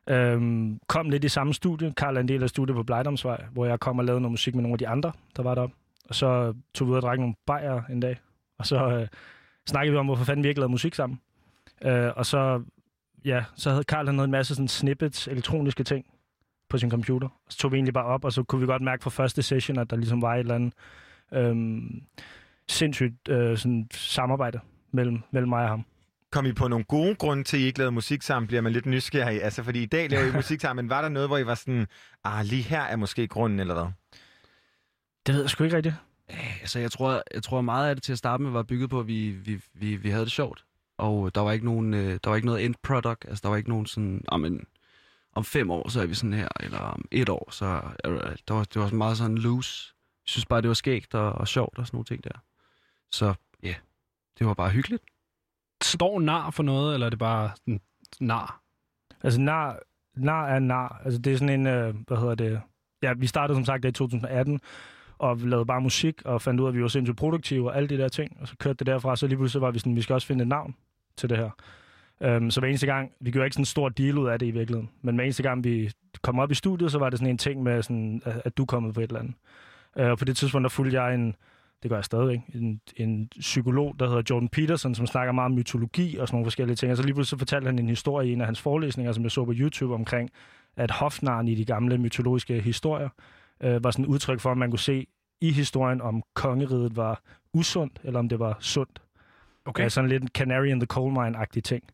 Øhm, kom lidt i samme studie. Karl er en del af studiet på Blejdomsvej, hvor jeg kom og lavede noget musik med nogle af de andre, der var deroppe. Og så tog vi ud og drak nogle bajer en dag. Og så øh, snakkede vi om, hvorfor fanden vi ikke lavede musik sammen. Øh, og så, ja, så havde Karl han havde en masse sådan snippets, elektroniske ting på sin computer. Og så tog vi egentlig bare op, og så kunne vi godt mærke fra første session, at der ligesom var et eller andet øhm, sindssygt øh, sådan, samarbejde mellem, mellem mig og ham. Kom I på nogle gode grunde til, at I ikke lavede musik sammen, bliver man lidt nysgerrig. Altså, fordi i dag laver I [laughs] musik sammen, men var der noget, hvor I var sådan, ah, lige her er måske grunden, eller hvad? Det ved jeg sgu ikke rigtigt. Altså, jeg tror, jeg tror meget af det til at starte med var bygget på, at vi, vi, vi, vi havde det sjovt. Og der var ikke nogen, øh, der var ikke noget end product. Altså, der var ikke nogen sådan, ah, men, om fem år, så er vi sådan her, eller om et år, så det, der var, det var meget sådan loose. Jeg synes bare, det var skægt og, og sjovt og sådan nogle ting der. Så ja, yeah, det var bare hyggeligt. Står nar for noget, eller er det bare sådan nar? Altså, nar, nar er nar. Altså, det er sådan en, øh, hvad hedder det... Ja, vi startede som sagt i 2018, og vi lavede bare musik, og fandt ud af, at vi var sindssygt produktive og alle de der ting. Og så kørte det derfra, så lige pludselig var vi sådan, vi skal også finde et navn til det her. Um, så hver eneste gang, vi gjorde ikke sådan en stor deal ud af det i virkeligheden, men hver eneste gang, vi kom op i studiet, så var det sådan en ting med, sådan, at, at du er kommet på et eller andet. Uh, og på det tidspunkt, der fulgte jeg en, det gør jeg stadigvæk, en, en psykolog, der hedder Jordan Peterson, som snakker meget om mytologi og sådan nogle forskellige ting. Og så lige pludselig fortalte han en historie i en af hans forelæsninger, som jeg så på YouTube omkring, at hofnaren i de gamle mytologiske historier øh, var sådan et udtryk for, at man kunne se i historien, om kongeriget var usundt, eller om det var sundt. Okay. Ja, sådan lidt en canary in the coal mine-agtig ting.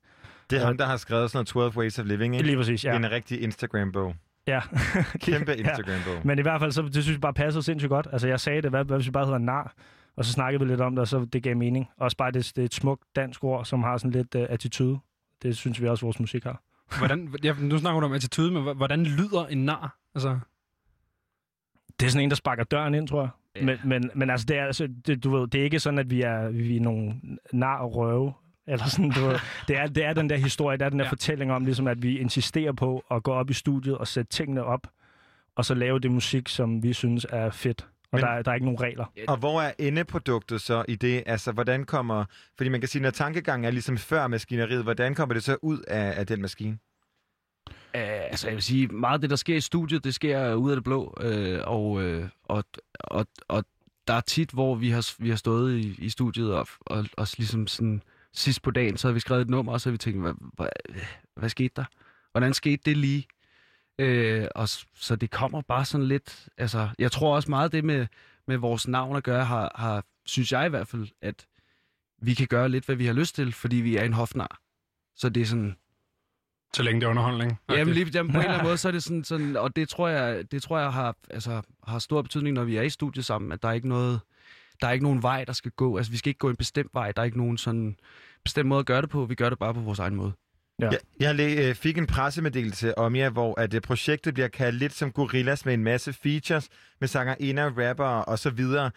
Det er Ja. ham, der har skrevet sådan noget 12 Ways of Living, ikke? Lige præcis, ja. Det er en rigtig Instagram-bog. Ja. [laughs] Kæmpe Ja. Instagram-bog. Men i hvert fald, så det synes jeg bare passede sindssygt godt. Altså, jeg sagde det, hvad, hvad hvis vi bare hedder nar? Og så snakkede vi lidt om det, og så det gav mening. Også bare, det, det er et smukt dansk ord, som har sådan lidt uh, attitude. Det synes vi også, vores musik har. [laughs] Hvordan, ja, nu snakker du om attitude, men hvordan lyder en nar? Altså, Det er sådan en, der sparker døren ind, tror jeg. Yeah. Men, men, men altså, det er, altså det, du ved, det er ikke sådan, at vi er, vi er nogle nar og røve. Eller sådan, du ved. [laughs] Det, er, det er den der historie, det er den der ja. fortælling om, ligesom, at vi insisterer på at gå op i studiet og sætte tingene op, og så lave det musik, som vi synes er fedt. Og Men- der, er, der er ikke nogen regler. Og hvor er endeproduktet så i det? Altså, hvordan kommer... Fordi man kan sige, når tankegangen er ligesom før maskineriet, hvordan kommer det så ud af, af den maskine? Uh, altså, jeg vil sige, meget af det, der sker i studiet, det sker ud af det blå. Uh, og, uh, og, og, og der er tit, hvor vi har, vi har stået i, i studiet og, og, og ligesom sådan sidst på dagen, så har vi skrevet et nummer, og så har vi tænkt, hvad, hvad, hvad skete der? Hvordan skete det lige? Øh, og så det kommer bare sådan lidt, altså, jeg tror også meget det med, med vores navn at gøre, har, har, synes jeg i hvert fald, at vi kan gøre lidt, hvad vi har lyst til, fordi vi er en hofnar. Så det er sådan, så længe det er underholdning. Jamen, lige, jamen, på en eller anden [laughs] måde, så er det sådan, sådan og det tror jeg, det tror jeg har, altså, har stor betydning, når vi er i studiet sammen, at der er ikke noget, der er ikke nogen vej, der skal gå. Altså, vi skal ikke gå en bestemt vej. Der er ikke nogen sådan bestemt måde at gøre det på. Vi gør det bare på vores egen måde. Ja. Jeg, jeg læ- øh, fik en pressemeddelelse om jer, hvor at, øh, projektet bliver kaldt lidt som Gorillas med en masse features med sangerinder, rapper og så videre.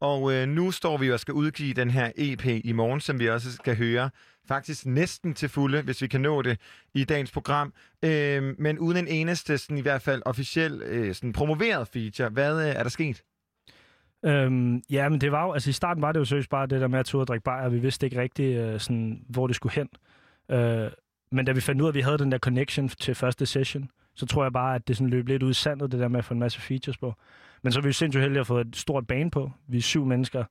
Og øh, nu står vi og skal udgive den her EP i morgen, som vi også skal høre. Faktisk næsten til fulde, hvis vi kan nå det i dagens program. Øh, men uden en eneste, sådan, i hvert fald officiel, øh, sådan, promoveret feature. Hvad øh, er der sket? Øhm, ja, men det var jo, altså i starten var det jo seriøst bare det der med at tage ud og drikke bajer, vi vidste ikke rigtigt, øh, sådan, hvor det skulle hen. Øh, men da vi fandt ud af, at vi havde den der connection til første session, så tror jeg bare, at det sådan løb lidt ud i sandet, det der med at få en masse features på. Men så er vi jo sindssygt heldige at få et stort band på. Vi er syv mennesker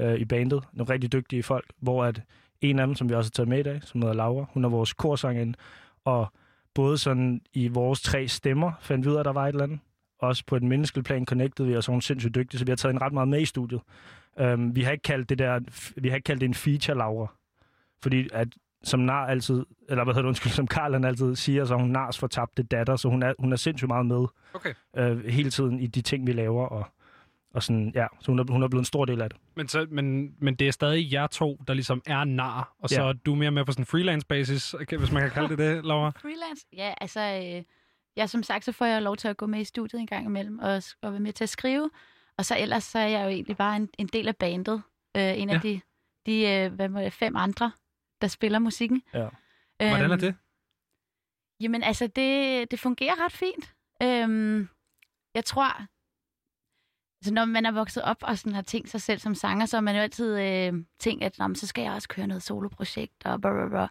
øh, i bandet, nogle rigtig dygtige folk, hvor at en af dem, som vi også har taget med i dag, som hedder Laura, hun er vores korsangerinde, og både sådan i vores tre stemmer fandt vi ud af, at der var et eller andet. Også på et menneskeligt plan connected vi, og så er hun sindssygt dygtig, så vi har taget en ret meget med i studiet. Um, vi har ikke kaldt det der, vi har ikke kaldt det en feature, Laura. Fordi at som nar altid, eller hvad hedder det, undskyld, som Karl han altid siger, så hun nars fortabte datter, så hun er, hun er sindssygt meget med Okay. øh, hele tiden i de ting, vi laver, og, og sådan, ja, så hun er, hun er blevet en stor del af det. Men, så, men, men det er stadig jer to, der ligesom er nar, og så Ja. er du mere med på sådan en freelance-basis, okay, hvis man kan kalde det det, Laura. Freelance? Ja, altså... Øh, ja, som sagt, så får jeg lov til at gå med i studiet en gang imellem og, og være med til at skrive. Og så ellers så er jeg jo egentlig bare en, en del af bandet. Øh, en Ja. af de, de øh, hvad må jeg, fem andre, der spiller musikken. Ja. Hvordan er Øhm, det? Jamen altså, det, det fungerer ret fint. Øhm, jeg tror, altså når man er vokset op og sådan har tænkt sig selv som sanger, så har man jo altid øh, tænkt, at så skal jeg også køre noget soloprojekt og blah, blah, blah.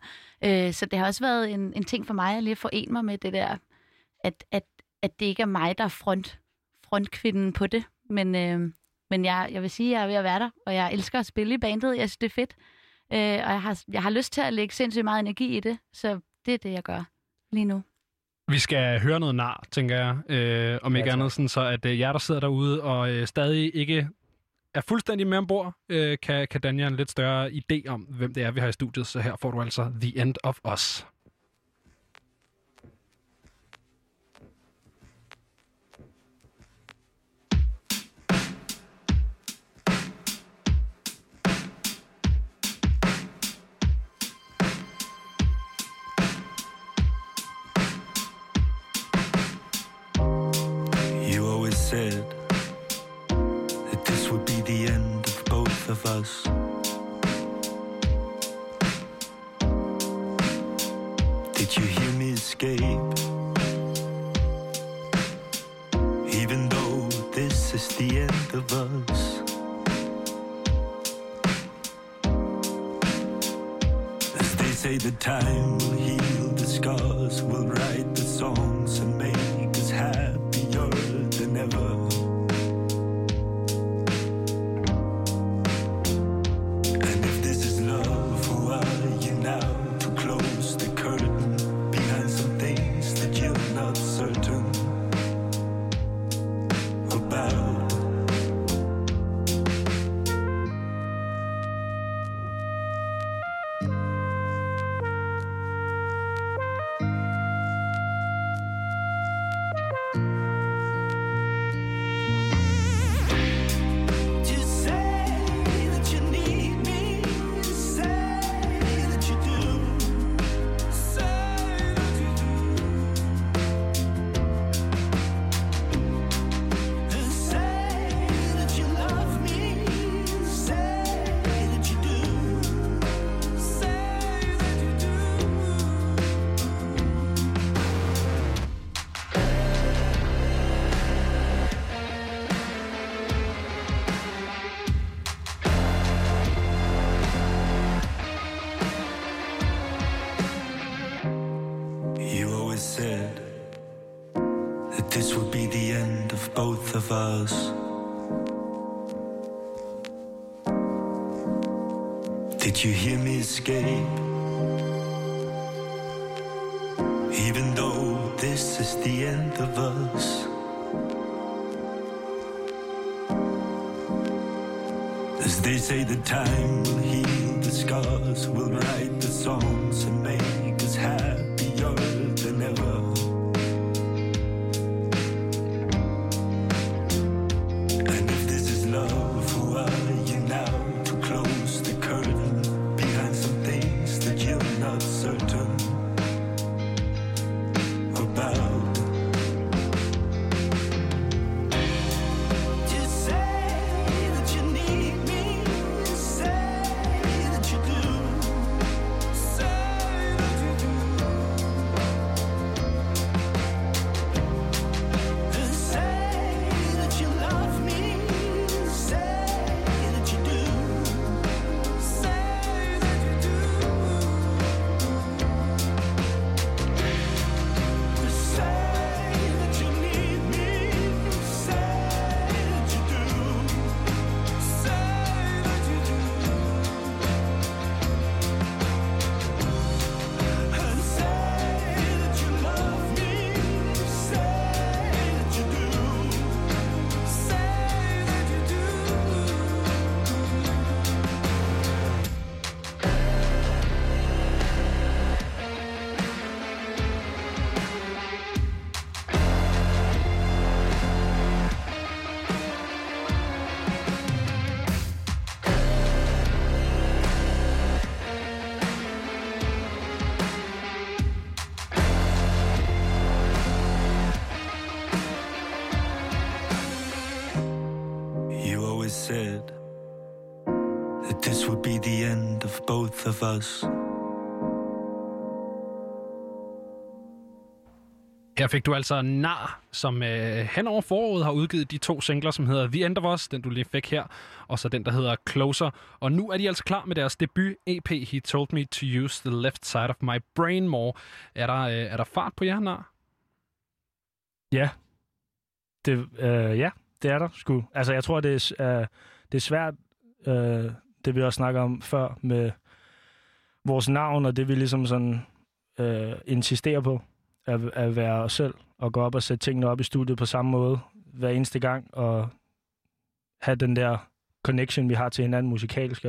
Øh, så det har også været en, en ting for mig at lige forene mig med det der, at, at, at det ikke er mig, der er front, frontkvinden på det. Men, øh, men jeg, jeg vil sige, at jeg er ved at være der, og jeg elsker at spille i bandet. Jeg synes, det er fedt. Øh, og jeg har, jeg har lyst til at lægge sindssygt meget energi i det, så det er det, jeg gør lige nu. Vi skal høre noget nar, tænker jeg, øh, om ikke andet, sådan, så at øh, jer, der sidder derude og øh, stadig ikke er fuldstændig med ombord, øh, kan, kan danne jer en lidt større idé om, hvem det er, vi har i studiet. Så her får du altså The End of Us. Us. Did you hear me escape? Even though this is the end of us. As they say, the time will time us. Her fik du altså Nar, som øh, hen over foråret har udgivet de to singler, som hedder The End of Us, den du lige fik her, og så den, der hedder Closer. Og nu er de altså klar med deres debut EP, He Told Me To Use The Left Side of My Brain More. Er der, øh, er der fart på jer, Nar? Ja. Det, øh, ja, det er der sgu. Altså, jeg tror, det er, øh, det er svært, øh, det vi også snakker om før, med vores navn, og det vi ligesom sådan øh, insisterer på, at, at være os selv, og gå op og sætte tingene op i studiet på samme måde, hver eneste gang, og have den der connection, vi har til hinanden musikalsk.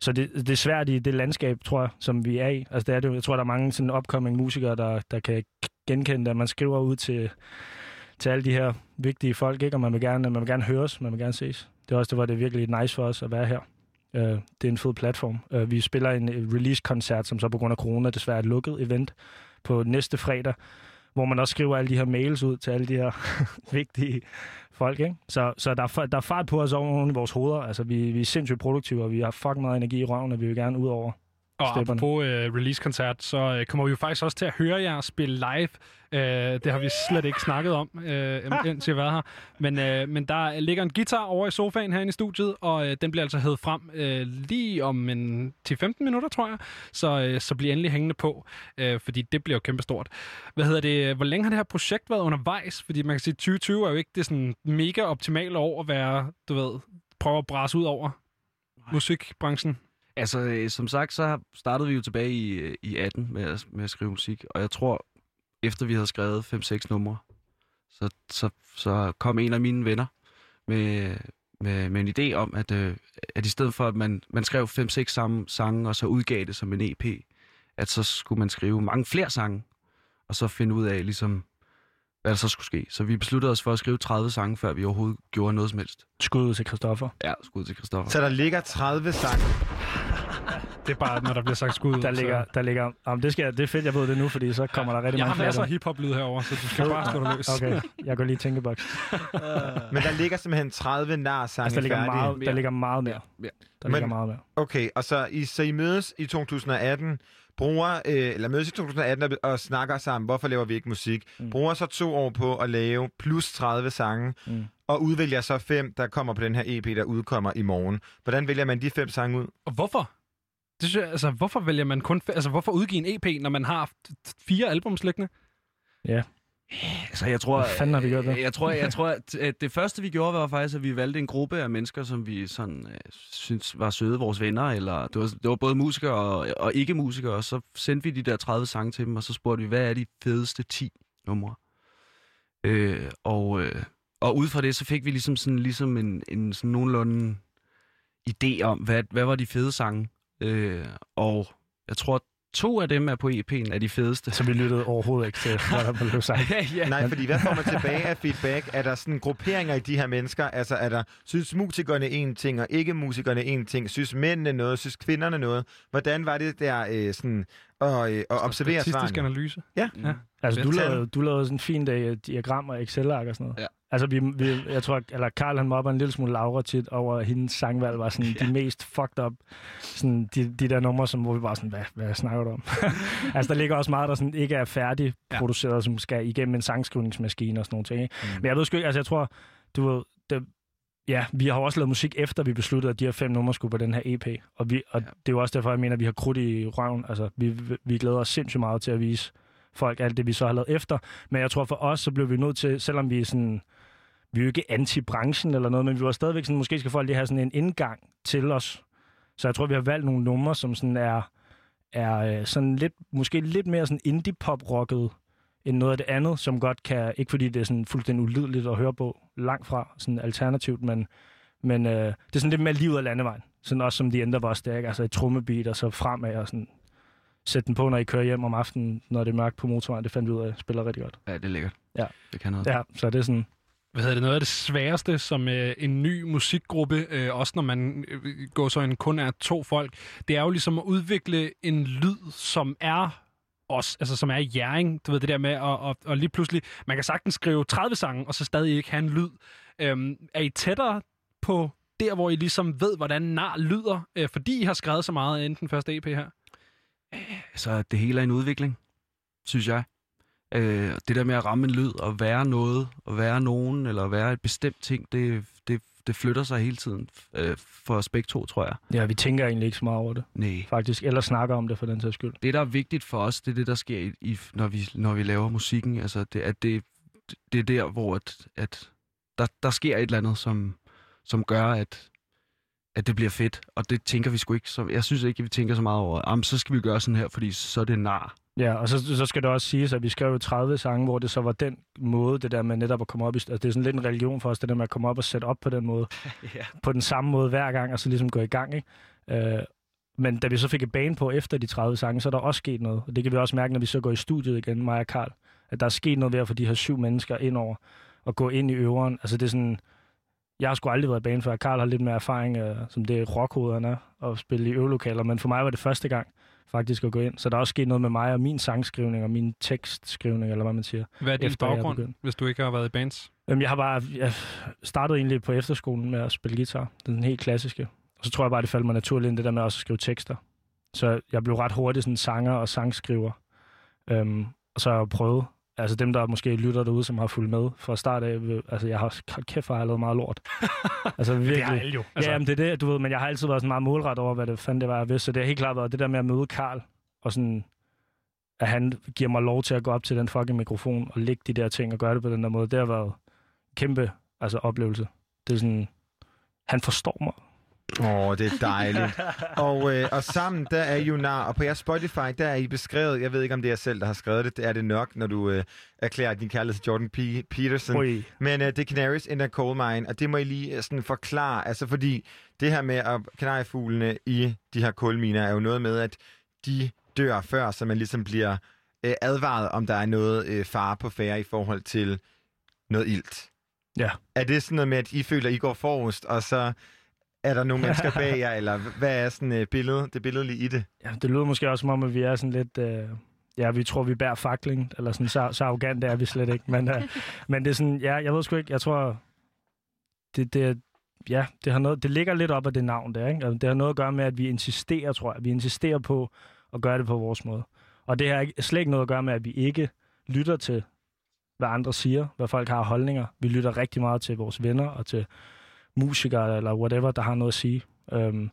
Så det, det er svært i det landskab, tror jeg, som vi er i. Altså, det er det, jeg tror, der er mange sådan upcoming musikere, der, der kan genkende at man skriver ud til, til alle de her vigtige folk, ikke? og man vil, gerne, man vil gerne høres, man vil gerne ses. Det er også det, hvor det er virkelig nice for os at være her. Øh, det er en fed platform. Øh, vi spiller en release-koncert, som så på grund af corona desværre er et lukket event på næste fredag, hvor man også skriver alle de her mails ud til alle de her [laughs] vigtige folk. Ikke? Så, så der, er, der er fart på os oven i vores hoveder. Altså, vi, vi er sindssygt produktive, og vi har fucking meget energi i røven, og vi vil gerne ud over og stepperne. apropos øh, release-koncert, så øh, kommer vi jo faktisk også til at høre jer spille live. Øh, det har vi slet ikke snakket om, øh, [laughs] indtil jeg har været her. Men, øh, men der ligger en guitar over i sofaen herinde i studiet, og øh, den bliver altså hævet frem øh, lige om en 10-15 minutter, tror jeg. Så, øh, så bliv endelig hængende på, øh, fordi det bliver jo kæmpestort. Hvad hedder det? Hvor længe har det her projekt været undervejs? Fordi man kan sige, 2020 er jo ikke det sådan mega optimale år at være, du ved, prøve at brase ud over musikbranchen. Altså, øh, som sagt, så startede vi jo tilbage i, øh, i 18 med at, med at skrive musik, og jeg tror, efter vi havde skrevet 5-6 numre, så, så, så kom en af mine venner med, med, med en idé om, at, øh, at i stedet for, at man, man skrev 5-6 samme sange, og så udgav det som en EP, at så skulle man skrive mange flere sange, og så finde ud af, ligesom, hvad der så skulle ske. Så vi besluttede os for at skrive 30 sange, før vi overhovedet gjorde noget som helst. Skud til Christoffer. Ja, skud til Christoffer. Så der ligger 30 sange. [laughs] Det er bare, når der bliver sagt skud. Der ligger, der ligger, jamen, det, skal, jeg- det er fedt, jeg ved det nu, fordi så kommer der rigtig Jeg mange har flere. masser af hiphop-lyd herovre, så du skal bare stå der løs. Okay, jeg går lige i tænkeboks. [laughs] Men der ligger simpelthen 30 nar-sange Altså, der ligger færdige. meget- der ligger meget mere. Ja. Der ligger meget mere. Okay, og så I, så I mødes i 2018, bruger, øh, eller mødes i 2018 og, snakker sammen, hvorfor laver vi ikke musik? Mm. Bruger så to år på at lave plus 30 sange, mm. og udvælger så fem, der kommer på den her EP, der udkommer i morgen. Hvordan vælger man de fem sange ud? Og hvorfor? Det synes jeg, altså, hvorfor vælger man kun... Altså, hvorfor udgive en EP, når man har fire albums liggende? Ja. Altså, jeg tror, Hvad fanden har vi gjort der? Jeg tror, jeg tror at at det første, vi gjorde, var faktisk, at vi valgte en gruppe af mennesker, som vi sådan, øh, synes var søde, vores venner, eller det var, det var både musikere og, og ikke-musikere, og så sendte vi de der 30 sange til dem, og så spurgte vi, hvad er de fedeste 10 numre? Øh, og, øh, og ud fra det, så fik vi ligesom, sådan, ligesom en, en sådan nogenlunde idé om, hvad, hvad var de fede sange. Øh, og jeg tror, to af dem er på EP'en af de fedeste. Så vi lyttede overhovedet ikke til, hvad der blev sagt. [laughs] ja. Nej, fordi hvad får man tilbage af feedback? Er der sådan grupperinger i de her mennesker? Altså, er der, synes musikerne en ting, og ikke musikerne en ting? Synes mændene noget? Synes kvinderne noget? Hvordan var det der øh, sådan, at, øh, at observere Statistisk svarene? analyse. Ja. ja. Altså, du lavede, du lavede sådan en fin dag diagram og Excel-ark og sådan noget. Ja. Altså, vi, vi, jeg tror, eller Karl han mobber en lille smule Laura tit over, at hendes sangvalg var sådan [laughs] ja. de mest fucked up. Sådan de, de der numre, som, hvor vi bare sådan, hvad, hvad snakker du om? [laughs] altså, der ligger også meget, der sådan ikke er færdigproduceret, ja. som skal igennem en sangskrivningsmaskine og sådan nogle ting. Mm. Men jeg ved sgu ikke, altså jeg tror, du ved, det, ja, vi har også lavet musik efter, vi besluttede, at de her fem numre skulle på den her EP. Og, vi, og ja. det er jo også derfor, jeg mener, at vi har krudt i røven. Altså, vi, vi glæder os sindssygt meget til at vise folk alt det, vi så har lavet efter. Men jeg tror for os, så blev vi nødt til, selvom vi sådan, vi er jo ikke anti-branchen eller noget, men vi var stadigvæk sådan, måske skal folk lige have sådan en indgang til os. Så jeg tror, vi har valgt nogle numre, som sådan er, er øh, sådan lidt, måske lidt mere sådan indie-pop-rocket end noget af det andet, som godt kan, ikke fordi det er sådan fuldstændig ulydeligt at høre på, langt fra sådan alternativt, men, men øh, det er sådan lidt mere livet af landevejen. Sådan også som de ændrer vores ikke? altså et trummebeat og så fremad og sådan sætte den på, når I kører hjem om aftenen, når det er mørkt på motorvejen. Det fandt vi ud af, spiller rigtig godt. Ja, det er lækkert. Ja. Det kan noget. Ja, så det er sådan... Hvad hedder det? Noget af det sværeste som øh, en ny musikgruppe, øh, også når man øh, går så en kun er to folk, det er jo ligesom at udvikle en lyd, som er os, altså som er jæring, du ved det der med, og, og, og lige pludselig, man kan sagtens skrive 30 sange, og så stadig ikke have en lyd. Øhm, er I tættere på der, hvor I ligesom ved, hvordan nar lyder, øh, fordi I har skrevet så meget inden den første EP her? Øh, så det hele er en udvikling, synes jeg. Øh, det der med at ramme en lyd og være noget, og være nogen, eller være et bestemt ting, det, det, det flytter sig hele tiden øh, for os begge to, tror jeg. Ja, vi tænker egentlig ikke så meget over det. Nej. Faktisk. Eller snakker om det for den sags skyld. Det, der er vigtigt for os, det er det, der sker, i, i, når, vi, når vi laver musikken. Altså, det, at det, det er der, hvor at, at der, der sker et eller andet, som, som gør, at, at det bliver fedt. Og det tænker vi sgu ikke. Så, jeg synes ikke, at vi tænker så meget over, Jamen, så skal vi gøre sådan her, fordi så er det nar. Ja, og så, så skal det også siges, at vi skrev jo 30 sange, hvor det så var den måde, det der med netop at komme op i... Altså, det er sådan lidt en religion for os, det der med at komme op og sætte op på den måde. [laughs] ja. På den samme måde hver gang, og så ligesom gå i gang, ikke? Øh, men da vi så fik et bane på efter de 30 sange, så er der også sket noget. Og det kan vi også mærke, når vi så går i studiet igen, mig og Karl. At der er sket noget ved at få de her syv mennesker ind over og gå ind i øveren. Altså det er sådan... Jeg har sgu aldrig været i bane før. Karl har lidt mere erfaring, øh, som det er rockhoved, han er, at spille i øvelokaler. Men for mig var det første gang faktisk at gå ind. Så der er også sket noget med mig og min sangskrivning og min tekstskrivning, eller hvad man siger. Hvad er din baggrund, hvis du ikke har været i bands? Øhm, jeg har bare jeg startede egentlig på efterskolen med at spille guitar. Den helt klassiske. Og så tror jeg bare, det faldt mig naturligt ind, det der med også at skrive tekster. Så jeg blev ret hurtigt sådan sanger og sangskriver. Øhm, og så har jeg prøvet. Altså dem, der måske lytter derude, som har fulgt med fra start af. Altså jeg har kæft, hvor har jeg lavet meget lort. [laughs] altså det virkelig. har alle jo, altså. Altså. Ja, men det er det, du ved. Men jeg har altid været sådan meget målret over, hvad det fanden det var, jeg vidste. Så det har helt klart været det der med at møde Karl. Og sådan, at han giver mig lov til at gå op til den fucking mikrofon og lægge de der ting og gøre det på den der måde. Det har været en kæmpe altså, oplevelse. Det er sådan, han forstår mig. Åh, oh, det er dejligt. og, øh, og sammen, der er I nar, og på jeres Spotify, der er I beskrevet, jeg ved ikke, om det er jeg selv, der har skrevet det, det er det nok, når du øh, erklærer din kærlighed til Jordan P. Peterson. Ui. Men øh, det er Canaries in a Coal Mine, og det må I lige øh, sådan forklare, altså fordi det her med at kanariefuglene i de her kulminer er jo noget med, at de dør før, så man ligesom bliver øh, advaret, om der er noget øh, fare på færre i forhold til noget ilt. Ja. Er det sådan noget med, at I føler, at I går forrest, og så er der nogle [laughs] mennesker bag jer, eller hvad er sådan øh, billede, det billedlige i det? Ja, det lyder måske også som om, at vi er sådan lidt... Øh, ja, vi tror, vi bærer fakling, eller sådan, så, så arrogant er vi slet ikke. Men, øh, [laughs] men det er sådan, ja, jeg ved sgu ikke, jeg tror, det, det, er- ja, det, har noget, det ligger lidt op af det navn der, ikke? Altså, det har noget at gøre med, at vi insisterer, tror jeg. Vi insisterer på at gøre det på vores måde. Og det har ikke- slet ikke noget at gøre med, at vi ikke lytter til, hvad andre siger, hvad folk har holdninger. Vi lytter rigtig meget til vores venner og til musikere eller whatever, der har noget at sige. Øhm,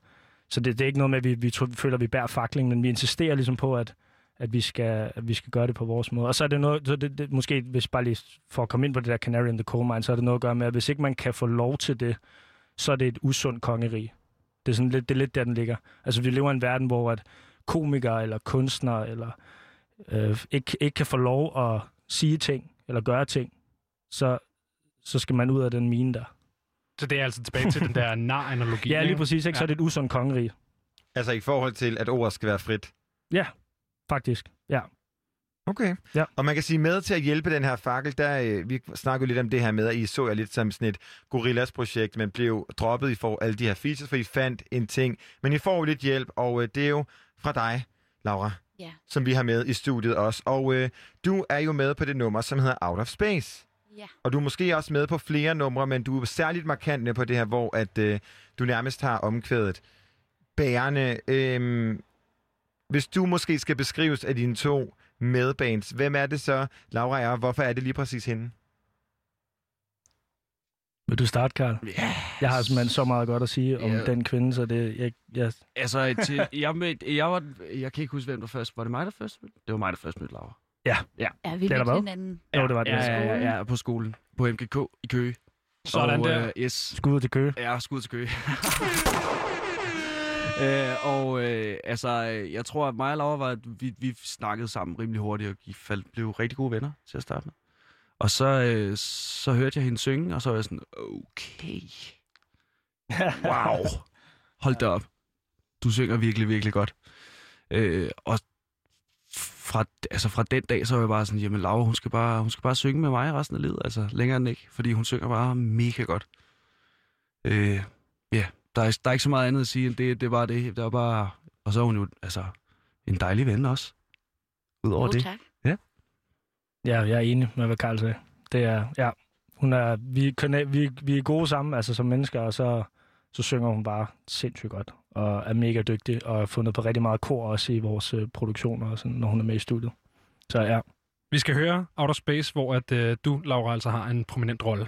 så det, det er ikke noget med, at vi, vi tror, føler, at vi bærer fakling, men vi insisterer ligesom på, at, at vi skal, at vi skal gøre det på vores måde. Og så er det noget, så det, det, måske hvis bare lige for at komme ind på det der Canary in the Coal Mine, så er det noget at gøre med, at hvis ikke man kan få lov til det, så er det et usundt kongerige. Det er, sådan lidt, det er lidt der, den ligger. Altså, vi lever i en verden, hvor at komikere eller kunstnere eller øh, ikke, ikke kan få lov at sige ting eller gøre ting, så, så skal man ud af den mine der. Så det er altså tilbage til den der nar-analogi. Ja, lige præcis. Ikke? Så er det et usundt kongerige. Altså i forhold til, at ordet skal være frit. Ja, faktisk. Ja. Okay. Ja. Og man kan sige, med til at hjælpe den her fakkel, der, øh, vi snakker jo lidt om det her med, at I så jer lidt som sådan et gorillas-projekt, men blev droppet, I får alle de her features, for I fandt en ting. Men I får jo lidt hjælp, og øh, det er jo fra dig, Laura, Ja. som vi har med i studiet også. Og øh, du er jo med på det nummer, som hedder Out of Space. Ja. Og du er måske også med på flere numre, men du er særligt markant med på det her, hvor at, øh, du nærmest har omkvædet bærende. Øh, hvis du måske skal beskrives af dine to medbands, hvem er det så, Laura er, og hvorfor er det lige præcis hende? Vil du starte, Karl? Ja. Jeg har simpelthen så meget godt at sige om Ja. den kvinde, så det... Jeg, jeg, Altså, til, jeg, mødte, jeg, var, jeg kan ikke huske, hvem der først... Var det mig, der først mødte? Det var mig, der først mødte Laura. Ja. Ja, Ja, vi mødte hinanden. Jo, det var det. Ja, ja, ja, ja, på skolen. På MGK i Køge. Sådan og, der. Øh, yes. Skud til Køge. Ja, skud til Køge. [laughs] øh, og øh, altså, jeg tror, at mig og Laura var, at vi, vi snakkede sammen rimelig hurtigt, og vi faldt, blev rigtig gode venner til at starte med. Og så, øh, så hørte jeg hende synge, og så var jeg sådan, okay. [laughs] Wow. Hold da op. Du synger virkelig, virkelig godt. Øh, og fra, altså fra den dag, så var jeg bare sådan, jamen Laura, hun skal bare, hun skal bare synge med mig resten af livet, altså længere end ikke, fordi hun synger bare mega godt. Øh, ja, der er, der er ikke så meget andet at sige, end det, det er bare det. det er bare, og så er hun jo altså en dejlig ven også. Udover Jo, det. tak. Ja. Ja, jeg er enig med, hvad Karl sagde. Det er, ja, hun er, vi, kan, vi, vi er gode sammen, altså som mennesker, og så, så synger hun bare sindssygt godt, og er mega dygtig, og har fundet på rigtig meget kor også i vores øh, produktioner, og sådan, når hun er med i studiet. Så ja. Vi skal høre Outer Space, hvor at, øh, du, Laura, altså har en prominent rolle.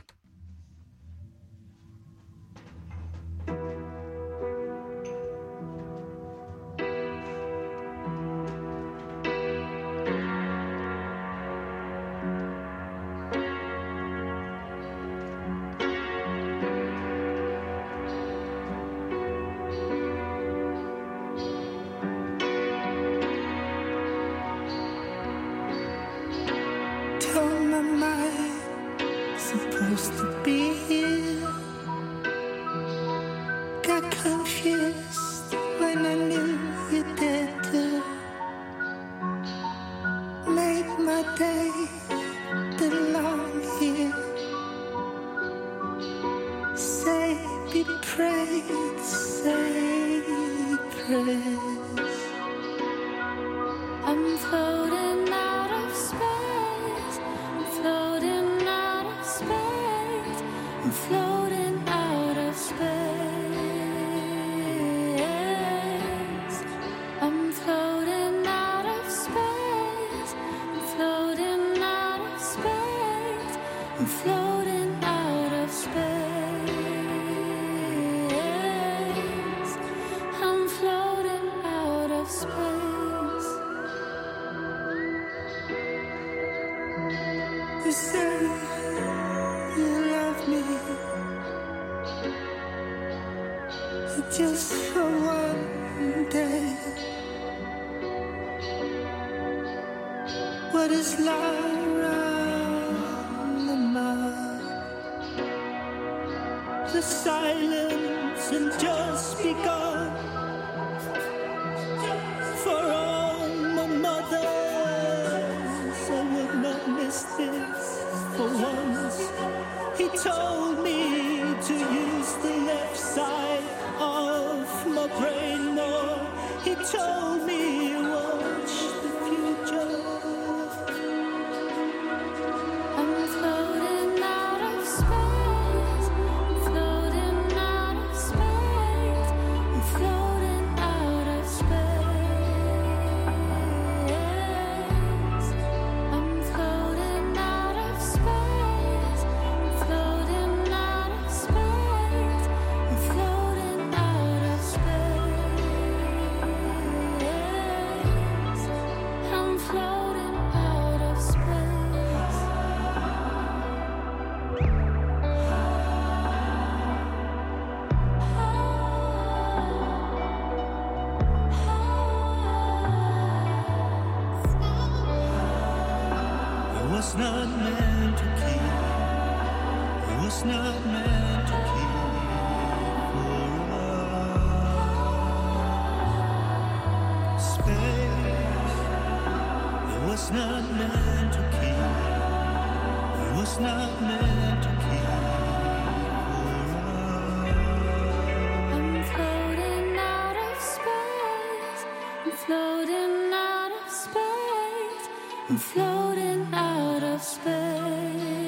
Floating out of space. I'm floating out of space.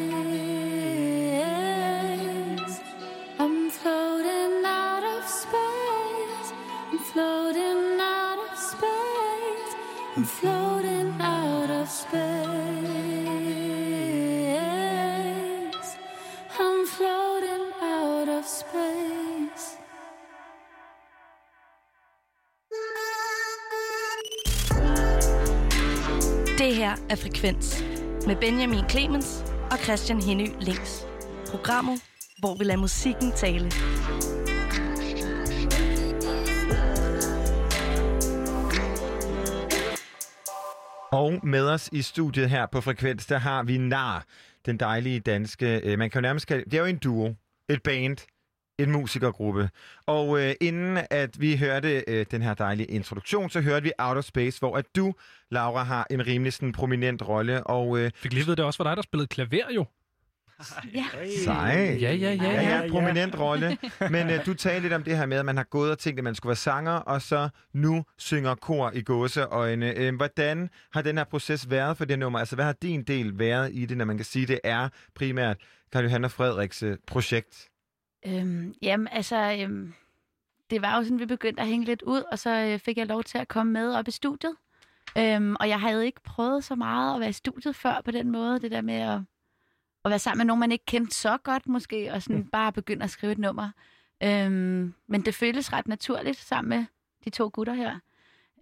Frekvens med Benjamin Clemens og Christian Henny Links. Programmet, hvor vi lader musikken tale. Og med os i studiet her på Frekvens, der har vi Nar, den dejlige danske... Øh, man kan jo nærmest kalde, det er jo en duo, et band, en musikergruppe. Og øh, inden at vi hørte øh, den her dejlige introduktion, så hørte vi Outer Space, hvor at du, Laura, har en rimelig sådan, prominent rolle. Og, øh, Fik lige vide, det også var dig, der spillede klaver jo. Ja. Sej. Ja, ja, ja. Ja, ja, ja, prominent rolle. Men uh, du talte lidt om det her med, at man har gået og tænkt, at man skulle være sanger, og så nu synger kor i gåseøjne. Uh, hvordan har den her proces været for det nummer? Altså, hvad har din del været i det, når man kan sige, det er primært Karl Johan og Frederiks uh, projekt? Øhm, jamen, altså, øhm, det var jo sådan, vi begyndte at hænge lidt ud, og så øh, fik jeg lov til at komme med op i studiet. Øhm, og jeg havde ikke prøvet så meget at være i studiet før på den måde, det der med at, at være sammen med nogen, man ikke kendte så godt måske, og sådan bare begynde at skrive et nummer. Øhm, men det føltes ret naturligt sammen med de to gutter her.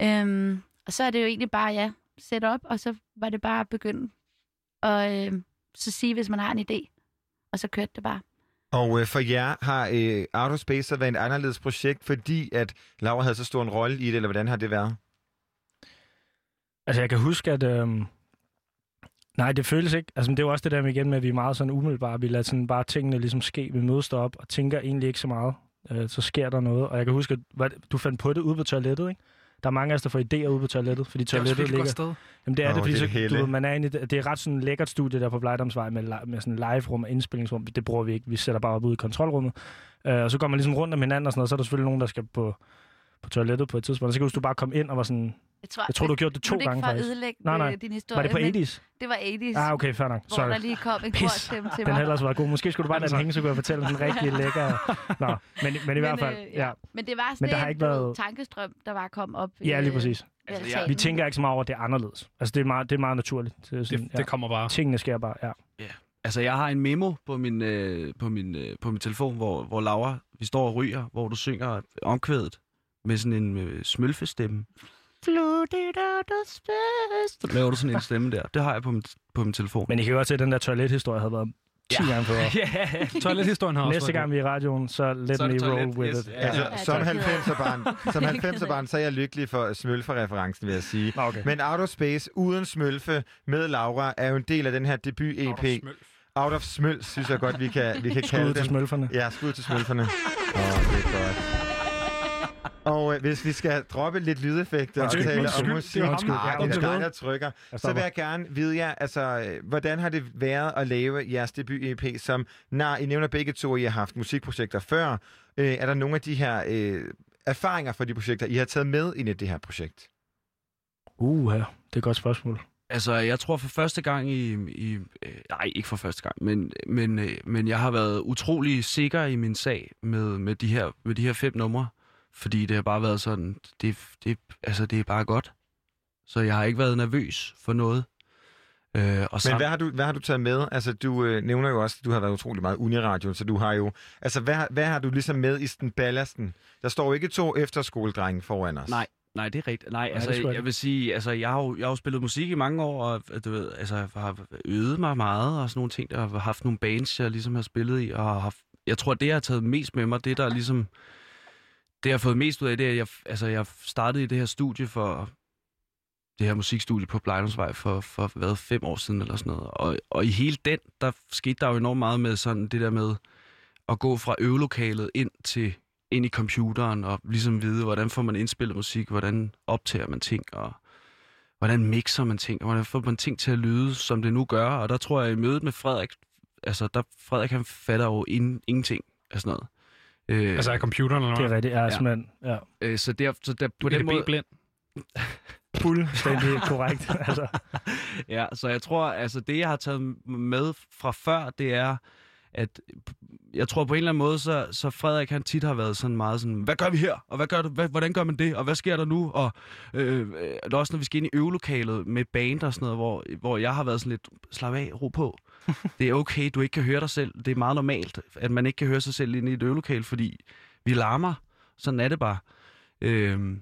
Øhm, og så er det jo egentlig bare, ja, sætte op, og så var det bare at begynde at øh, så sige, hvis man har en idé. Og så kørte det bare. Og øh, for jer har øh, Outer Space så været et anderledes projekt, fordi at Laura havde så stor en rolle i det, eller hvordan har det været? Altså, jeg kan huske, at... Øh... Nej, det føles ikke. Altså, det er jo også det der med igen med, at vi er meget sådan umiddelbare. Vi lader sådan bare tingene ligesom ske. Vi mødes op og tænker egentlig ikke så meget. Øh, så sker der noget. Og jeg kan huske, at hvad, du fandt på det ude på toilettet, ikke? Der er mange af os, der får idéer ude på toilettet, fordi Det er toilettet ligger... godt sted. Jamen det er Åh, det, fordi det er så, du, ved, man er inde i det, det er ret sådan et lækkert studie der på Blejdomsvej med, med sådan live-rum og indspillingsrum. Det bruger vi ikke. Vi sætter bare op ude i kontrolrummet. Uh, og så går man ligesom rundt om hinanden og sådan noget. Så er der selvfølgelig nogen, der skal på, på toilettet på et tidspunkt. Og så kan huske, du bare kom ind og var sådan... Jeg tror, jeg tror du har gjort det to nu er gange ikke for faktisk. at ødelægge nej, nej. øh, din historie. Var det på men 80's? Det var 80's. Ah, okay, fair nok. Hvor Sorry. der lige kom en Pis. korstemme til Den mig. havde ellers været god. Måske skulle du bare lade den hænge, så kunne jeg fortælle den rigtig lækker. Nå, men, men i hvert fald, øh, ja. Men det var sådan Men der har en, ikke du ved, været- tankestrøm, der var kommet op. Ja, lige øh, præcis. Altså, altanen. Vi tænker ikke så meget over, at det er anderledes. Altså, det er meget, det er meget naturligt. Det, er sådan, Det- det kommer bare. Tingene sker bare, ja. Altså, jeg har en memo på min, øh, på min, øh, på min telefon, hvor, hvor Laura, vi står og ryger, hvor du synger omkvædet med sådan en øh, smølfestemme. Så laver du sådan en stemme der. Det har jeg på min, på min telefon. Men I kan godt se, at den der toilethistorie havde været 10 gange federe. Ja, [laughs] toilethistorien har også Næste gang vi er i radioen, så let Så me det roll toilet, with yes. it. Altså, [laughs] som 90'er-barn, som 90'er-barn, så er jeg lykkelig for smølfe-referencen, vil jeg sige. Okay. Men Out of Space uden smølfe med Laura er jo en del af den her debut-EP. Out of Smøls, synes jeg godt, vi kan, vi kan Skud kalde til den. smølferne. Ja, skud til smølferne. [laughs] Åh, oh, det er godt. Og øh, hvis vi skal droppe lidt lydeffekter og tale om musik, det er dig, der trykker, så vil jeg gerne vide jer, altså, øh, hvordan har det været at lave jeres debut-EP, som, når I nævner begge to, at I har haft musikprojekter før. Øh, er der nogle af de her øh, erfaringer fra de projekter, I har taget med ind i det her projekt? Uh, ja. det er et godt spørgsmål. Altså, jeg tror for første gang i... i øh, nej, ikke for første gang, men, men, øh, men jeg har været utrolig sikker i min sag med, med, de, her, med de her fem numre. Fordi det har bare været sådan, det, det, altså, det er bare godt. Så jeg har ikke været nervøs for noget. Øh, og Men hvad har, du, hvad har du taget med? Altså, du øh, nævner jo også, at du har været utrolig meget uniradio, så du har jo... Altså, hvad, har- hvad har du ligesom med i den ballasten? Der står jo ikke to efterskoledrenge foran os. Nej, nej, det er rigtigt. Nej, det altså, jeg- jeg vil sige, altså, jeg har, jo, jeg har jo spillet musik i mange år, og øh, du ved, altså, jeg har øvet mig meget, og sådan nogle ting, der har haft nogle bands, jeg ligesom har spillet i, og har jeg tror, det, jeg har taget mest med mig, det der ligesom, det jeg har fået mest ud af, det er, at jeg, altså, jeg startede i det her studie for det her musikstudie på Blejdomsvej for, for hvad, fem år siden eller sådan noget. Og, og i hele den, der skete der jo enormt meget med sådan det der med at gå fra øvelokalet ind til ind i computeren og ligesom vide, hvordan får man indspillet musik, hvordan optager man ting, og hvordan mixer man ting, og hvordan får man ting til at lyde, som det nu gør. Og der tror jeg, i mødet med Frederik, altså der, Frederik han fatter jo in, ingenting af sådan noget. Øh, Altså af computeren eller Det er noget? rigtigt, ja, simpelthen. Ja. Øh, så, der, så der, på den måde... blind. [laughs] Fuldstændig korrekt. [laughs] Altså. Ja, så jeg tror, altså det, jeg har taget med fra før, det er, at jeg tror på en eller anden måde, så, så Frederik han tit har været sådan meget sådan, hvad gør vi her? Og hvad gør du? Hvad, hvordan gør man det? Og hvad sker der nu? Og øh, øh, det er også, når vi skal ind i øvelokalet med band og sådan noget, hvor, hvor jeg har været sådan lidt, slap af, ro på. Det er okay, du ikke kan høre dig selv. Det er meget normalt, at man ikke kan høre sig selv inde i et øvelokale, fordi vi larmer. Sådan er det bare. Øh,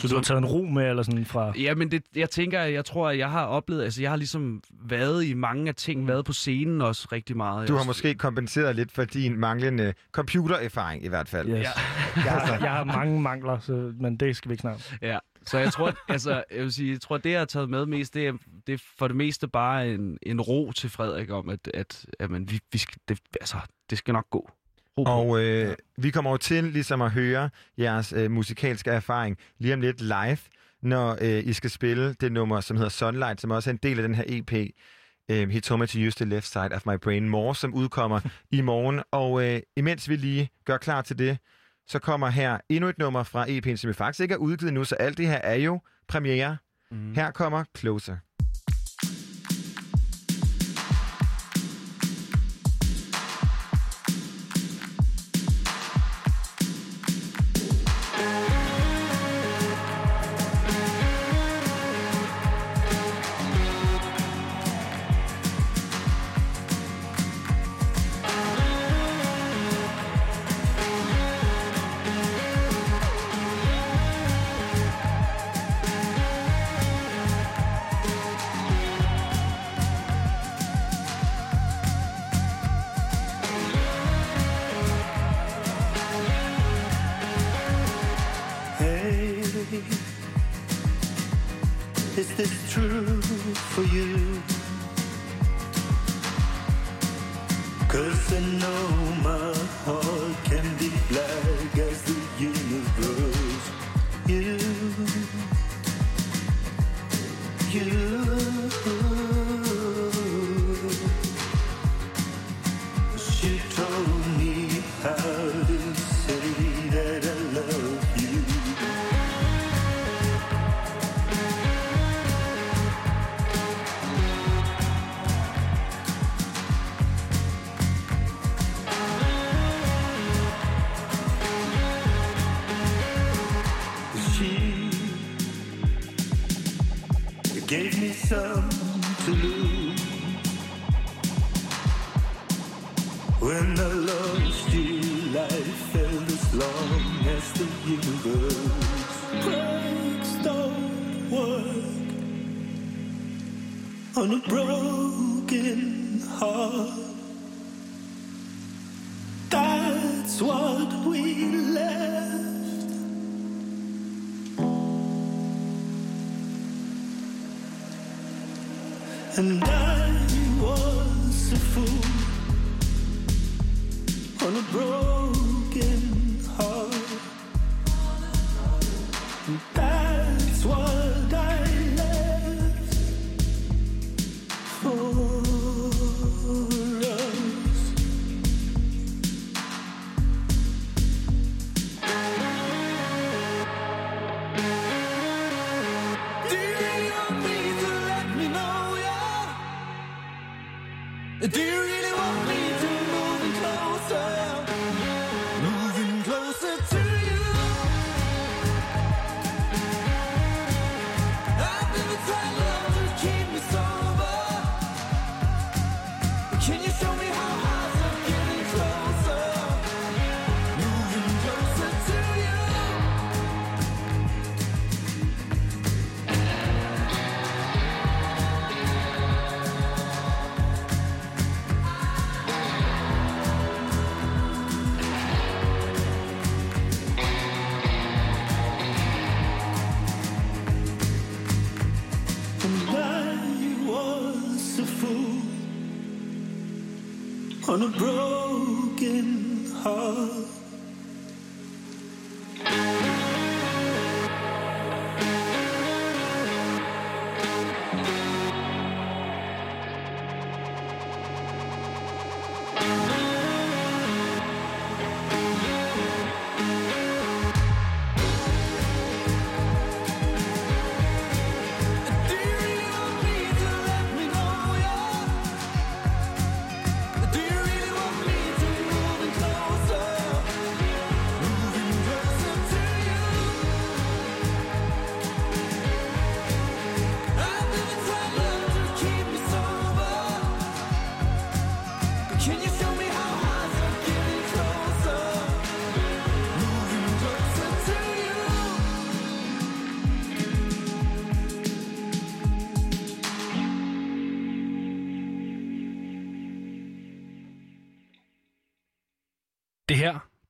så du har taget en ro med, eller sådan fra... Ja, men det, jeg tænker, jeg tror, at jeg har oplevet, altså jeg har ligesom været i mange af ting, været på scenen også rigtig meget. Du har Jeg- måske kompenseret lidt for din manglende computererfaring i hvert fald. Yes. [laughs] Jeg, har, jeg har mange mangler, så, men det skal vi ikke snakke. Ja, så jeg tror, altså, jeg vil sige, jeg tror, det jeg har taget med mest, det er, det er for det meste bare en, en ro til Frederik om, at, at jamen, vi, vi skal, det, altså, det skal nok gå. Og øh, vi kommer jo til ligesom at høre jeres øh, musikalske erfaring lige om lidt live, når øh, I skal spille det nummer, som hedder Sunlight, som også er en del af den her EP. Øh, He told me to use the left side of my brain more, som udkommer [laughs] i morgen. Og øh, imens vi lige gør klar til det, så kommer her endnu et nummer fra EP'en, som vi faktisk ikke er udgivet nu, så alt det her er jo premiere. Mm. Her kommer Closer.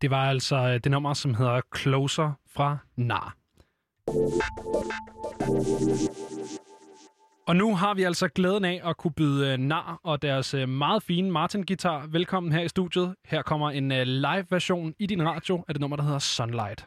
Det var altså øh, det nummer, som hedder Closer fra Nar. Og nu har vi altså glæden af at kunne byde øh, Nar og deres øh, meget fine Martin-gitar velkommen her i studiet. Her kommer en live-version i din radio af det nummer, der hedder Sunlight.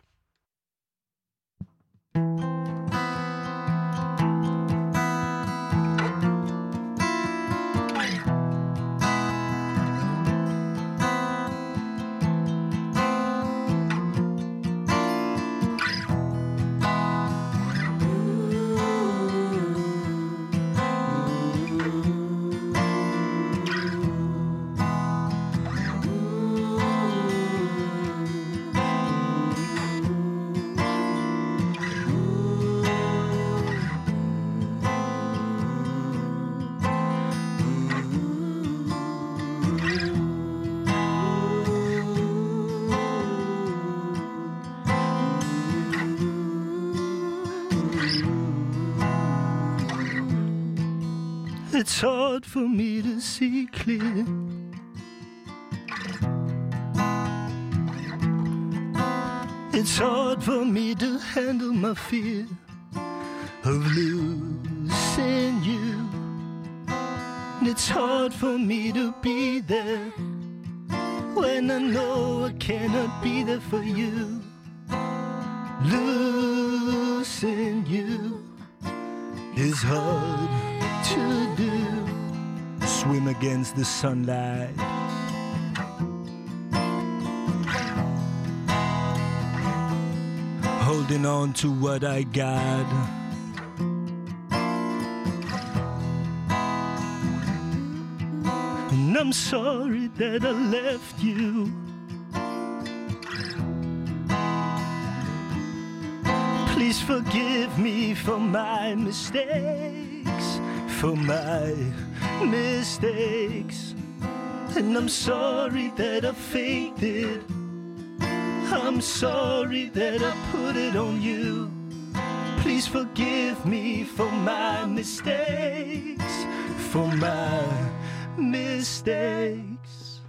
It's hard for me to see clear. It's hard for me to handle my fear of losing you. And It's hard for me to be there when I know I cannot be there for you. Losing you is hard to do. Swim against the sunlight. Holding on to what I got. And I'm sorry that I left you. Please forgive me for my mistakes, for my mistakes. And I'm sorry that I faked it. I'm sorry that I put it on you. Please forgive me for my mistakes, for my mistakes.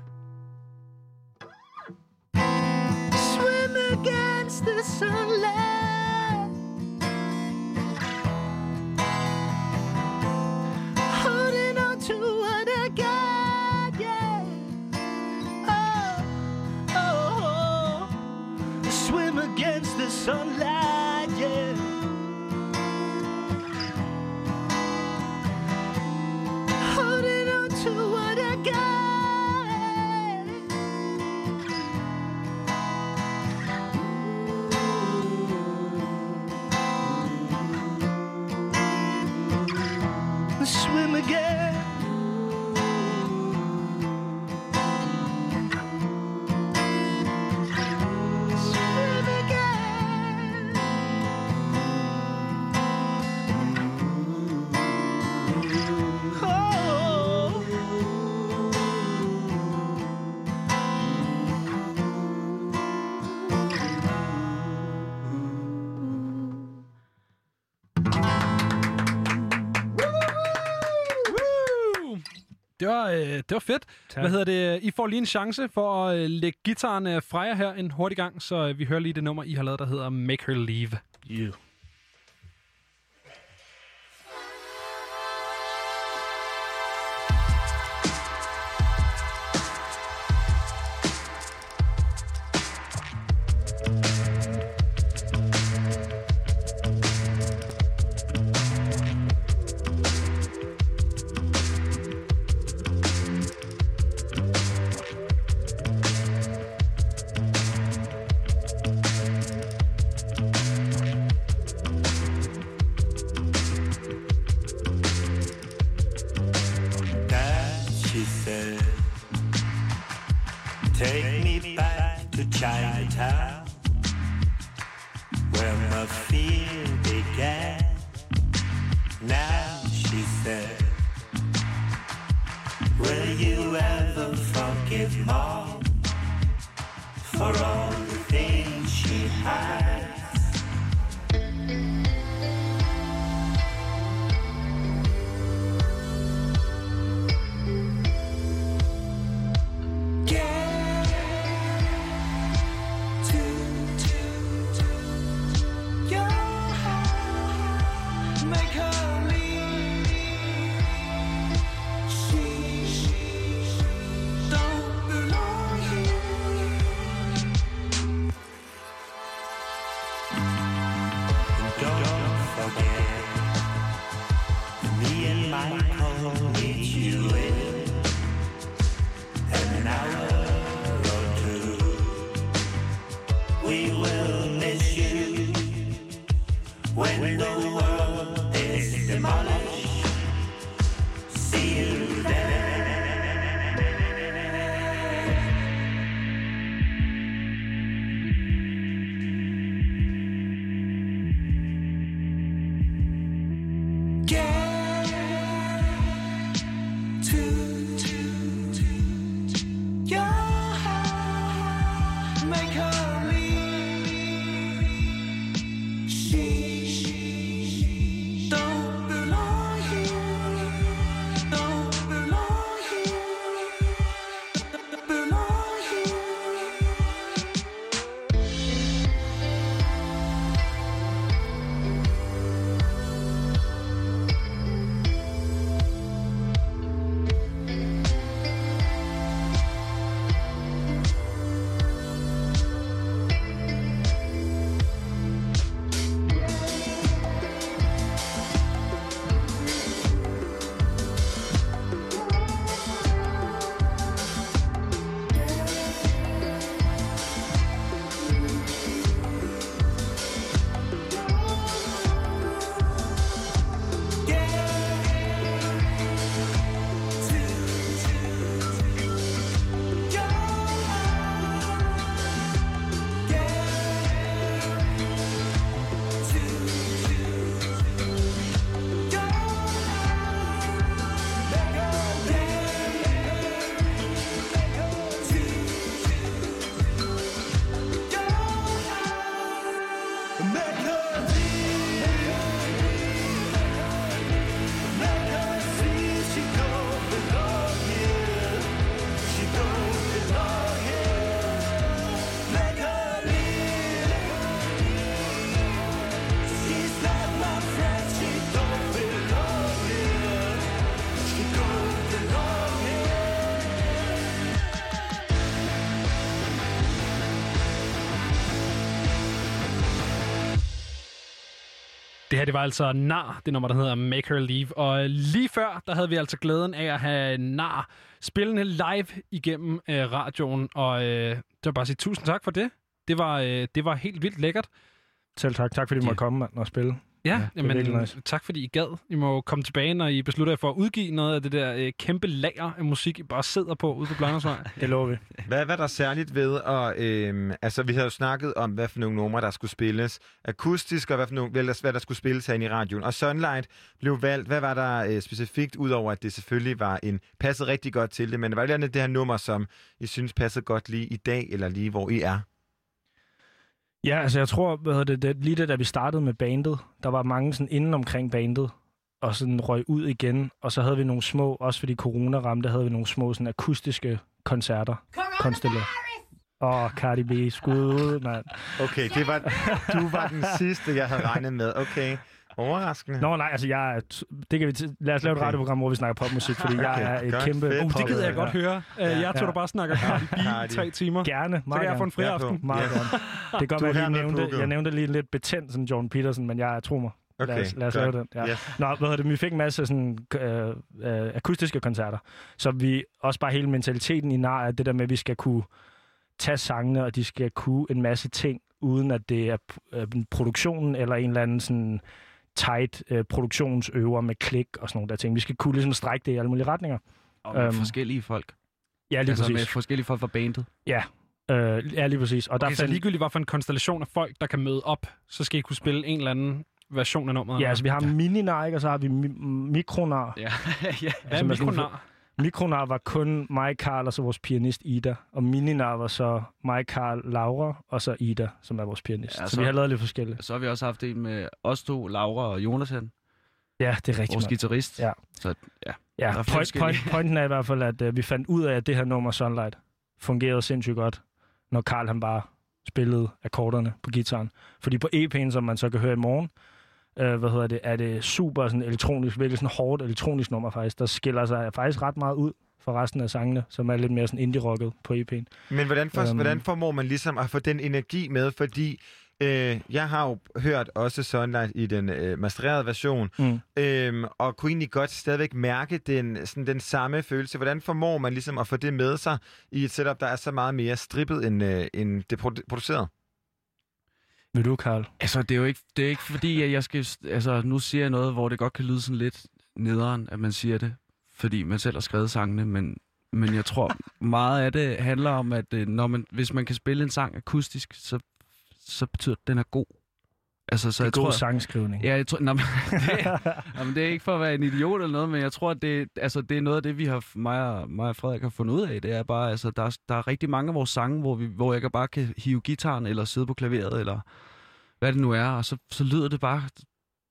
Swim against the sunlight. To what I got, yeah. Oh, oh, oh. Swim against the sunlight, yeah. Holding on to var, øh, det var fedt. Tak. Hvad hedder det? I får lige en chance for at øh, lægge gitaren øh, fra jer her en hurtig gang, så øh, vi hører lige det nummer, I har lavet, der hedder Make Her Leave. You. Chinatown, where my fear began. Now she said, Will you ever forgive mom for all the things she hides? Det var altså Nar, det nummer, der hedder Make Her Leave. Og lige før, der havde vi altså glæden af at have Nar spillende live igennem øh, radioen. Og øh, det var bare at sige tusind tak for det. Det var, øh, det var helt vildt lækkert. Selv tak. Tak fordi du måtte komme mand, og spille. Ja, ja jamen, nice. tak fordi I gad. I må komme tilbage, når I beslutter jer for at udgive noget af det der øh, kæmpe lager af musik, I bare sidder på ude på Blåndersvej. [laughs] det lover vi. Hvad, hvad er der særligt ved at... Øh, altså, vi havde jo snakket om, hvad for nogle numre, der skulle spilles akustisk, og hvad, for nogle, hvad, der, hvad der skulle spilles herinde i radioen. Og Sunlight blev valgt. Hvad var der øh, specifikt, udover at det selvfølgelig var en passede rigtig godt til det, men var det det her nummer, som I synes passede godt lige i dag, eller lige hvor I er? Ja, altså jeg tror, hvad hedder det, det, lige det, da vi startede med bandet, der var mange sådan inden omkring bandet, og sådan røg ud igen, og så havde vi nogle små, også fordi corona ramte, havde vi nogle små sådan akustiske koncerter. Konstelle. Åh, oh, Cardi B, skud mand. Okay, det var, du var den sidste, jeg havde regnet med. Okay, overraskende. Nå nej, altså jeg er, t- det kan vi t- lad os lave et Okay. radioprogram, hvor vi snakker popmusik, fordi jeg Okay, er et godt, kæmpe... fedt. Uh, det gider jeg godt høre. Uh, jeg tror, du bare snakker B i tre timer. Gerne, Så meget kan jeg få en fri aften. Meget Ja. gerne. Det kan godt er være, at jeg nævnte, jeg nævnte lige lidt betændt, sådan Jordan Peterson, men jeg tror mig. lad Okay, os, lad os lave den. Ja. Yes. Nå, hvad det? Vi fik en masse sådan, øh, øh, akustiske koncerter, så vi også bare hele mentaliteten i nar, at det der med, at vi skal kunne tage sangene, og de skal kunne en masse ting, uden at det er øh, produktionen eller en eller anden sådan tight øh, produktionsøver med klik og sådan nogle der ting. Vi skal kunne ligesom strække det i alle mulige retninger. Og med Øhm, forskellige folk. Ja, lige altså præcis. med forskellige folk fra bandet. Ja, Øh, ja, lige præcis. Og der Okay, så fandt- ligegyldigt hvad for en konstellation af folk, der kan møde op, så skal I kunne spille en eller anden version af nummeret. Ja, altså vi har mininar, ikke? og så har vi mi- mikronar. Ja, [laughs] ja. Hvad er mikronar? Mikronar var kun mig, Karl og så vores pianist Ida. Og mininar var så mig, Karl, Laura og så Ida, som er vores pianist. Ja, så, så vi har lavet lidt forskelligt. Så har vi også haft en med os to, Laura og Jonathan. Ja, det er rigtigt. Vores guitarist. Ja. Så ja, Ja, point, forskellige. point, pointen er i hvert fald, at uh, vi fandt ud af, at det her nummer Sunlight fungerede sindssygt godt, når Karl han bare spillede akkorderne på gitaren. Fordi på EP'en, som man så kan høre i morgen, øh, hvad hedder det, er det super sådan elektronisk, virkelig sådan hårdt elektronisk nummer faktisk, der skiller sig faktisk ret meget ud fra resten af sangene, som er lidt mere sådan indie-rocket på EP'en. Men hvordan, for, Øhm. um... hvordan formår man ligesom at få den energi med? Fordi øh, jeg har jo hørt også Sunlight i den øh, mastererede version, Mm. øhm, og kunne egentlig godt stadigvæk mærke den, sådan, den samme følelse. Hvordan formår man ligesom at få det med sig i et setup, der er så meget mere strippet end, øh, end det produ- produceret? Vil du, Karl? Altså, det er jo ikke, det er ikke fordi, at jeg skal... Altså, nu siger jeg noget, hvor det godt kan lyde sådan lidt nederen, at man siger det, fordi man selv har skrevet sangene, men, men jeg tror, [laughs] meget af det handler om, at øh, når man, hvis man kan spille en sang akustisk, så, så betyder det, at den er god. Altså, så Det er jeg god tror, sangskrivning. Ja, jeg tror, men, det, [laughs] nå, men det er ikke for at være en idiot eller noget, men jeg tror, at det, altså, det er noget af det, vi har, mig og, mig og Frederik har fundet ud af. Det er bare, altså, der, er, der er rigtig mange af vores sange, hvor, vi, hvor jeg kan bare kan hive gitaren, eller sidde på klaveret, eller hvad det nu er, og så, så lyder det bare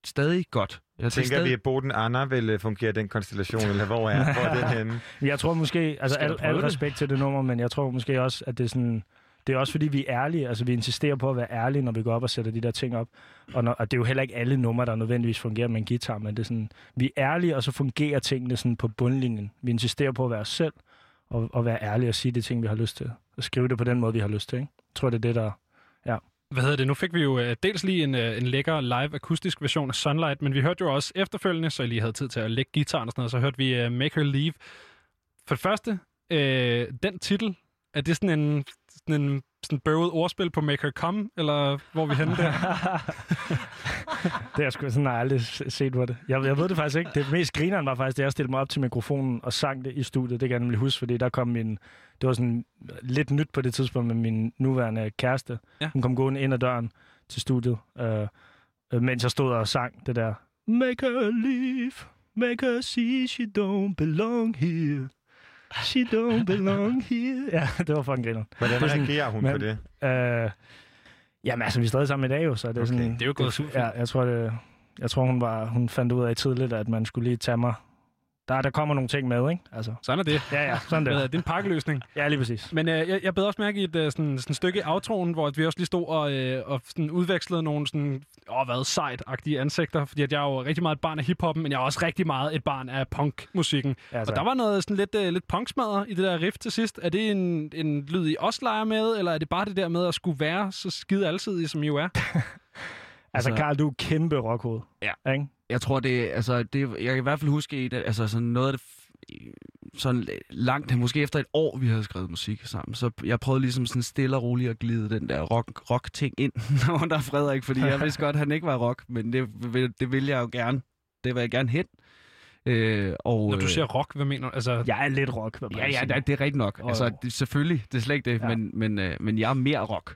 stadig godt. Jeg det er tænker stadig... vi, at Boden Anna vil øh, fungere den konstellation, eller hvor er, hvor er den henne? [laughs] Jeg tror måske, altså al, al det? respekt til det nummer, men jeg tror måske også, at det er sådan... Det er også fordi, vi er ærlige. Altså, vi insisterer på at være ærlige, når vi går op og sætter de der ting op. Og, når, og det er jo heller ikke alle numre, der nødvendigvis fungerer med en guitar, men det er sådan, vi er ærlige, og så fungerer tingene sådan på bundlinjen. Vi insisterer på at være os selv, og, og være ærlige og sige de ting, vi har lyst til. Og skrive det på den måde, vi har lyst til. Ikke? Jeg tror, det er det, der... Ja. Hvad hedder det? Nu fik vi jo øh, dels lige en, øh, en lækker live akustisk version af Sunlight, men vi hørte jo også efterfølgende, så jeg lige havde tid til at lægge gitaren og sådan noget, så hørte vi øh, Make Her Leave. For det første, øh, den titel, er det sådan en, sådan en sådan bøvet ordspil på Make Her Come, eller hvor vi henne der? [laughs] det har jeg sgu sådan jeg aldrig set på det. Jeg, jeg ved det faktisk ikke. Det mest grineren var faktisk, da jeg stillede mig op til mikrofonen og sang det i studiet. Det kan jeg nemlig huske, fordi der kom min... Det var sådan lidt nyt på det tidspunkt med min nuværende kæreste. Ja. Hun kom gående ind ad døren til studiet, øh, øh, mens jeg stod og sang det der. Make her leave, make her see she don't belong here. She don't belong here. Ja, det var fucking griner. Hvordan reagerer hun på det? Øh, jamen altså, vi er stadig sammen i dag jo, så det er Okay, sådan... det er jo gået super Ja, jeg tror, det, jeg tror hun, var, hun fandt ud af tidligt, at man skulle lige tage mig. Der, der kommer nogle ting med, ikke? Altså. Sådan er det. Ja, ja, sådan det. er det er en pakkeløsning. Ja, lige præcis. Men øh, jeg, jeg bed også mærke i et øh, sådan, sådan stykke i outroen, hvor vi også lige stod og, øh, og sådan udvekslede nogle sådan, åh, hvad, sejt-agtige ansigter, fordi at jeg er jo rigtig meget et barn af hiphoppen, men jeg er også rigtig meget et barn af punkmusikken. Ja, og der var noget sådan lidt, øh, lidt punksmadder i det der riff til sidst. Er det en, en lyd, I også leger med, eller er det bare det der med at skulle være så skide alsidige, som I jo er? [laughs] Altså, Karl, du er kæmpe rockhoved. Ja. Ikke? Jeg tror, det, altså, det, jeg kan i hvert fald huske, at altså, sådan noget af det, sådan langt, måske efter et år, vi havde skrevet musik sammen, så jeg prøvede ligesom sådan stille og roligt at glide den der rock, rock-ting ind [laughs] under Frederik, fordi jeg vidste godt, at han ikke var rock, men det, vil- det ville jeg jo gerne. Det vil jeg gerne hen. Øh, og, Når du øh, siger rock, hvad mener du? Altså, jeg er lidt rock. Hvad Ja, ja, det, det er rigtigt nok. Og- Altså, det, selvfølgelig, det er slet ikke det, ja. men, men, øh, men jeg er mere rock.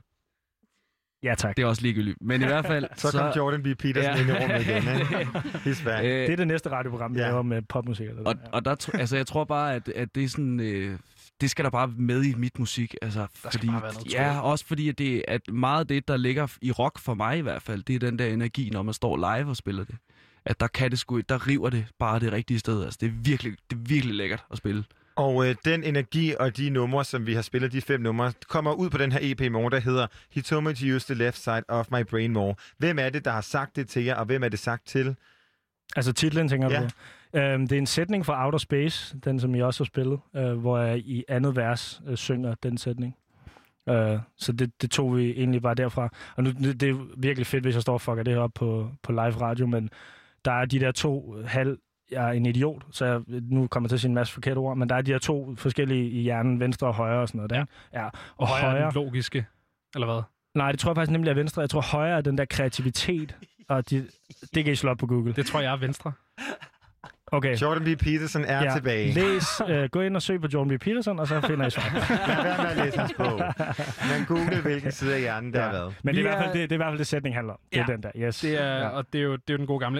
Ja, tak. Det er også ligegyldigt. Men i hvert fald... [laughs] Så kom Jordan B. Peterson ind i rummet igen, ikke? [laughs] He's back. Øh, Det er det næste radioprogram, vi Ja. laver med popmusik. Eller Og, og der, altså, jeg tror bare, at, at det er sådan... Øh, det skal der bare med i mit musik. Altså, skal fordi, bare være noget Ja, også fordi at det, at meget af det, der ligger i rock for mig i hvert fald, det er den der energi, når man står live og spiller det. At der kan det sgu, der river det bare det rigtige sted. Altså, det er virkelig, det er virkelig lækkert at spille. Og øh, den energi og de numre, som vi har spillet, de fem numre, kommer ud på den her EP i morgen, der hedder He told me to use the left side of my brain more. Hvem er det, der har sagt det til jer, og hvem er det sagt til? Altså titlen, tænker du Ja. på? Øhm, det er en sætning fra Outer Space, den som I også har spillet, øh, hvor jeg i andet vers øh, synger den sætning. Øh, så det, det tog vi egentlig bare derfra. Og nu, det, det er virkelig fedt, hvis jeg står og fucker det her op på, på live radio, men der er de der to halv... Jeg er en idiot, så jeg nu kommer jeg til at sige en masse forkerte ord, men der er de her to forskellige i hjernen, venstre og højre og sådan noget. Der. Ja. Og, og højre er den logiske, eller hvad? Nej, det tror jeg faktisk nemlig er venstre. Jeg tror højre er den der kreativitet, [laughs] og de, det kan I slå op på Google. Det tror jeg er venstre. Okay. Jordan B. Peterson er ja. tilbage. Læs, [laughs] øh, gå ind og søg på Jordan B. Peterson, og så finder I svaret. Lad være med at læse hans bog. Men google, hvilken side af hjernen det har været. Men det er, hvert fald er- det, det er i hvert fald det, sætning handler om. Det er Ja. den der. Yes. Det er, Ja. ja. Og det er, jo, det er jo den gode gamle